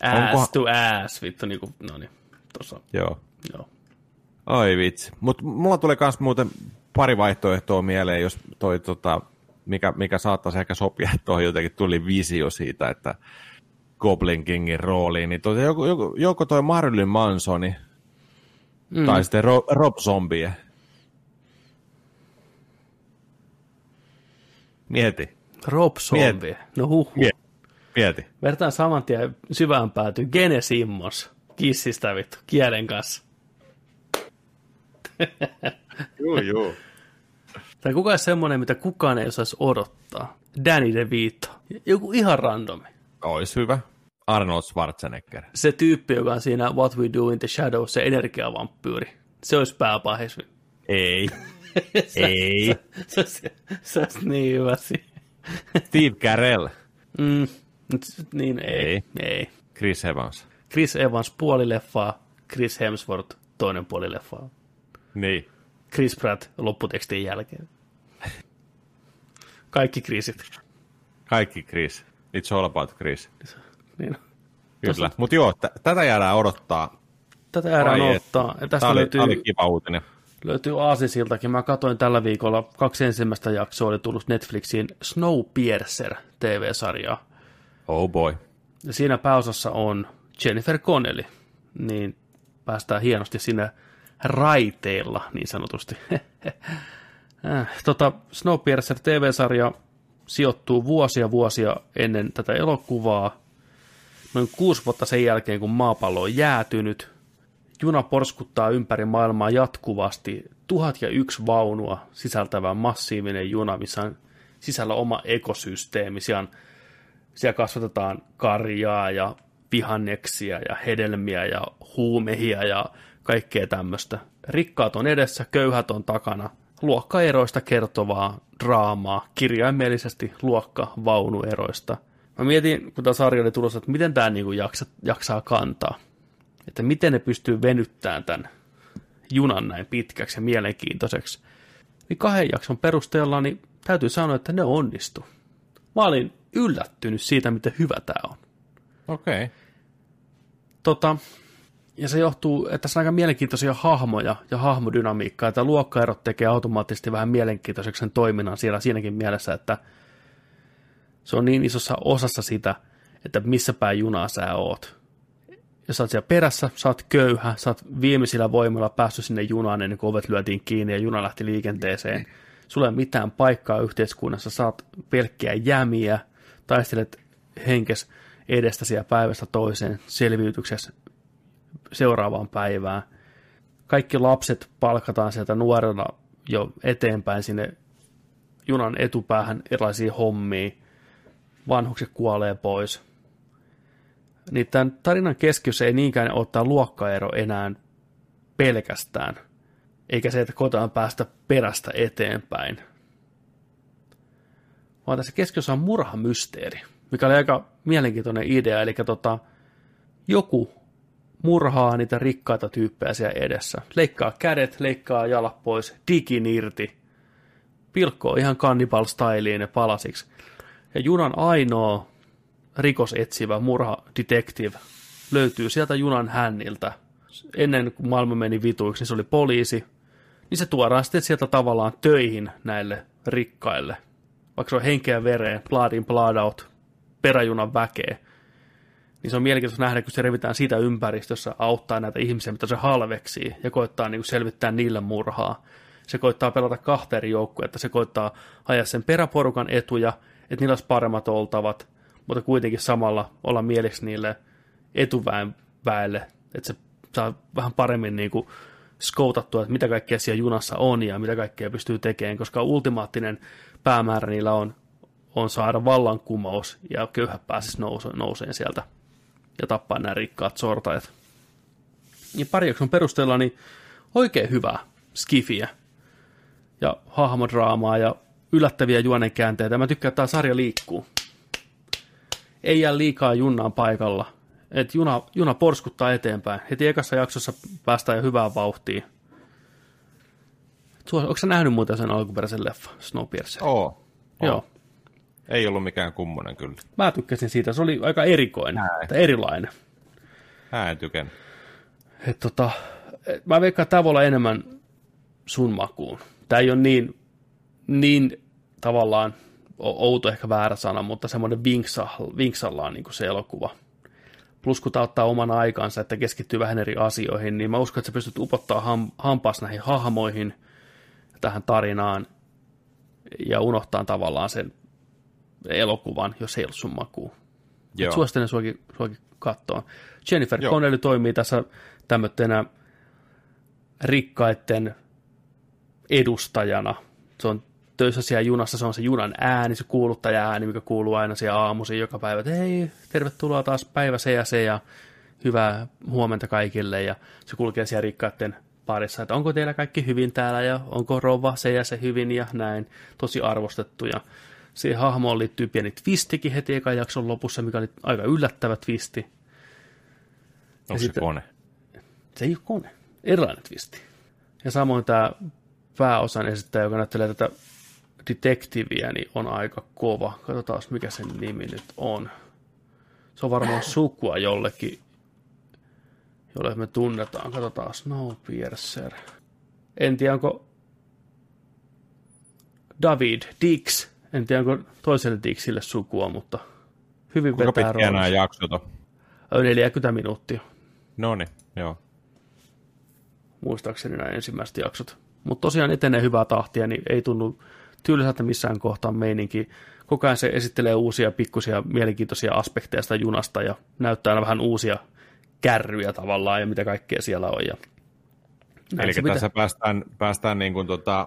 Ass Onko- to ass, vittu, niinku, no niin, tossa, Joo. joo. Ai vitsi. Mutta mulla tulee myös muuten pari vaihtoehtoa mieleen, jos toi, tota, mikä, mikä saattaisi ehkä sopia tuohon jotenkin tuli visio siitä, että Goblin Kingin rooliin, niin toi, joko, joko, joko toi Marilyn Mansoni mm. tai sitten Rob, Rob Zombie. Mieti, Rob Zombie. No huh. mieti, mieti. Vertaan saman tien syvään päätyy Gene Simmons kissistä vittu, kielen kanssa. Juu, juu. Tai kuka olisi semmoinen, mitä kukaan ei osaisi odottaa. Danny DeVito. Joku ihan randomi. Ois hyvä. Arnold Schwarzenegger. Se tyyppi, joka on siinä What We Do in the Shadows, se energiavampyyri. Se olisi pääpahis. Ei. Ei. Se, se, se olisi niin hyvä. Steve Carell. Mm, niin ei, Ei. ei. ei. Chris Evans. Chris Evans puoli leffaa, Chris Hemsworth toinen puoli leffaa. Niin. Chris Pratt lopputekstin jälkeen. Kaikki Chrisit. Kaikki Chris. It's all about Chris. Niin. Kyllä. Mutta joo, t- tätä jäädään odottaa. Tätä jäädään Ai et. ottaa. Ja Tämä tästä oli, löytyy, oli kiva uutinen. löytyy Aasisiltakin. Mä katsoin tällä viikolla kaksi ensimmäistä jaksoa, oli tullut Netflixiin Snowpiercer TV-sarjaa. Oh boy. Ja siinä pääosassa on Jennifer Connelly. Niin päästään hienosti sinne raiteilla, niin sanotusti. Äh, tota, Snowpiercer TV-sarja sijoittuu vuosia vuosia ennen tätä elokuvaa. Noin kuusi vuotta sen jälkeen, kun maapallo on jäätynyt. Juna porskuttaa ympäri maailmaa jatkuvasti. Tuhat ja yksi vaunua sisältävä massiivinen juna, missä on sisällä oma ekosysteemi. Siellä, siellä kasvatetaan karjaa ja vihanneksia ja hedelmiä ja huumehia ja kaikkea tämmöistä. Rikkaat on edessä, köyhät on takana. Luokkaeroista kertovaa draamaa, kirjaimellisesti luokka-vaunueroista. Mä mietin, kun tämä sarja oli tulossa, että miten tämä niinku jaksa, jaksaa kantaa. Että miten ne pystyy venyttämään tämän junan näin pitkäksi ja mielenkiintoiseksi. Niin kahden jakson perusteella niin täytyy sanoa, että ne onnistu. Mä olin yllättynyt siitä, miten hyvä tämä on. Okei. Okay. Tota, ja se johtuu, että tässä on aika mielenkiintoisia hahmoja ja hahmodynamiikkaa, että luokkaerot tekee automaattisesti vähän mielenkiintoiseksi sen toiminnan siellä siinäkin mielessä, että se on niin isossa osassa sitä, että missä päin junaa sä oot. Jos sä oot siellä perässä, sä oot köyhä, sä oot viimeisillä voimilla päässyt sinne junaan ennen kuin ovet lyötiin kiinni ja juna lähti liikenteeseen. Sulla ei ole mitään paikkaa yhteiskunnassa, sä oot pelkkiä jämiä, taistelet henkes edestä siellä päivästä toiseen selviytyksessä seuraavaan päivään. Kaikki lapset palkataan sieltä nuorena jo eteenpäin sinne junan etupäähän erilaisiin hommiin. Vanhukset kuolee pois. Niin tämän tarinan keskiössä ei niinkään tämä luokkaero enää pelkästään, eikä se, että kotaan päästä perästä eteenpäin. Vaan tässä keskiössä on murhamysteeri, mikä oli aika mielenkiintoinen idea, eli tota, joku murhaa niitä rikkaita tyyppejä siellä edessä. Leikkaa kädet, leikkaa jalat pois, digin irti, pilkkoo ihan cannibal styliin ne palasiksi. Ja junan ainoa rikosetsivä murha detective löytyy sieltä junan hänniltä. Ennen kuin maailma meni vituiksi, niin se oli poliisi. Niin se tuodaan sitten sieltä tavallaan töihin näille rikkaille. Vaikka se on henkeä vereen, blood in, blood out, peräjunan väkeä niin se on mielenkiintoista nähdä, kun se revitään siitä ympäristössä auttaa näitä ihmisiä, mitä se halveksii, ja koittaa niin selvittää niille murhaa. Se koittaa pelata kahta eri joukkoja, että se koittaa ajaa sen peräporukan etuja, että niillä olisi paremmat oltavat, mutta kuitenkin samalla olla mieleksi niille etuväen väelle, että se saa vähän paremmin niin kuin skoutattua, että mitä kaikkea siellä junassa on ja mitä kaikkea pystyy tekemään, koska ultimaattinen päämäärä niillä on, on saada vallankumous ja köyhät pääsisi nouse, nouseen sieltä ja tappaa nämä rikkaat sortajat. niin pari jakson perusteella niin oikein hyvää skifiä ja hahmodraamaa ja yllättäviä juonenkäänteitä. Mä tykkään, että tämä sarja liikkuu. Ei jää liikaa junnaan paikalla. Et juna, juna porskuttaa eteenpäin. Heti ekassa jaksossa päästään jo hyvään vauhtiin. Onko sä nähnyt muuten sen alkuperäisen leffa, Snowpiercer? Oo. oo. Joo. Ei ollut mikään kummonen kyllä. Mä tykkäsin siitä, se oli aika erikoinen, tai erilainen. Mä en tykän. Et tota, et mä veikkaan, että tämä voi olla enemmän sun makuun. Tämä ei ole niin, niin tavallaan outo ehkä väärä sana, mutta semmoinen vinksa, vinksallaan niin kuin se elokuva. Plus kun tämä ottaa oman aikansa, että keskittyy vähän eri asioihin, niin mä uskon, että sä pystyt upottaa ham, hampaas näihin hahmoihin, tähän tarinaan, ja unohtaa tavallaan sen elokuvan, jos ei ollut sun makuun. Joo. Et suosittelen suokin, suokin katsoa. Jennifer Joo. Connelly toimii tässä tämmöisenä rikkaiden edustajana. Se on töissä siellä junassa, se on se junan ääni, se kuuluttaja ääni, mikä kuuluu aina siellä aamuisin joka päivä, että hei, tervetuloa taas päivä se ja se ja hyvää huomenta kaikille ja se kulkee siellä rikkaiden parissa, että onko teillä kaikki hyvin täällä ja onko rouva se ja se hyvin ja näin, tosi arvostettu ja siihen hahmoon liittyy pieni twistikin heti ekan jakson lopussa, mikä oli aika yllättävä twisti. Onko se sitten- kone? Se ei ole kone. Erilainen twisti. Ja samoin tämä pääosan esittäjä, joka näyttelee tätä detektiviä, niin on aika kova. Katsotaan, mikä sen nimi nyt on. Se on varmaan sukua jollekin, jolle me tunnetaan. Katsotaan, Snowpiercer. En tiedä, onko David Dix. En tiedä, onko toiselle Dixille sukua, mutta hyvin Kuinka vetää pitkiä nämä jaksot on? 40 minuuttia. No niin, joo. muistaakseni nämä ensimmäiset jaksot. Mutta tosiaan etenee hyvää tahtia, niin ei tunnu tylsältä missään kohtaa meininki. Koko ajan se esittelee uusia pikkusia mielenkiintoisia aspekteja sitä junasta ja näyttää aina vähän uusia kärryjä tavallaan ja mitä kaikkea siellä on. Ja Eli se tässä päästään, päästään niin kuin tota,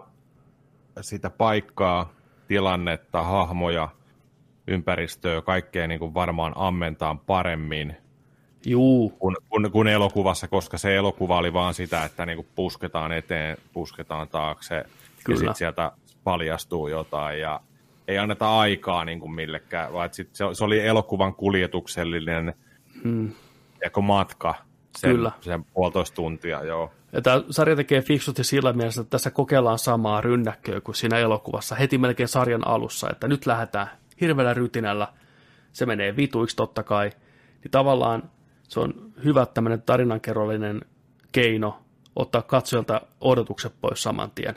sitä paikkaa, tilannetta, hahmoja, ympäristöä, kaikkea niin kuin varmaan ammentaan paremmin Juu, kuin, kuin, kuin elokuvassa, koska se elokuva oli vaan sitä, että niin kuin pusketaan eteen, pusketaan taakse Kyllä. ja sitten sieltä paljastuu jotain ja ei anneta aikaa niin kuin millekään, vaan sit se, se oli elokuvan kuljetuksellinen hmm. matka sen, Kyllä. sen puolitoista tuntia, joo. Ja tämä sarja tekee fiksusti sillä mielessä, että tässä kokeillaan samaa rynnäkköä kuin siinä elokuvassa heti melkein sarjan alussa, että nyt lähdetään hirveällä rytinällä, se menee vituiksi totta kai, niin tavallaan se on hyvä tämmöinen tarinankerrollinen keino ottaa katsojalta odotukset pois saman tien.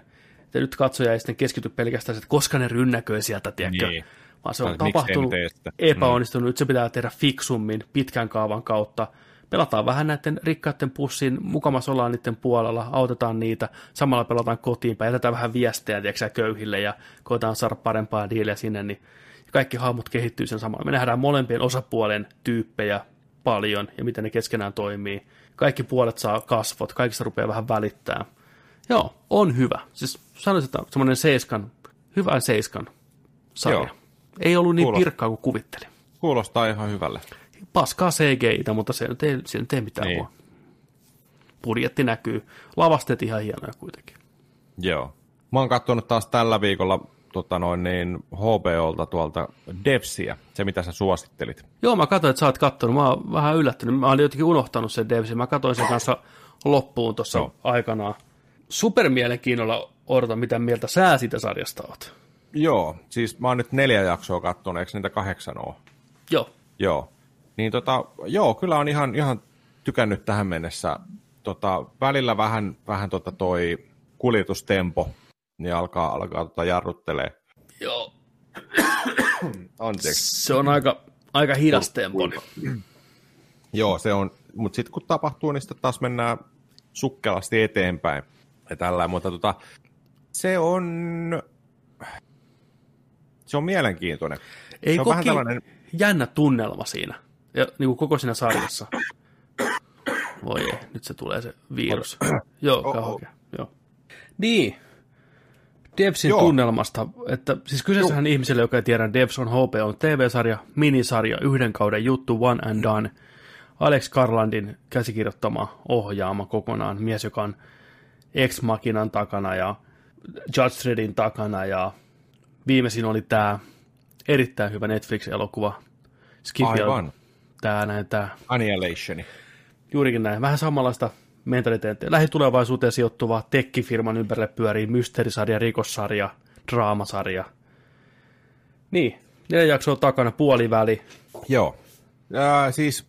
Että nyt katsoja ei sitten keskity pelkästään, että koska ne rynnäköi sieltä, tiedätkö? Niin. Vaan se on en tapahtunut epäonnistunut, nyt se pitää tehdä fiksummin pitkän kaavan kautta. Pelataan vähän näiden rikkaiden pussiin, mukamas ollaan niiden puolella, autetaan niitä, samalla pelataan kotiin päin, jätetään vähän viestejä tiedätkö, köyhille ja koetaan saada parempaa diiliä sinne, niin kaikki hahmot kehittyy sen samalla. Me nähdään molempien osapuolen tyyppejä paljon ja miten ne keskenään toimii. Kaikki puolet saa kasvot, kaikista rupeaa vähän välittää. Joo, on hyvä. Siis sanoisin, että semmoinen seiskan, hyvän seiskan sarja. Joo. Ei ollut niin Kuulostaa. pirkkaa kuin kuvittelin. Kuulostaa ihan hyvälle. Paskaa CGI, mutta se ei, se ei mitään Niin. Budjetti näkyy. Lavasteet ihan hienoja kuitenkin. Joo. Mä oon katsonut taas tällä viikolla tota noin, niin HBOlta tuolta Devsiä, se mitä sä suosittelit. Joo, mä katsoin, että sä oot kattonut. Mä oon vähän yllättynyt. Mä olin jotenkin unohtanut sen Devsin. Mä katsoin sen kanssa loppuun tuossa Joo. aikanaan. Supermielenkiinnolla odotan, mitä mieltä sä siitä sarjasta oot. Joo, siis mä oon nyt neljä jaksoa kattonut, eikö niitä kahdeksan oo? Joo. Joo. Niin tota, joo, kyllä on ihan, ihan tykännyt tähän mennessä. Tota, välillä vähän, vähän tota toi kuljetustempo, niin alkaa, alkaa tota jarruttelee. Joo. Anteeksi. Se on aika, aika hidas tempo. Joo, se on, mutta sitten kun tapahtuu, niin sitten taas mennään sukkelasti eteenpäin ja tällä, mutta tota, se on, se on mielenkiintoinen. Ei se on vähän tällainen, jännä tunnelma siinä. Ja niin kuin koko siinä sarjassa. Voi ei, nyt se tulee se virus. Joo, Oh, oh. kauhean. Joo. Niin. Devsin Joo. tunnelmasta, että siis kyseessähän ihmiselle, joka ei tiedä, Devs on HP on TV-sarja, minisarja, yhden kauden juttu, one and done. Alex Garlandin käsikirjoittama, ohjaama kokonaan. Mies, joka on Ex Machinan takana ja Judge Dreddin takana ja viimeisin oli tämä erittäin hyvä Netflix-elokuva. Skiffy, Aivan. Tämä näin, tämä Annihilationi. Juurikin näin. Vähän samanlaista mentaliteettia. Lähitulevaisuuteen sijoittuva tekkifirman ympärille pyörii mysteerisarja, rikossarja, draamasarja. Niin, neljä jaksoa takana, puoliväli. Joo. Ja siis,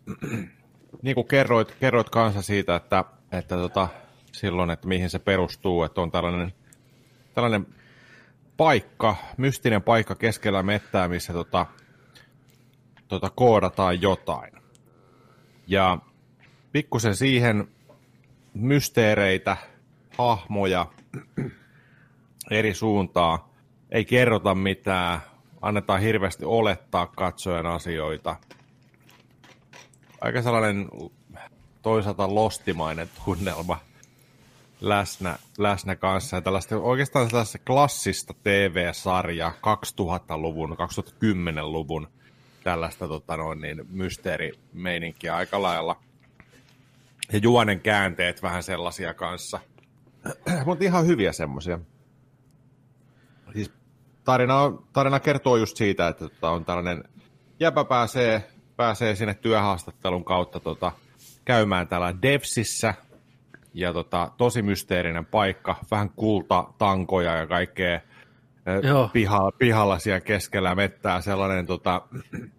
niin kuin kerroit, kerroit kanssa siitä, että, että tota, silloin, että mihin se perustuu, että on tällainen, tällainen paikka, mystinen paikka keskellä mettää, missä tota, tota, koodataan jotain. Ja pikkusen siihen mysteereitä, hahmoja eri suuntaa. Ei kerrota mitään, annetaan hirveästi olettaa katsojan asioita. Aika sellainen toisaalta lostimainen tunnelma läsnä, läsnä kanssa. Ja tällaista, oikeastaan sellaista klassista TV-sarjaa 2000-luvun, 2010-luvun tällaista tota noin, niin, mysteerimeininkiä aika lailla. Ja juonen käänteet vähän sellaisia kanssa. Mutta ihan hyviä semmoisia. Siis tarina, tarina kertoo just siitä, että tota on tällainen jäpä pääsee, pääsee sinne työhaastattelun kautta tota, käymään täällä Devsissä. Ja tota, tosi mysteerinen paikka, vähän kultatankoja ja kaikkea Joo. piha, pihalla siellä keskellä mettää sellainen, tota,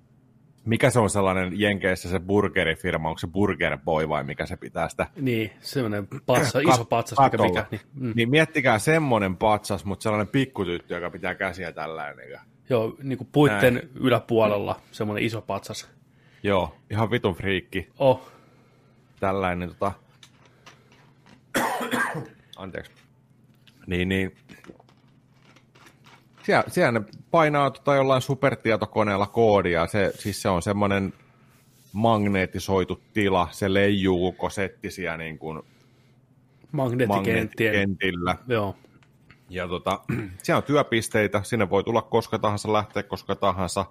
mikä se on sellainen Jenkeissä se burgerifirma, onko se Burger Boy vai mikä se pitää sitä Niin, semmoinen patsa, iso patsas, mikä katolla. mikä. Niin, mm. Niin miettikää semmoinen patsas, mutta sellainen pikkutyttö, joka pitää käsiä tällainen. Ja... Joo, niin kuin puitten Näin. yläpuolella semmoinen iso patsas. Joo, ihan vitun friikki. Oh, Tällainen tota... Anteeksi. Niin, niin. Siellä, siellä ne painaa tota jollain supertietokoneella koodia. Se, siis se on semmoinen magneettisoitu tila. Se leijuu koko setti siellä niin kuin magneettikentillä. Joo, Ja tota, siellä on työpisteitä, sinne voi tulla koska tahansa, lähteä koska tahansa,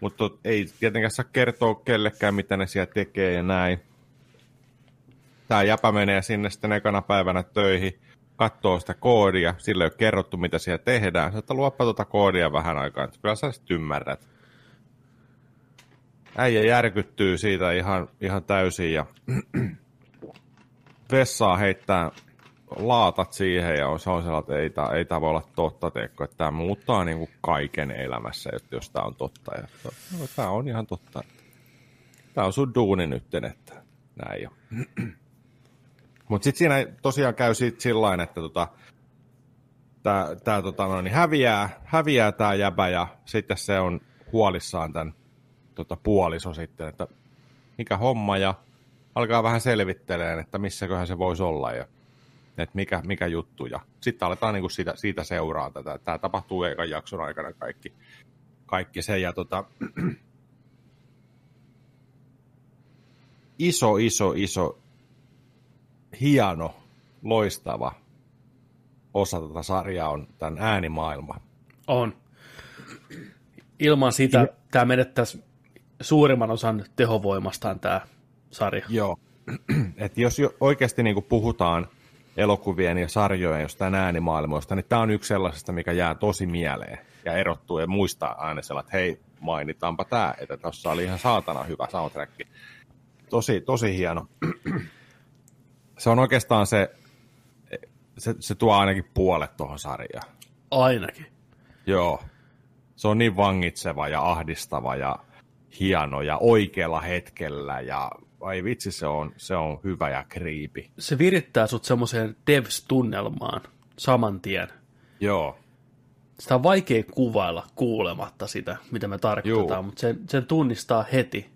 mutta ei tietenkään saa kertoa kellekään, mitä ne siellä tekee ja näin. Tämä jäpä menee sinne sitten ekana päivänä töihin, katsoo sitä koodia, sille ei ole kerrottu, mitä siellä tehdään. Sä että luoppa tuota koodia vähän aikaa, että kyllä sä sitten ymmärrät. Äijä järkyttyy siitä ihan, ihan täysin ja vessaa heittää laatat siihen ja on, se on sellainen, että ei tämä voi olla totta, teekö, että tämä muuttaa niin kuin kaiken elämässä, jos tämä on totta. Ja, no, tämä on ihan totta. Tämä on sun duuni nyt, että näin. Ja. Mutta sitten siinä tosiaan käy sit sillä että tota, tämä tota, no, niin häviää, häviää tämä jäbä ja sitten se on huolissaan tämän tota, puoliso sitten, että mikä homma ja alkaa vähän selvittelemään, että missäköhän se voisi olla ja että mikä, mikä juttu. Ja sitten aletaan niin kuin siitä, siitä seuraa tätä. Tämä tapahtuu ekan jakson aikana kaikki, kaikki se. Ja tota, iso, iso, iso, hieno, loistava osa tätä sarjaa on tämän äänimaailma. on. Ilman sitä tämä menettäisi suurimman osan tehovoimastaan tämä sarja. Joo. Et jos jo oikeasti niin puhutaan elokuvien ja sarjojen jostain äänimaailmoista, niin tämä on yksi sellaisesta, mikä jää tosi mieleen ja erottuu ja muistaa aina sellainen, että hei, mainitaanpa tämä, että tuossa oli ihan saatana hyvä soundtrack. Tosi, tosi hieno. Se on oikeastaan se, se, se tuo ainakin puolet tuohon sarjaan. Ainakin. Joo. Se on niin vangitseva ja ahdistava ja hieno ja oikealla hetkellä ja ai vitsi, se on, se on hyvä ja kriipi. Se virittää sut semmoiseen devs-tunnelmaan saman tien. Joo, Sitä on vaikea kuvailla kuulematta sitä, mitä me tarkoitetaan, Juu. mutta sen, sen tunnistaa heti.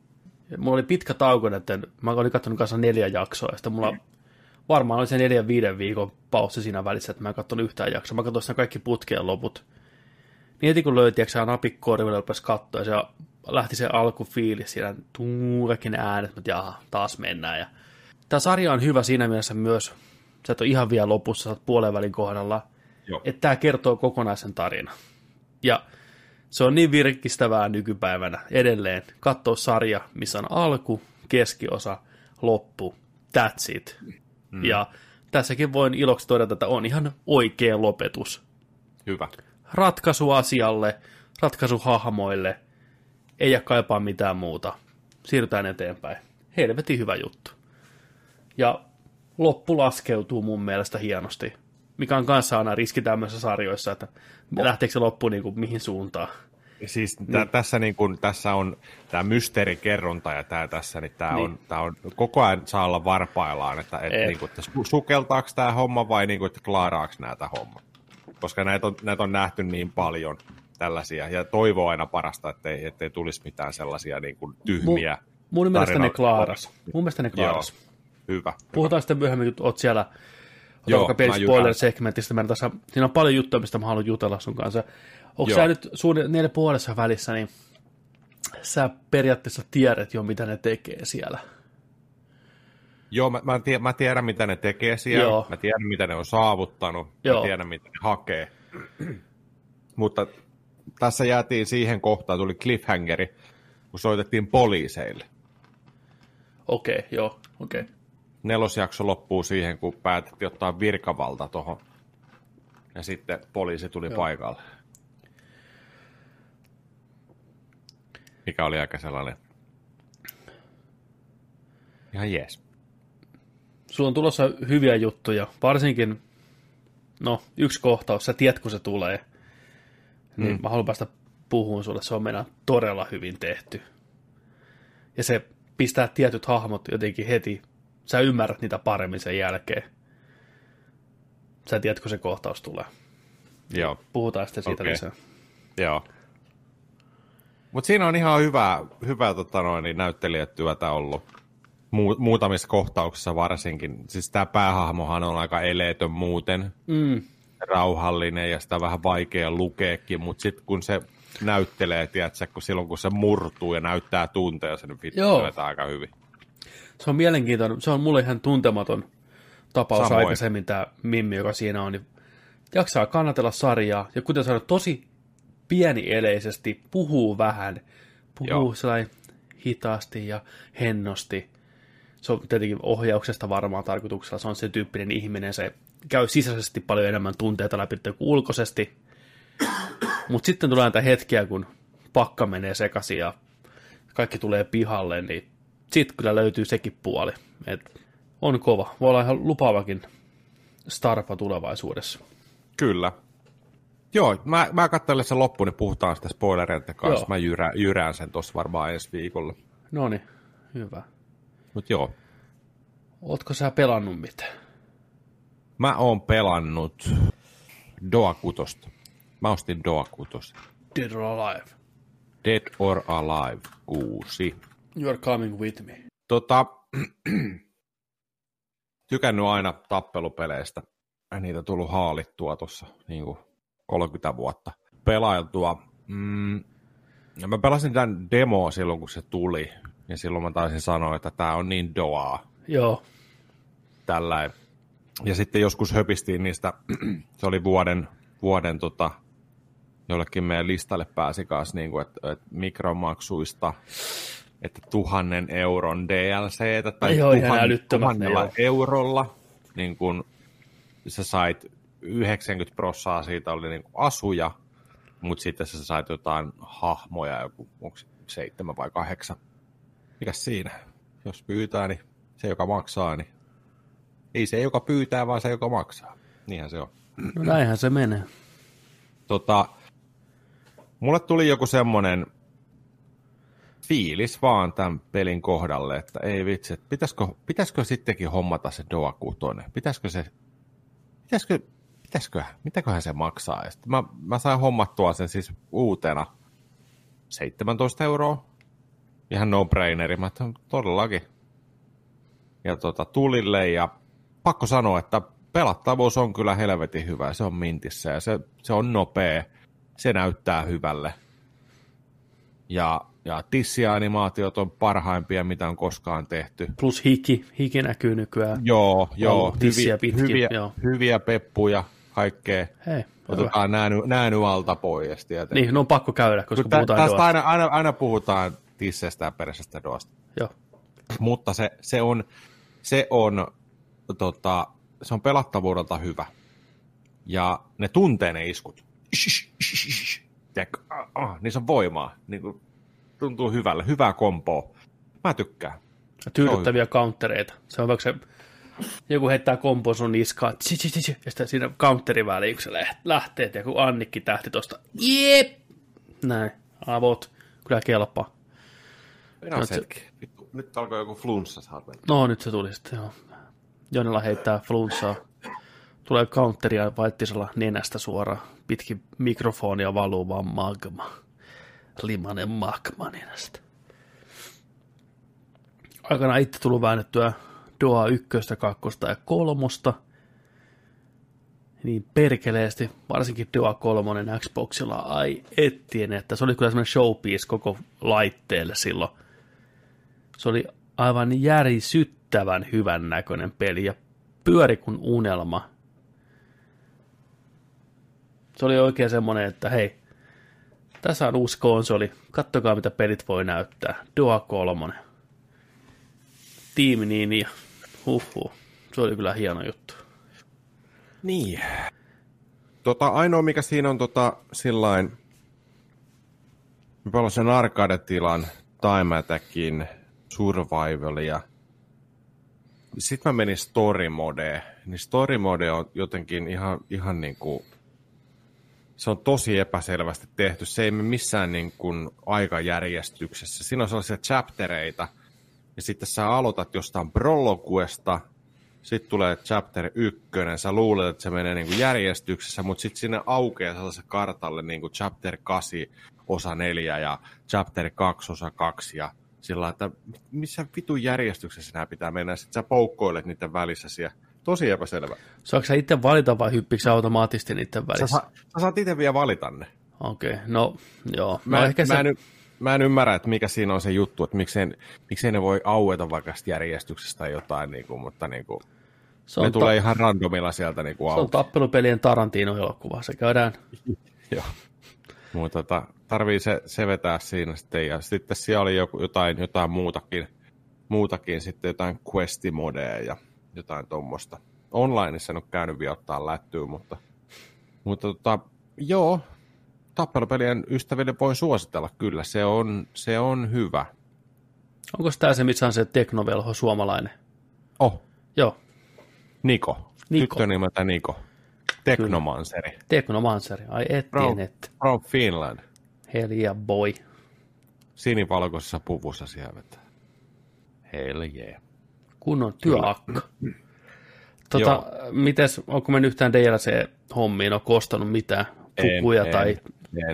Mulla oli pitkä tauko, että mä olin katsonut kanssa neljä jaksoa, ja sitten mulla varmaan oli se neljän viiden viikon paussi siinä välissä, että mä en katsonut yhtään jaksoa. Mä katsoin siinä kaikki putkeen loput. Niin heti kun tiedätkö, napit korville, rupesi katsoa, ja se lähti se alkufiilis siinä, tuu, kaikki ne äänet, mutta jaha, taas mennään. Ja tämä sarja on hyvä siinä mielessä myös, sä et ole ihan vielä lopussa, sä oot puolen välin kohdalla, Joo. että tämä kertoo kokonaisen tarinan. Ja se on niin virkistävää nykypäivänä edelleen katsoa sarja, missä on alku, keskiosa, loppu, that's it. Mm. Ja tässäkin voin iloksi todeta, että on ihan oikea lopetus. Hyvä. Ratkaisu asialle, ratkaisu hahmoille, ei jää kaipaa mitään muuta. Siirrytään eteenpäin. Helvetin hyvä juttu. Ja loppu laskeutuu mun mielestä hienosti, mikä on kanssa aina riski tämmöisissä sarjoissa, että lähteekö se loppu niin kuin mihin suuntaan. Siis niin. tässä, niin kun, tässä on tämä mysteerikerronta ja tämä tässä, niin tämä niin. on, tää on, koko ajan saa olla varpaillaan, että, et, niin kuin, että sukeltaako tämä homma vai niin kuin, että klaaraako näitä homma. Koska näitä on, näitä on nähty niin paljon tällaisia, ja toivoo aina parasta, ettei, ettei tulisi mitään sellaisia niin kuin, tyhmiä Mun, mun mielestä ne klaaras. Mun mielestä ne klaaras. Joo. Hyvä. Puhutaan hyvä. sitten myöhemmin, kun oot siellä Joo, vaikka pieni spoiler-segmentistä. Tässä, siinä on paljon juttuja, mistä mä haluan jutella sun kanssa. Onko sä nyt suuri neljä puolessa välissä, niin sä periaatteessa tiedät jo, mitä ne tekee siellä. Joo, mä, mä, tiedän, mä tiedän, mitä ne tekee siellä. Joo. Mä tiedän, mitä ne on saavuttanut. Joo. Mä tiedän, mitä ne hakee. Mutta tässä jäätiin siihen kohtaan, tuli cliffhangeri, kun soitettiin poliiseille. Okei, okay, joo, okei. Okay. Nelosjakso loppuu siihen, kun päätettiin ottaa virkavalta tuohon. Ja sitten poliisi tuli joo. paikalle. Mikä oli aika sellainen ihan jees. Sulla on tulossa hyviä juttuja, varsinkin, no, yksi kohtaus, sä tiedät, kun se tulee. Niin mm. mä haluan päästä puhumaan sulle, se on meidän todella hyvin tehty. Ja se pistää tietyt hahmot jotenkin heti, sä ymmärrät niitä paremmin sen jälkeen. Sä tiedät, kun se kohtaus tulee. Joo. Puhutaan sitten siitä okay. lisää. Joo. Mutta siinä on ihan hyvää, hyvää tota noin, niin näyttelijätyötä ollut. Mu- muutamissa kohtauksissa varsinkin. Siis tämä päähahmohan on aika eleetön muuten. Mm. Rauhallinen ja sitä vähän vaikea lukeekin, mutta sitten kun se näyttelee, tiedätkö, kun silloin kun se murtuu ja näyttää tunteja, sen vetää aika hyvin. Se on mielenkiintoinen. Se on mulle ihan tuntematon tapaus Samoin. aikaisemmin tämä Mimmi, joka siinä on. Niin jaksaa kannatella sarjaa. Ja kuten sanoin, tosi pienieleisesti, puhuu vähän, puhuu Joo. sellainen hitaasti ja hennosti. Se on tietenkin ohjauksesta varmaan tarkoituksella, se on se tyyppinen ihminen, se käy sisäisesti paljon enemmän tunteita läpi kuin ulkoisesti. Mutta sitten tulee näitä hetkiä, kun pakka menee sekaisin ja kaikki tulee pihalle, niin sitten kyllä löytyy sekin puoli. Et on kova. Voi olla ihan lupaavakin starpa tulevaisuudessa. Kyllä. Joo, mä, mä katselen sen loppuun, niin puhutaan sitä spoilereiden kanssa. Joo. Mä jyrään, jyrään sen tuossa varmaan ensi viikolla. No niin, hyvä. Mut joo. Ootko sä pelannut mitään? Mä oon pelannut Doa Kutosta. Mä ostin Doa Kutosta. Dead or Alive. Dead or Alive 6. You are coming with me. Tota, tykännyt aina tappelupeleistä. Niitä tullut haalittua tuossa niin 30 vuotta pelailtua. Mm, ja mä pelasin tämän demoa silloin, kun se tuli. Ja silloin mä taisin sanoa, että tämä on niin doaa. Joo. Tällä. Ja sitten joskus höpistiin niistä, se oli vuoden, vuoden tota, jollekin meidän listalle pääsi kanssa, niin kuin, että, että mikromaksuista, että tuhannen euron DLCtä tai tuhan, tuhannella eurolla niin kuin sä sait 90 prossaa siitä oli niin kuin asuja, mutta sitten sä sait jotain hahmoja, joku onko seitsemän vai kahdeksan. Mikäs siinä? Jos pyytää, niin se, joka maksaa, niin ei se, joka pyytää, vaan se, joka maksaa. Niinhän se on. No näinhän se menee. Tota, mulle tuli joku semmonen fiilis vaan tämän pelin kohdalle, että ei vitsi, että pitäisikö, pitäisikö sittenkin hommata se Doa 6? Pitäisikö se, pitäisikö, pitäisikö, mitäköhän se maksaa? Ja mä, mä sain hommattua sen siis uutena 17 euroa. Ihan no-braineri, mä että todellakin. Ja tota, tulille ja pakko sanoa, että pelattavuus on kyllä helvetin hyvä. Se on mintissä ja se, se on nopea. Se näyttää hyvälle. Ja, ja tissianimaatiot on parhaimpia, mitä on koskaan tehty. Plus hiki. Hiki näkyy nykyään. Joo, joo. Hyviä, pitkin, hyviä, joo. hyviä peppuja, kaikkea. Hei, Otetaan nääny, nääny alta pois. Tietenkin. Niin, no on pakko käydä, koska Mutta puhutaan Tästä aina, aina, aina, puhutaan tissestä ja peräisestä doasta. Joo. Mutta se, se on, se on, tota, se on pelattavuudelta hyvä. Ja ne tuntee ne iskut. Tiedätkö, ah, ah, niissä on voimaa. Niin kuin, tuntuu hyvälle, hyvää kompoa. Mä tykkään. Tyydyttäviä countereita. Se on vaikka se, joku heittää kompo sun niskaa, tsi, tsi, tsi, ja sitten siinä counterin väliin, kun se lähtee, ja kun Annikki tähti tosta, jep, näin, avot, kyllä kelpaa. No, se, nyt alkoi joku flunssa saada. No nyt se tuli sitten, joo. Jonella heittää flunssaa. Tulee counteria vaittisella nenästä suoraan. Pitkin mikrofonia valuu vaan magma. Limanen magma nenästä. Aikana itse tullut väännettyä Doa ykköstä, kakkosta ja kolmosta. Niin perkeleesti, varsinkin Doa kolmonen Xboxilla, ai ettien, että se oli kyllä semmoinen showpiece koko laitteelle silloin. Se oli aivan järisyttävän hyvän näköinen peli ja pyöri kuin unelma. Se oli oikein semmoinen, että hei, tässä on uusi konsoli, kattokaa mitä pelit voi näyttää. Doa kolmonen. Tiimi niin ja huhhuh. Se oli kyllä hieno juttu. Niin. Tota, ainoa mikä siinä on tota, sillain, mä pelasin arcade-tilan Time Attackin survivalia. Sitten mä menin story modeen. Niin story mode on jotenkin ihan, ihan niin kuin, se on tosi epäselvästi tehty. Se ei mene missään niin kuin aikajärjestyksessä. Siinä on sellaisia chaptereita, ja sitten sä aloitat jostain prologuesta, sitten tulee chapter ykkönen, sä luulet, että se menee niin kuin järjestyksessä, mutta sitten sinne aukeaa sellaisen kartalle niin kuin chapter 8 osa 4 ja chapter 2 osa 2 ja sillä että missä vitun järjestyksessä nämä pitää mennä, sitten sä poukkoilet niiden välissä siellä. Tosi epäselvä. Saatko sä itse valita vai hyppikö automaattisesti niiden välissä? Sä, sä saat itse vielä valita ne. Okei, okay, no joo. Mä, no, ehkä mä, se... en, mä en ymmärrä, että mikä siinä on se juttu, että miksei, miksei ne voi aueta vaikka järjestyksestä tai jotain, niin kuin, mutta niin kuin, se ne ta- tulee ihan randomilla sieltä niin kuin Se on tappelupelien Tarantino-elokuva, se käydään. joo. Mutta tota, tarvii se, se vetää siinä sitten. Ja sitten siellä oli joku, jotain, jotain muutakin, muutakin, sitten jotain questimodeja ja jotain tuommoista. Onlineissa en ole käynyt vielä ottaa lättyä, mutta, mutta tota, joo, tappelupelien ystäville voi suositella kyllä, se on, se on hyvä. Onko tämä se, missä on se teknovelho suomalainen? Oh. Joo. Niko. Niko. Tyttö nimeltä Niko. Teknomanseri. Kyllä. Teknomanseri, ai et from, et. From Finland. Hell yeah, boy. Sinivalkoisessa puvussa siellä vetää. Hell yeah. Kunnon työakka. Tota, mites, onko me yhtään DLC-hommiin, on kostanut mitään pukuja en, tai en.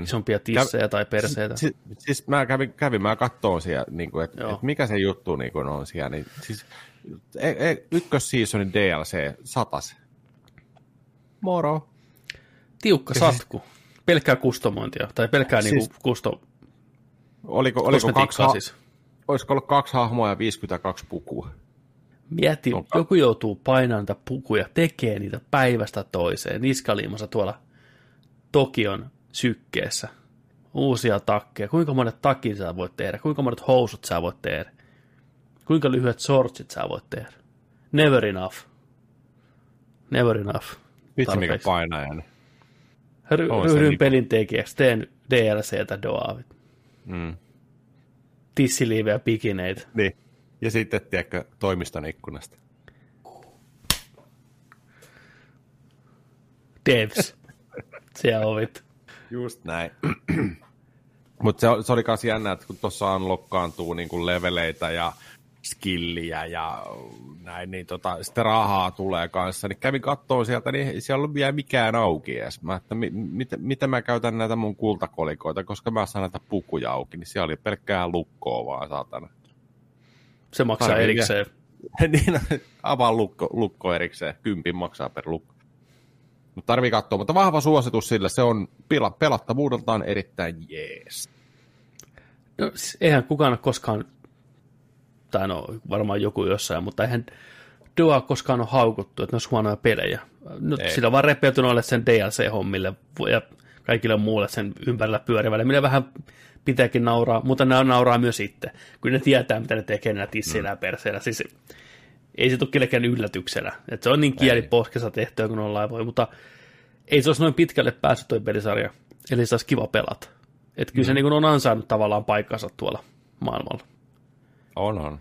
Isompia tissejä Käv... tai perseitä? Siis, siis mä kävin, kävin mä kattoon siellä, niin kuin, että, että mikä se juttu niin kuin on siellä. Niin, siis, e, e, ykkösseasonin DLC satas. Moro. Tiukka ja satku. Siis, pelkkää kustomointia, tai pelkkää siis, niinku kusto... Oliko, oliko kaksi, ha- siis. olisiko ollut kaksi hahmoa ja 52 pukua? Mieti, Onka. joku joutuu painamaan niitä pukuja, tekee niitä päivästä toiseen, niskaliimassa tuolla Tokion sykkeessä. Uusia takkeja. Kuinka monet takin sä voit tehdä? Kuinka monet housut sä voit tehdä? Kuinka lyhyet shortsit sä voit tehdä? Never enough. Never enough. Vitsi mikä painajan. Ry- ryhdyin pelin tekijäksi, teen DLCtä doa. Mm. Tissiliivejä pikineitä. Niin. Ja sitten, tiedätkö, toimiston ikkunasta. Devs. Siellä ovit. Just näin. Mutta se, se oli myös jännä, että kun tuossa unlockkaantuu niin kuin leveleitä ja skilliä ja näin, niin tota, sitten rahaa tulee kanssa, niin kävin kattoon sieltä, niin siellä ei vielä mikään auki edes. Mä, että mi, mit, miten mä käytän näitä mun kultakolikoita, koska mä saan näitä pukuja auki, niin siellä oli pelkkää lukkoa vaan, saatana. Se maksaa Tarvii erikseen. niin, avaa lukko, lukko erikseen, kympin maksaa per lukko. Mutta tarvii katsoa, mutta vahva suositus sillä, se on pelattavuudeltaan erittäin jees. No, siis eihän kukaan koskaan tai no varmaan joku jossain, mutta eihän Dua koskaan ole haukuttu, että ne olisi huonoja pelejä. No, sillä on vaan repeytynyt ole sen DLC-hommille ja kaikille muulle sen ympärillä pyörivälle, millä vähän pitääkin nauraa, mutta ne nauraa myös itse, kun ne tietää, mitä ne tekee näillä tisseillä mm. ja perseillä. Siis ei se tule kellekään yllätyksenä. että se on niin kieliposkessa tehtyä, kun ollaan voi, mutta ei se olisi noin pitkälle päässyt toi pelisarja, eli se olisi kiva pelata. Että kyllä mm. se niin on ansainnut tavallaan paikkansa tuolla maailmalla. On, on.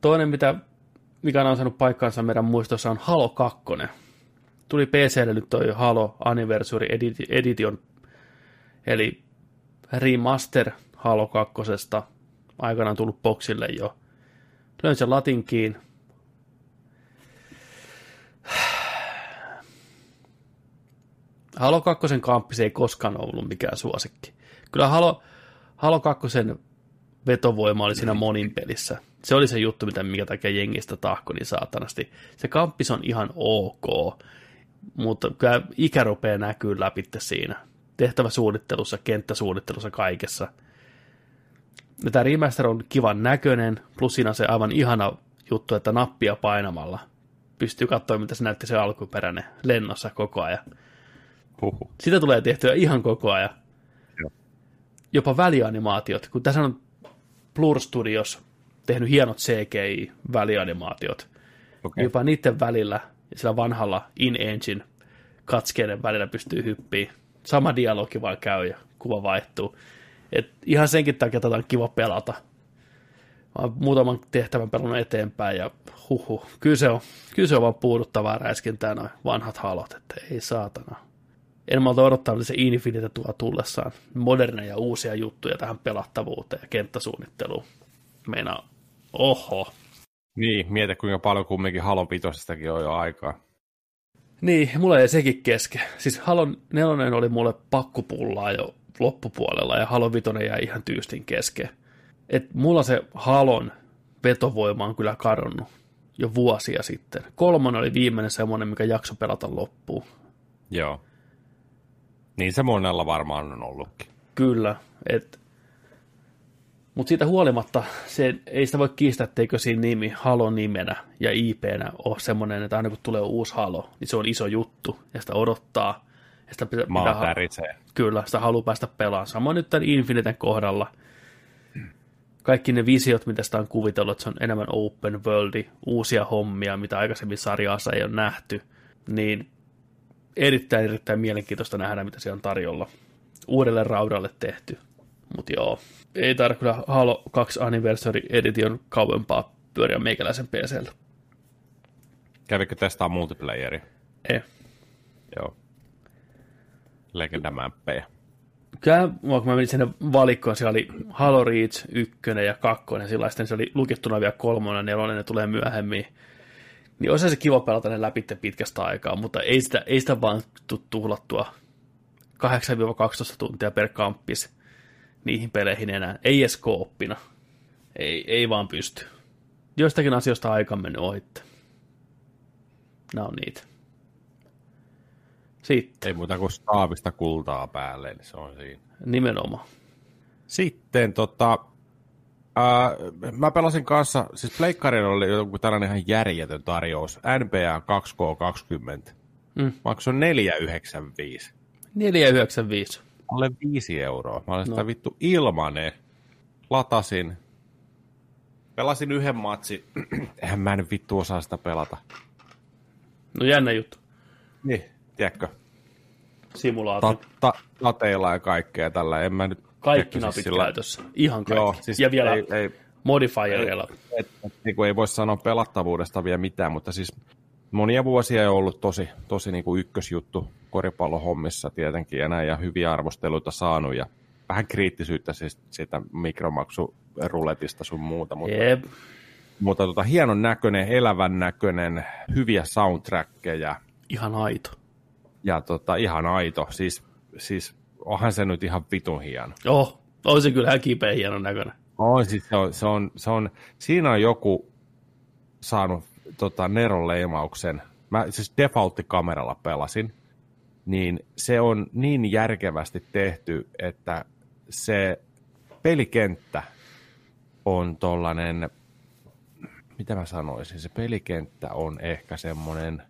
Toinen, mitä, mikä on ansainnut paikkansa meidän muistossa, on Halo 2. Tuli PClle nyt toi Halo Anniversary Edition, eli remaster Halo 2. Aikanaan tullut boksille jo. Löin sen latinkiin, Halo 2 kamppis ei koskaan ollut mikään suosikki. Kyllä Halo, Halo 2 vetovoima oli siinä monin pelissä. Se oli se juttu, mitä mikä takia jengistä tahko niin saatanasti. Se kamppis on ihan ok, mutta kyllä ikä rupeaa näkyy läpi siinä. Tehtäväsuunnittelussa, kenttäsuunnittelussa, kaikessa. Ja tämä remaster on kivan näköinen, plus siinä on se aivan ihana juttu, että nappia painamalla pystyy katsoa, mitä se näytti se alkuperäinen lennossa koko ajan. Huhu. Sitä tulee tehtyä ihan koko ajan. Joo. Jopa välianimaatiot, kun tässä on Blur Studios tehnyt hienot CGI-välianimaatiot. Okay. Jopa niiden välillä sillä vanhalla in-engine katskeiden välillä pystyy hyppiin. Sama dialogi vaan käy ja kuva vaihtuu. Et ihan senkin takia tätä on kiva pelata. Mä oon muutaman tehtävän pelannut eteenpäin ja huhu. Kyllä se on, kyllä se on vaan puuduttavaa räiskintää noin vanhat halot, että ei saatana en malta odottaa, että se Infinite tuo tullessaan moderneja uusia juttuja tähän pelattavuuteen ja kenttäsuunnitteluun. Meina, oho. Niin, mieti kuinka paljon kumminkin Halon pitosistakin on jo aikaa. Niin, mulla ei sekin kesken. Siis Halon nelonen oli mulle pakkopullaa jo loppupuolella ja Halon vitonen jäi ihan tyystin kesken. Et mulla se Halon vetovoima on kyllä kadonnut jo vuosia sitten. Kolmonen oli viimeinen semmoinen, mikä jakso pelata loppuun. Joo. Niin se monella varmaan on ollutkin. Kyllä, et, mutta siitä huolimatta se, ei sitä voi kiistää, etteikö siinä nimi Halo-nimenä ja IP-nä ole semmoinen, että aina kun tulee uusi Halo, niin se on iso juttu ja sitä odottaa. Ja sitä pitää, pitää, Kyllä, sitä haluaa päästä pelaamaan. Samoin nyt tämän Infiniten kohdalla. Kaikki ne visiot, mitä sitä on kuvitellut, että se on enemmän open worldi, uusia hommia, mitä aikaisemmin sarjassa ei ole nähty, niin erittäin, erittäin mielenkiintoista nähdä, mitä siellä on tarjolla. Uudelle raudalle tehty. Mutta joo, ei tarvitse kyllä Halo 2 Anniversary Edition kauempaa pyöriä meikäläisen PCllä. Kävikö testaa multiplayeri? Ei. Joo. Legendamäppejä. Kyllä, kun mä menin sinne valikkoon, siellä oli Halo Reach 1 ja 2, ja niin se oli lukittuna vielä kolmonen ja nelonen, ne tulee myöhemmin niin olisi se kiva pelata ne läpi pitkästä aikaa, mutta ei sitä, ei sitä vaan tuhlattua 8-12 tuntia per kamppis niihin peleihin enää. Ei edes kooppina. Ei, ei vaan pysty. Joistakin asioista aika on mennyt ohitte. Nämä on niitä. Sitten. Ei muuta kuin staavista kultaa päälle, niin se on siinä. Nimenomaan. Sitten tota, Uh, mä pelasin kanssa, siis Pleikkarilla oli joku tällainen ihan järjetön tarjous, NBA 2K20. Mm. Maksoi 4,95. 4,95. Mä olen 5 euroa. Mä olen no. sitä vittu ilmanen. Latasin. Pelasin yhden matsi. Eihän mä en vittu osaa sitä pelata. No jännä juttu. Niin, tiedätkö? Simulaatio. Ta- ta- tateilla ja kaikkea tällä. En mä nyt kaikki napit siis sillä... käytössä. Ihan kaikki. Joo, siis ja vielä ei, ei, modifierilla. Ei, et, et, niin kuin ei voi sanoa pelattavuudesta vielä mitään, mutta siis monia vuosia on ollut tosi, tosi niin kuin ykkösjuttu koripallohommissa tietenkin ja näin, ja hyviä arvosteluita saanut, ja vähän kriittisyyttä siis siitä mikromaksuruletista sun muuta, mutta, Jep. mutta tota, hienon näköinen, elävän näköinen, hyviä soundtrackeja. Ihan aito. Ja tota, ihan aito, siis, siis onhan se nyt ihan vitun hieno. Oh, on se kyllä kipeä hienon näköinen. On, siis se on, se on, se on, siinä on joku saanut tota, Neron leimauksen. Mä siis defaulttikameralla pelasin, niin se on niin järkevästi tehty, että se pelikenttä on tollanen, mitä mä sanoisin, se pelikenttä on ehkä semmoinen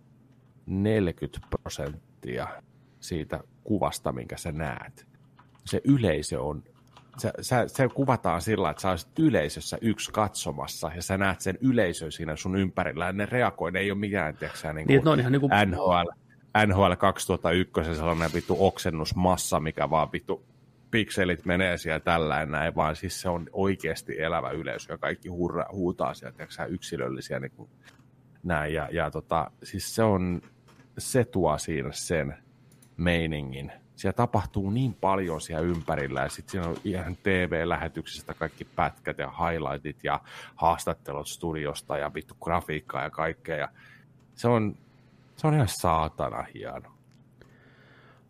40 prosenttia siitä kuvasta, minkä sä näet. Se yleisö on se, kuvataan sillä, että sä olisit yleisössä yksi katsomassa ja sä näet sen yleisön siinä sun ympärillä ja ne reagoi, ne ei ole mikään, tiedätkö niin, niin, on ihan niin kuin... NHL, NHL 2001 sellainen vittu oksennusmassa, mikä vaan vittu pikselit menee siellä tällä näin, vaan siis se on oikeasti elävä yleisö ja kaikki hurra, huutaa sieltä, tiedätkö yksilöllisiä niin kuin näin. Ja, ja tota, siis se on, se tuo siinä sen meiningin. Siellä tapahtuu niin paljon siellä ympärillä ja sitten siinä on ihan TV-lähetyksestä kaikki pätkät ja highlightit ja haastattelut studiosta ja vittu grafiikkaa ja kaikkea. Ja se on, se on ihan saatana hieno.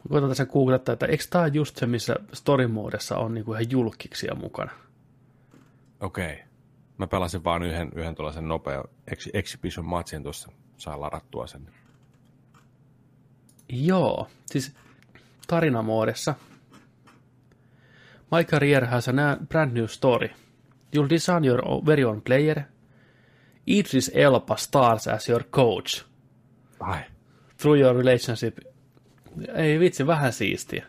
Koitan tässä googlata, että eikö tämä just se, missä story on niinku ihan julkiksia mukana? Okei. Okay. Mä pelasin vaan yhden, yhden tuollaisen nopean ex- exhibition matchin tuossa. Saa ladattua sen. Joo, siis tarinamoodessa. My career has a brand new story. You'll design your very own player. Idris Elba stars as your coach. Ai. Through your relationship. Ei vitsi, vähän siistiä.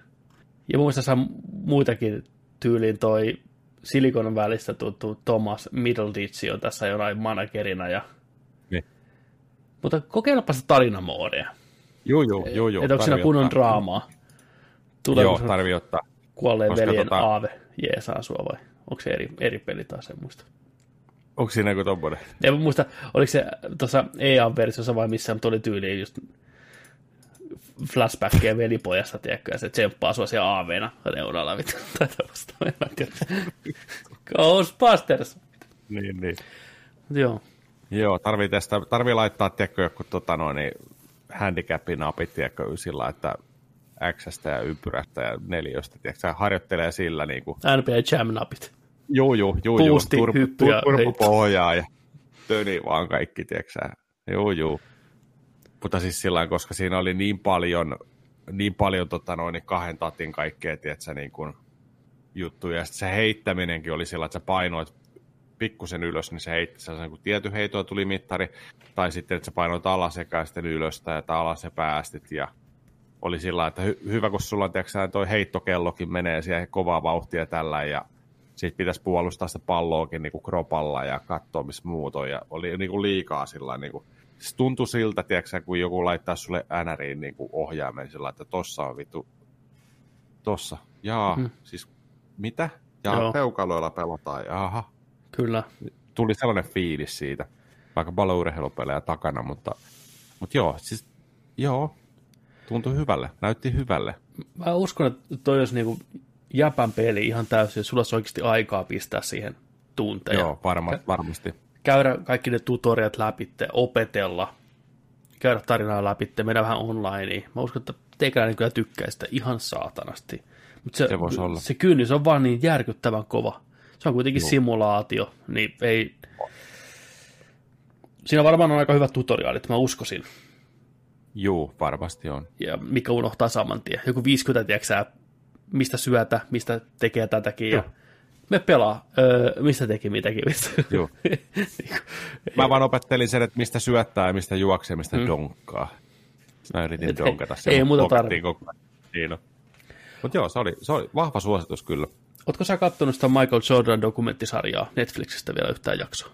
Ja muista muitakin tyyliin toi Silikon välistä tuttu Thomas Middleditch on tässä jonain managerina. Ja... Niin. Mutta kokeilepa sitä tarinamoodia. Joo, joo, joo. joo että onko siinä kunnon ottaa. draamaa? Tuleeko joo, tarvii ottaa. Kuolleen veljen tota... aave jeesaa sua vai onko se eri, eri peli taas, en muista. Onko siinä joku tommoinen? En muista, oliko se tuossa EA-versiossa vai missä, mutta oli tyyliin just flashbackia velipojasta, tiedätkö, ja se tsemppaa sua siellä aaveena reunalla, vittu, tai tällaista, Ghostbusters! Niin, niin. Joo. Joo, tarvii, tästä, tarvii laittaa, tiedätkö, joku tota noin, niin handicap-napit, tiedätkö, sillä, että X ja ympyrästä ja neljöstä, tiedätkö, harjoittelee sillä niin kuin... NBA Jam-napit. Joo, joo, joo, joo. Turpu, turpu pohjaa ja töni vaan kaikki, tiedätkö, joo, joo. Mutta siis sillä koska siinä oli niin paljon, niin paljon tota noin, kahden tatin kaikkea, tiedätkö, niin kuin juttuja. Ja se heittäminenkin oli sillä, että sä painoit pikkusen ylös, niin se heitti sellaisen kuin tietty heitoa tuli mittari, tai sitten, että sä painoit alas ja sitten ylös tai alas ja päästit, ja oli sillä että hy- hyvä, kun sulla on, tiedätkö, toi heittokellokin menee siihen kovaa vauhtia tällä, ja sitten pitäisi puolustaa sitä palloakin niin kuin kropalla ja katsoa, missä muut on, ja oli niin kuin liikaa sillä niin kuin, se tuntui siltä, tiedätkö, kun joku laittaa sulle NRiin niin kuin ohjaimen sillä että tossa on vittu, tossa, jaa, hmm. siis mitä? Ja peukaloilla pelataan, jaha. Kyllä. Tuli sellainen fiilis siitä, vaikka paljon urheilupelejä takana, mutta, mutta joo, siis joo, tuntui hyvälle, näytti hyvälle. Mä uskon, että toi olisi niinku jäpän peli ihan täysin, sulla olisi oikeasti aikaa pistää siihen tunteja. Joo, varma, varmasti käydä kaikki ne tutoriat läpi, opetella, käydä tarinaa läpi, mennä vähän online. Mä uskon, että teikäläinen kyllä tykkää sitä ihan saatanasti. Mutta se, se, olla. se kynnys on vaan niin järkyttävän kova. Se on kuitenkin Joo. simulaatio, niin ei... Siinä varmaan on aika hyvät tutoriaalit, mä uskoisin. Joo, varmasti on. Ja mikä unohtaa saman tien. Joku 50, tiedätkö mistä syötä, mistä tekee tätäkin. Joo. Ja me pelaa, öö, mistä teki mitäkin. Joo. Niinku, Mä vaan opettelin sen, että mistä syöttää ja mistä juoksee, mistä mm. donkkaa. Mä yritin Et donkata sen. Ei muuta tarvitse. Niin Mutta joo, se oli, se oli vahva suositus kyllä. Ootko sä kattonut sitä Michael Jordan dokumenttisarjaa Netflixistä vielä yhtään jaksoa?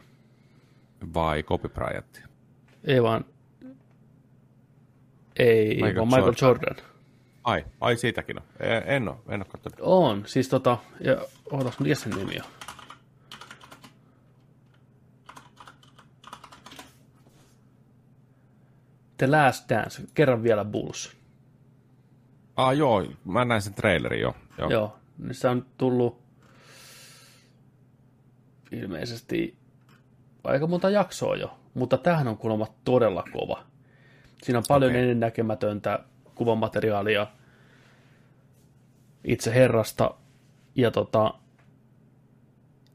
Vai Kobe Bryant? Ei vaan, ei, Michael vaan Michael Jordan. Jordan. Ai, ai siitäkin on. En ole, en ole katsonut. On, siis tota, ja ootas, mikä sen nimi on? The Last Dance, kerran vielä Bulls. Ah joo, mä näin sen trailerin jo. Joo, joo se on tullut ilmeisesti aika monta jaksoa jo, mutta tämähän on kuulemma todella kova. Siinä on paljon okay. ennennäkemätöntä kuvamateriaalia itse herrasta. Ja tota,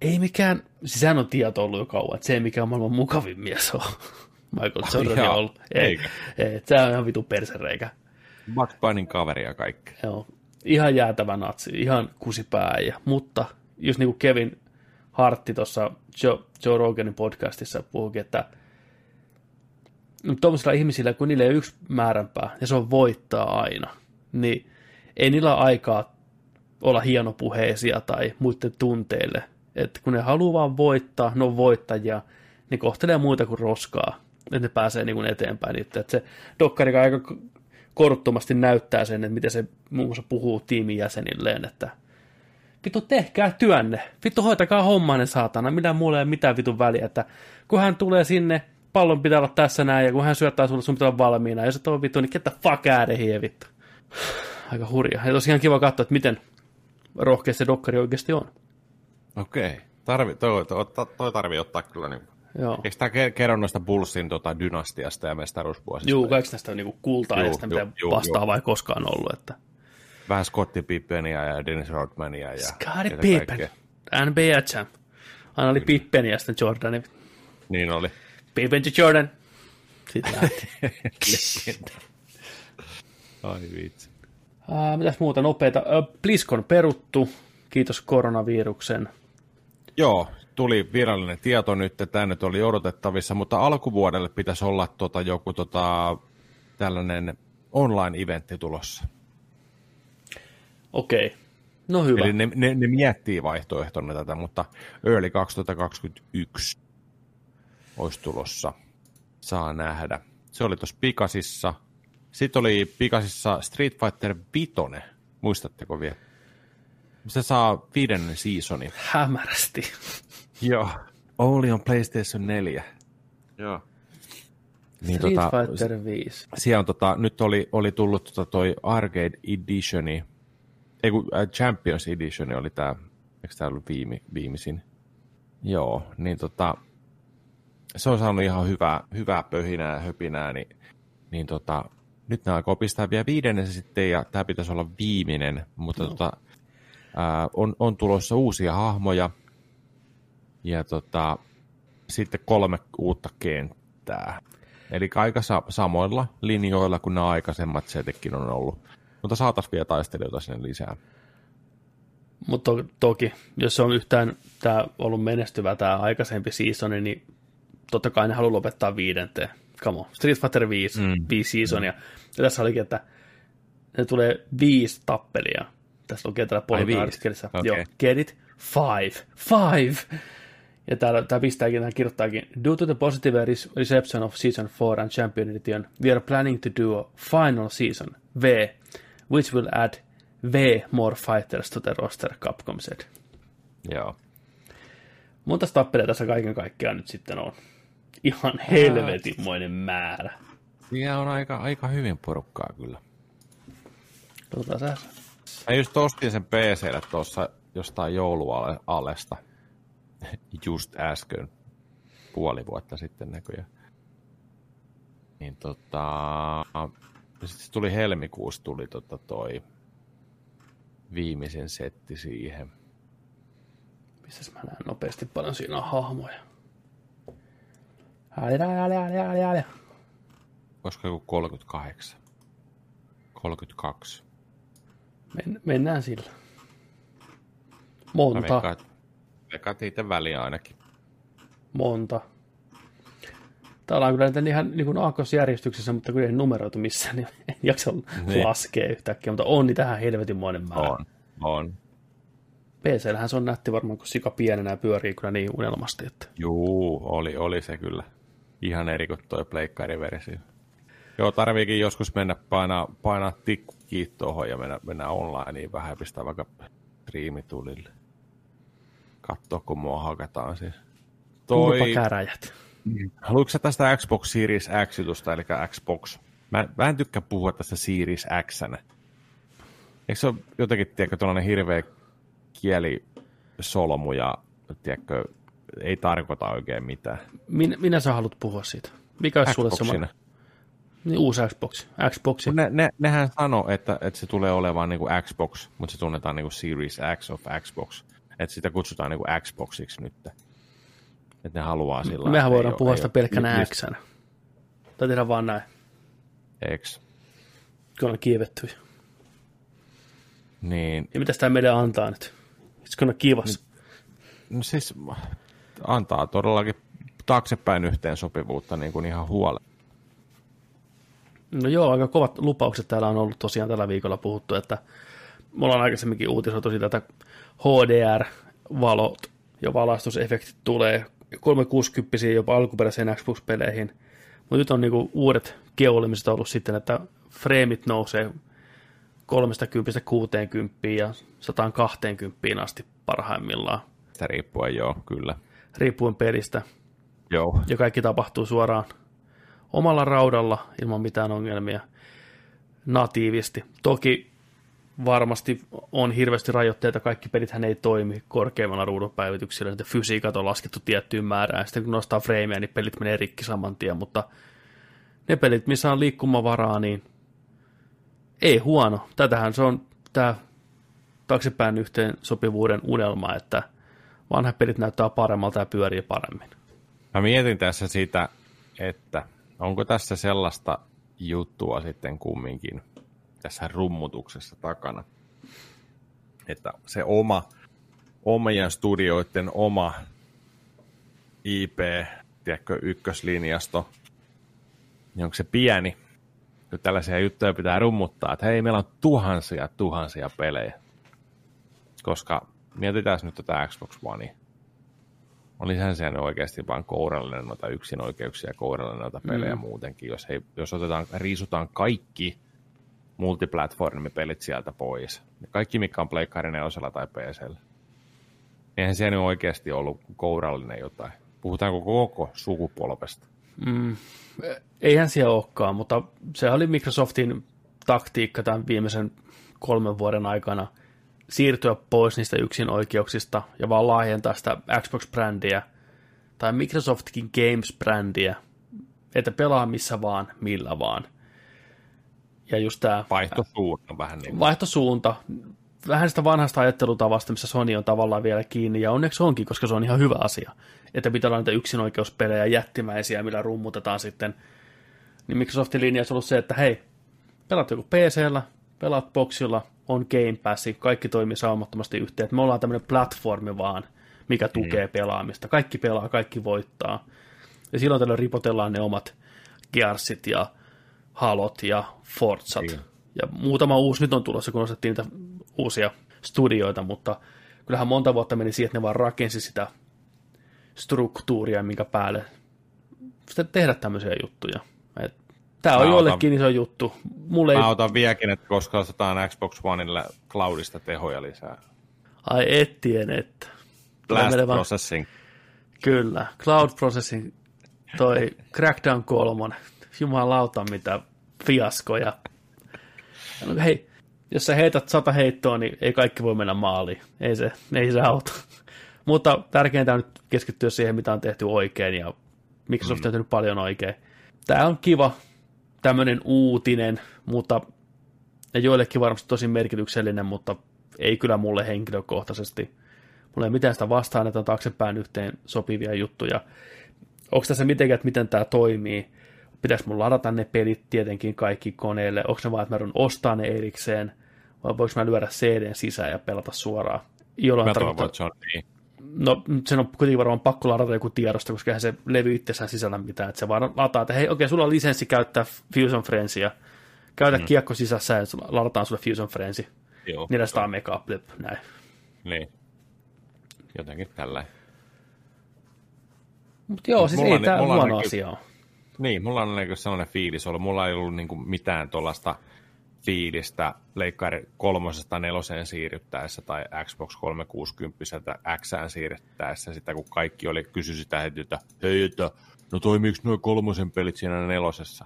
ei mikään, siis hän on tieto ollut jo kauan, että se ei mikään maailman mukavin mies on. Michael Jordan on ollut. Ei, ei, se on ihan vitu persereikä. Bugs Bunnin kaveri ja kaikki. Joo, ihan jäätävä natsi, ihan kusipääjä, mutta just niin kuin Kevin Hartti tuossa Joe, Joe Roganin podcastissa puhuikin, että tuollaisilla ihmisillä, kun niillä ei ole yksi määränpää, ja se on voittaa aina, niin ei niillä ole aikaa olla hienopuheisia tai muiden tunteille. Että kun ne haluaa vaan voittaa, ne on voittajia, ne kohtelee muita kuin roskaa, että ne pääsee niin kuin eteenpäin. Että se dokkari aika koruttomasti näyttää sen, että miten se muun muassa puhuu tiimin jäsenilleen, että vittu tehkää työnne, vittu hoitakaa hommanne saatana, mitä mulle ei mitään vitun väliä, että kun hän tulee sinne, pallon pitää olla tässä näin, ja kun hän syöttää sulle, sun pitää olla valmiina, ja jos et ole vittu, niin the fuck out of here, vittu. Aika hurja. Ja tosiaan kiva katsoa, että miten rohkea se dokkari oikeasti on. Okei. Tarvi, toi, toi, toi tarvii ottaa kyllä niin Joo. Eikö tämä kerro noista Bullsin tota, dynastiasta ja mestaruusvuosista? Joo, kaikista näistä niinku kulta-ajasta, mitä vastaavaa ei koskaan ollut. Että... Vähän Scotti Pippenia ja Dennis Rodmania. Ja Scottie Pippen, NBA champ. Aina oli Pippen ja sitten Jordan. Niin oli. Pippen to Jordan. Sitten lähti. Ai vitsi. Uh, mitäs muuta nopeita? Uh, Bliskon peruttu, kiitos koronaviruksen. Joo, tuli virallinen tieto nyt, että tämä nyt oli odotettavissa, mutta alkuvuodelle pitäisi olla tota, joku tota, tällainen online-eventti tulossa. Okei, okay. no hyvä. Eli ne, ne, ne miettii vaihtoehtona tätä, mutta early 2021 olisi tulossa. Saa nähdä. Se oli tuossa pikasissa. Sitten oli pikasissa Street Fighter 5. Muistatteko vielä? Se saa viidennen seasonin. Hämärästi. Joo. Only on PlayStation 4. Joo. Niin, Street tota, Fighter 5. Siellä on, tota, nyt oli, oli tullut tota, toi Arcade Editioni, ei kun äh, Champions Edition oli tämä, eikö tämä ollut viime, viimeisin? Joo, niin tota, se on saanut ihan hyvää, hyvää pöhinää ja höpinää, niin, niin tota, nyt ne aikoo pistää vielä viidennen sitten, ja tämä pitäisi olla viimeinen, mutta no. tota, ää, on, on tulossa uusia hahmoja, ja tota, sitten kolme uutta kenttää. Eli aika sa- samoilla linjoilla kuin nämä aikaisemmat setekin on ollut. Mutta saataisiin vielä taistelijoita sinne lisää. Mutta to- toki, jos on yhtään tämä ollut menestyvä tämä aikaisempi seasoni, niin totta kai ne haluaa lopettaa viidenteen. Come on. Street Fighter 5, mm. 5 seasonia. Mm. Ja tässä olikin, että ne tulee viisi tappelia. Tässä lukee täällä polkaartiskelissä. Okay. Joo, get it? Five. Five! Ja täällä, tämä pistääkin, tämä kirjoittaakin, Due to the positive reception of Season 4 and Champion Edition, we are planning to do a final season, V, which will add V more fighters to the roster, Capcom said. Joo. Monta tappelia tässä kaiken kaikkiaan nyt sitten on? Ihan helvetinmoinen määrä. Siinä on aika, aika hyvin porukkaa kyllä. Tota sä. Mä just ostin sen PClle tuossa jostain joulualesta just äsken, puoli vuotta sitten näköjään. Niin tota, sitten tuli helmikuussa tuli tota toi viimeisen setti siihen. Missäs mä näen nopeasti paljon siinä on hahmoja. Ääli, ääli, ääli, ääli, ääli. Olisiko joku 38? 32. Men, mennään sillä. Monta. Mä veikkaan, Veikkaat niiden väliä ainakin. Monta. Täällä on kyllä niitä ihan niin kuin aakkosjärjestyksessä, mutta kun ei numeroitu missään, niin en jaksa niin. laskea yhtäkkiä, mutta on niitähän helvetinmoinen määrä. On, on. PCllähän se on nätti varmaan, kun sika pienenä pyörii kyllä niin unelmasti. Että... Juu, oli, oli se kyllä. Ihan eri kuin toi pleikkariversio. Joo, tarviikin joskus mennä painaa, painaa tikku tuohon ja mennä, mennä online niin vähän pistää vaikka striimitulille katsoa, kun mua hakataan siis. Toi... käräjät. Haluatko sä tästä Xbox Series X-jutusta, eli Xbox? Mä, mä en tykkää puhua tästä Series X. Eikö se ole jotenkin, tiedätkö, tuollainen hirveä kielisolmu ja, tiedätkö, ei tarkoita oikein mitään. Minä, minä sä haluat puhua siitä? Mikä olisi sulle semmoinen? Niin, uusi Xbox. Xbox. Ne, ne, nehän sano, että, että se tulee olemaan niin kuin Xbox, mutta se tunnetaan niin kuin Series X of Xbox. Että sitä kutsutaan niin kuin Xboxiksi nyt. Että ne haluaa sillä Mehän voidaan puhua sitä pelkkänä X. Tai tehdään vaan näin. X. Kyllä on kiivetty. Niin. Ja mitä tämä meille antaa nyt? It's gonna give us. No siis antaa todellakin taaksepäin yhteen sopivuutta niin kuin ihan huole. No joo, aika kovat lupaukset täällä on ollut tosiaan tällä viikolla puhuttu, että me ollaan aikaisemminkin uutisoitu siitä, että HDR-valot ja valaistusefektit tulee 360 jopa alkuperäiseen Xbox-peleihin. Mutta nyt on niinku uudet keulimiset ollut sitten, että freimit nousee 30 60 ja 120 asti parhaimmillaan. Sitä riippuen joo, kyllä. Riippuen pelistä. Joo. Ja kaikki tapahtuu suoraan omalla raudalla ilman mitään ongelmia natiivisti. Toki varmasti on hirveästi rajoitteita, kaikki pelithän ei toimi korkeimmalla ruudun päivityksillä, että fysiikat on laskettu tiettyyn määrään, sitten kun nostaa freimejä, niin pelit menee rikki saman tien, mutta ne pelit, missä on liikkumavaraa, niin ei huono. Tätähän se on tämä taaksepäin yhteen sopivuuden unelma, että vanhat pelit näyttää paremmalta ja pyörii paremmin. Mä mietin tässä sitä, että onko tässä sellaista juttua sitten kumminkin tässä rummutuksessa takana, että se oma, omien studioiden oma IP, tiedätkö, ykköslinjasto, niin onko se pieni, kun tällaisia juttuja pitää rummuttaa, että hei, meillä on tuhansia, tuhansia pelejä. Koska mietitään nyt tätä Xbox One. Olisahan se oikeasti vain kourallinen noita yksin oikeuksia ja kourallinen noita pelejä mm. muutenkin. Jos, hei, jos otetaan, riisutaan kaikki multiplatformipelit sieltä pois, kaikki mikä on Pleikkari 4 tai PCllä, eihän se nyt oikeasti ollut kourallinen jotain. Puhutaanko koko sukupolvesta? Mm, eihän siellä olekaan, mutta se oli Microsoftin taktiikka tämän viimeisen kolmen vuoden aikana siirtyä pois niistä yksin oikeuksista ja vaan laajentaa sitä Xbox-brändiä tai Microsoftkin Games-brändiä, että pelaa missä vaan, millä vaan. Ja just tämä... Vaihtosuunta vähän niin. Vaihtosuunta. Vähän sitä vanhasta ajattelutavasta, missä Sony on tavallaan vielä kiinni, ja onneksi onkin, koska se on ihan hyvä asia. Että pitää olla niitä yksinoikeuspelejä jättimäisiä, millä rummutetaan sitten. Niin Microsoftin linja on ollut se, että hei, pelaat joku PCllä, pelaat boxilla, on Game Passi, kaikki toimii saumattomasti yhteen. me ollaan tämmöinen platformi vaan, mikä tukee mm. pelaamista. Kaikki pelaa, kaikki voittaa. Ja silloin tällöin ripotellaan ne omat Gearsit ja Halot ja Forzat. Niin. Ja muutama uusi nyt on tulossa, kun ostettiin niitä uusia studioita, mutta kyllähän monta vuotta meni siihen, että ne vaan rakensi sitä struktuuria, minkä päälle sitten tehdä tämmöisiä juttuja. Et Tämä on joillekin iso juttu. Mulle Mä ei... otan vieläkin, että koska ostetaan Xbox Oneille cloudista tehoja lisää. Ai et että. Blast Processing. Kyllä, Cloud Processing, toi Crackdown 3, jumalauta mitä fiaskoja. No, hei, jos sä heität sata heittoa, niin ei kaikki voi mennä maaliin. Ei se, ei se auta. Mutta tärkeintä on nyt keskittyä siihen, mitä on tehty oikein, ja Microsoft mm. on tehnyt paljon oikein. Tämä on kiva tämmöinen uutinen, mutta ja joillekin varmasti tosi merkityksellinen, mutta ei kyllä mulle henkilökohtaisesti. Mulla ei mitään sitä vastaan, että on taaksepäin yhteen sopivia juttuja. Onko tässä mitenkään, että miten tämä toimii? Pitäisi mun ladata ne pelit tietenkin kaikki koneelle? Onko se vaan, että mä ostaa ne erikseen? Vai voiko mä lyödä CDn sisään ja pelata suoraan? Jollain tarkoittaa... se on niin. No, sen on kuitenkin varmaan pakko ladata joku tiedosto, koska eihän se levy itsessään sisällä mitään. Että se vaan lataa, että hei, okei, sulla on lisenssi käyttää Fusion Friendsia. Käytä mm. kiekko sisässä ja ladataan sulle Fusion Friendsi. Joo. 400 megaa, blip, näin. Niin. Jotenkin tällä. Mutta joo, siis mulla ei tämä huono asia ole. Niin, mulla on niin sellainen fiilis ollut. Mulla ei ollut niin mitään tuollaista fiilistä leikkari kolmosesta neloseen siirryttäessä tai Xbox 360 Xään siirryttäessä, sitä kun kaikki oli, kysy sitä heti, että hei, että no toimiiko nuo kolmosen pelit siinä nelosessa?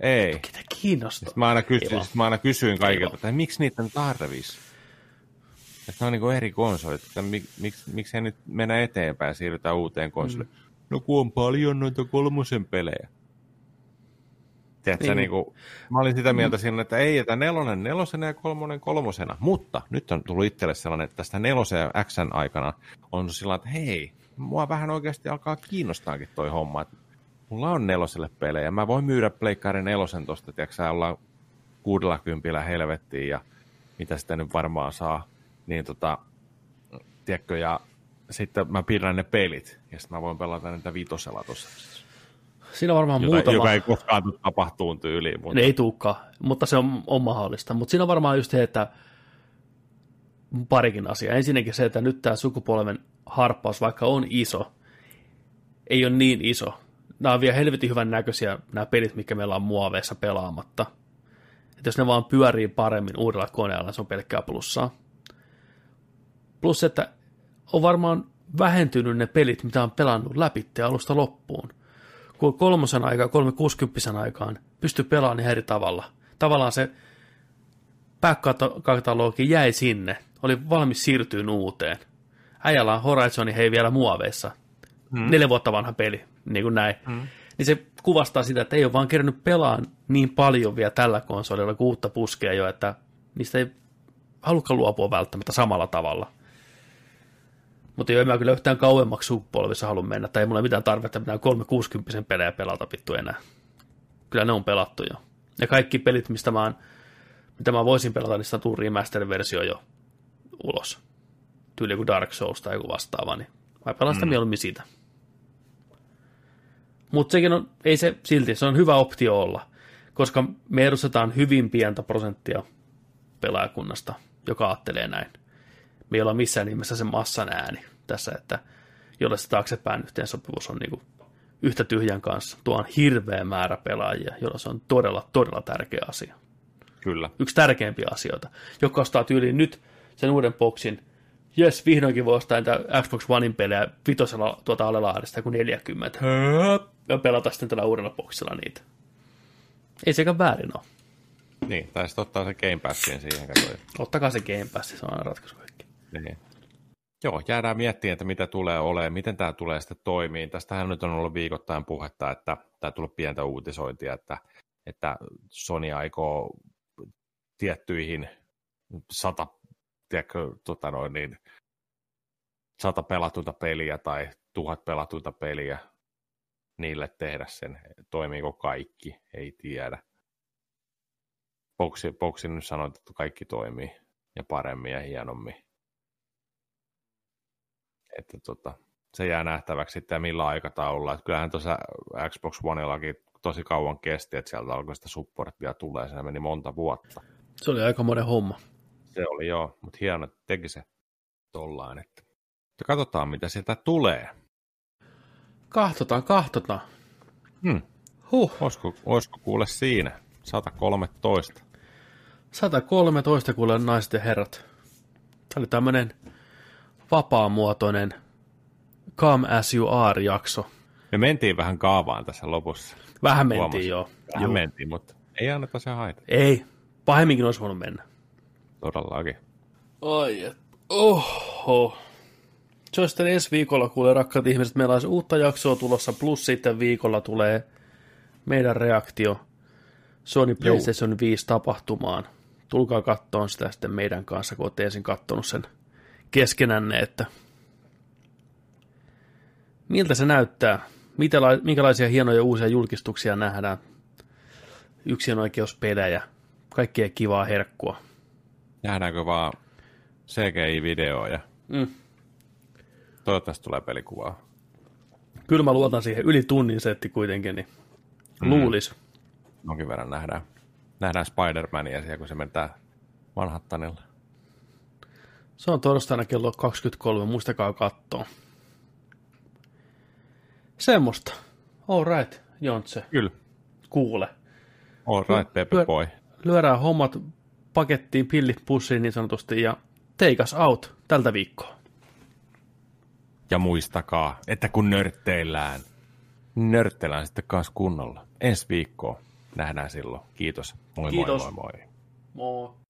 Ei. Ketä kiinnostaa? Sitten mä aina, kysyin, sitten mä aina kysyin kaikilta, että miksi niitä tarvisi? Että ne on niin eri konsolit, että mik, miksi, miksi he nyt mennä eteenpäin ja siirrytään uuteen konsoliin? Mm. No kun on paljon noita kolmosen pelejä. Tiedätkö, niin. Niin kuin, mä olin sitä mieltä mm. siinä, että ei, että nelonen nelosena ja kolmonen kolmosena. Mutta nyt on tullut itselle sellainen, että tästä nelosen ja Xn aikana on sillä että hei, mua vähän oikeasti alkaa kiinnostaakin toi homma. Että mulla on neloselle pelejä. Mä voin myydä Pleikkari nelosen tosta, tiedätkö, ollaan kuudella kympillä helvettiin ja mitä sitä nyt varmaan saa. Niin tota, tiedätkö, ja sitten mä piirrän ne pelit ja sitten mä voin pelata niitä vitosella tuossa Siinä on varmaan joka, muutama... Joka ei koskaan tapahtuu tyyliin. Mutta... Ne ei tulekaan, mutta se on, on mahdollista. Mutta siinä on varmaan just se, että parikin asiaa. Ensinnäkin se, että nyt tämä sukupolven harppaus, vaikka on iso, ei ole niin iso. Nämä on vielä helvetin hyvän näköisiä nämä pelit, mikä meillä on muoveissa pelaamatta. Että jos ne vaan pyörii paremmin uudella koneella, se on pelkkää plussaa. Plus, että on varmaan vähentynyt ne pelit, mitä on pelannut läpi alusta loppuun. Kun kolmosen aikaa, 360 aikaan pystyy pelaamaan ihan eri tavalla. Tavallaan se back-katalogi jäi sinne, oli valmis siirtyä uuteen. Äijällä on Horizon hei vielä muoveissa. Hmm. Neljä vuotta vanha peli, niin kuin näin. Hmm. Niin se kuvastaa sitä, että ei ole vaan kerännyt pelaa niin paljon vielä tällä konsolilla, kun uutta puskea jo, että niistä ei halukka luopua välttämättä samalla tavalla. Mutta ei mä kyllä yhtään kauemmaksi sukupolvissa halua mennä, tai ei mulla mitään tarvetta mitään 360 pelejä pelata vittu enää. Kyllä ne on pelattu jo. Ja kaikki pelit, mistä mä oon, mitä mä voisin pelata, niin tuu remaster-versio jo ulos. Tyyli joku Dark Souls tai joku vastaava, niin mä pelaan sitä mm. mieluummin siitä. Mutta sekin on, ei se silti, se on hyvä optio olla, koska me edustetaan hyvin pientä prosenttia pelaajakunnasta, joka ajattelee näin me ei olla missään nimessä se massan ääni tässä, että jolle se taaksepäin yhteensopivuus on niin kuin yhtä tyhjän kanssa. Tuo on hirveä määrä pelaajia, jolla se on todella, todella tärkeä asia. Kyllä. Yksi tärkeimpiä asioita, joka ostaa tyyliin nyt sen uuden boksin, jes, vihdoinkin voi ostaa niitä Xbox Onein pelejä vitosella tuota alelaarista kuin 40. Ja pelata sitten tällä uudella boksilla niitä. Ei sekään väärin ole. Niin, tai sitten ottaa se Game Passin siihen. Katsoin. Ottakaa se Game Pass, se on aina ratkaisu. Niin. Joo, jäädään miettimään, että mitä tulee olemaan, miten tämä tulee sitten toimii. Tästähän nyt on ollut viikoittain puhetta, että tämä tulee pientä uutisointia, että, että Sony aikoo tiettyihin sata, tiedätkö, tota noin, niin, sata pelatuita peliä tai tuhat pelatuita peliä niille tehdä sen. Toimiiko kaikki? Ei tiedä. Boxi, Boxi nyt sanoi, että kaikki toimii ja paremmin ja hienommin että tota, se jää nähtäväksi sitten millä aikataululla. Että kyllähän tuossa Xbox Oneillakin tosi kauan kesti, että sieltä alkoi sitä supporttia tulee, se meni monta vuotta. Se oli aika monen homma. Se oli joo, mutta hieno, että teki se tollaan. Että... Ja katsotaan, mitä sieltä tulee. Kahtotaan, kahtotaan. Hmm. Huh. Olisiko, olisiko kuule siinä? 113. 113 kuule naiset ja herrat. Tämä oli tämmöinen vapaamuotoinen Come As You Are-jakso. Me mentiin vähän kaavaan tässä lopussa. Vähän mentiin, Huomasin. joo. Vähän joo. mentiin, mutta ei anneta se haita. Ei, pahemminkin olisi voinut mennä. Todellakin. Ai et, oho. Se on sitten ensi viikolla, kuule rakkaat ihmiset, meillä on uutta jaksoa tulossa, plus sitten viikolla tulee meidän reaktio Sony PlayStation Jou. 5 tapahtumaan. Tulkaa kattoon sitä sitten meidän kanssa, kun olette ensin kattonut sen keskenänne, että miltä se näyttää, Mitä, minkälaisia hienoja uusia julkistuksia nähdään, yksinoikeuspelejä, kaikkea kivaa herkkua. Nähdäänkö vaan CGI-videoja? Mm. Toivottavasti tulee pelikuvaa. Kyllä mä luotan siihen yli tunnin setti kuitenkin, niin mm. luulis. Jonkin verran nähdään. Nähdään Spider-Mania siellä, kun se mentää Manhattanilla. Se on torstaina kello 23, muistakaa katsoa. Semmoista. All right, Jontse. Kyllä. Kuule. All right, Pepe Boy. Lyödään hommat pakettiin, pillit pussiin niin sanotusti ja take us out tältä viikkoa. Ja muistakaa, että kun nörtteillään, nörtteillään sitten kanssa kunnolla. Ensi viikkoa nähdään silloin. Kiitos. Moi Kiitos. moi moi moi. Moi.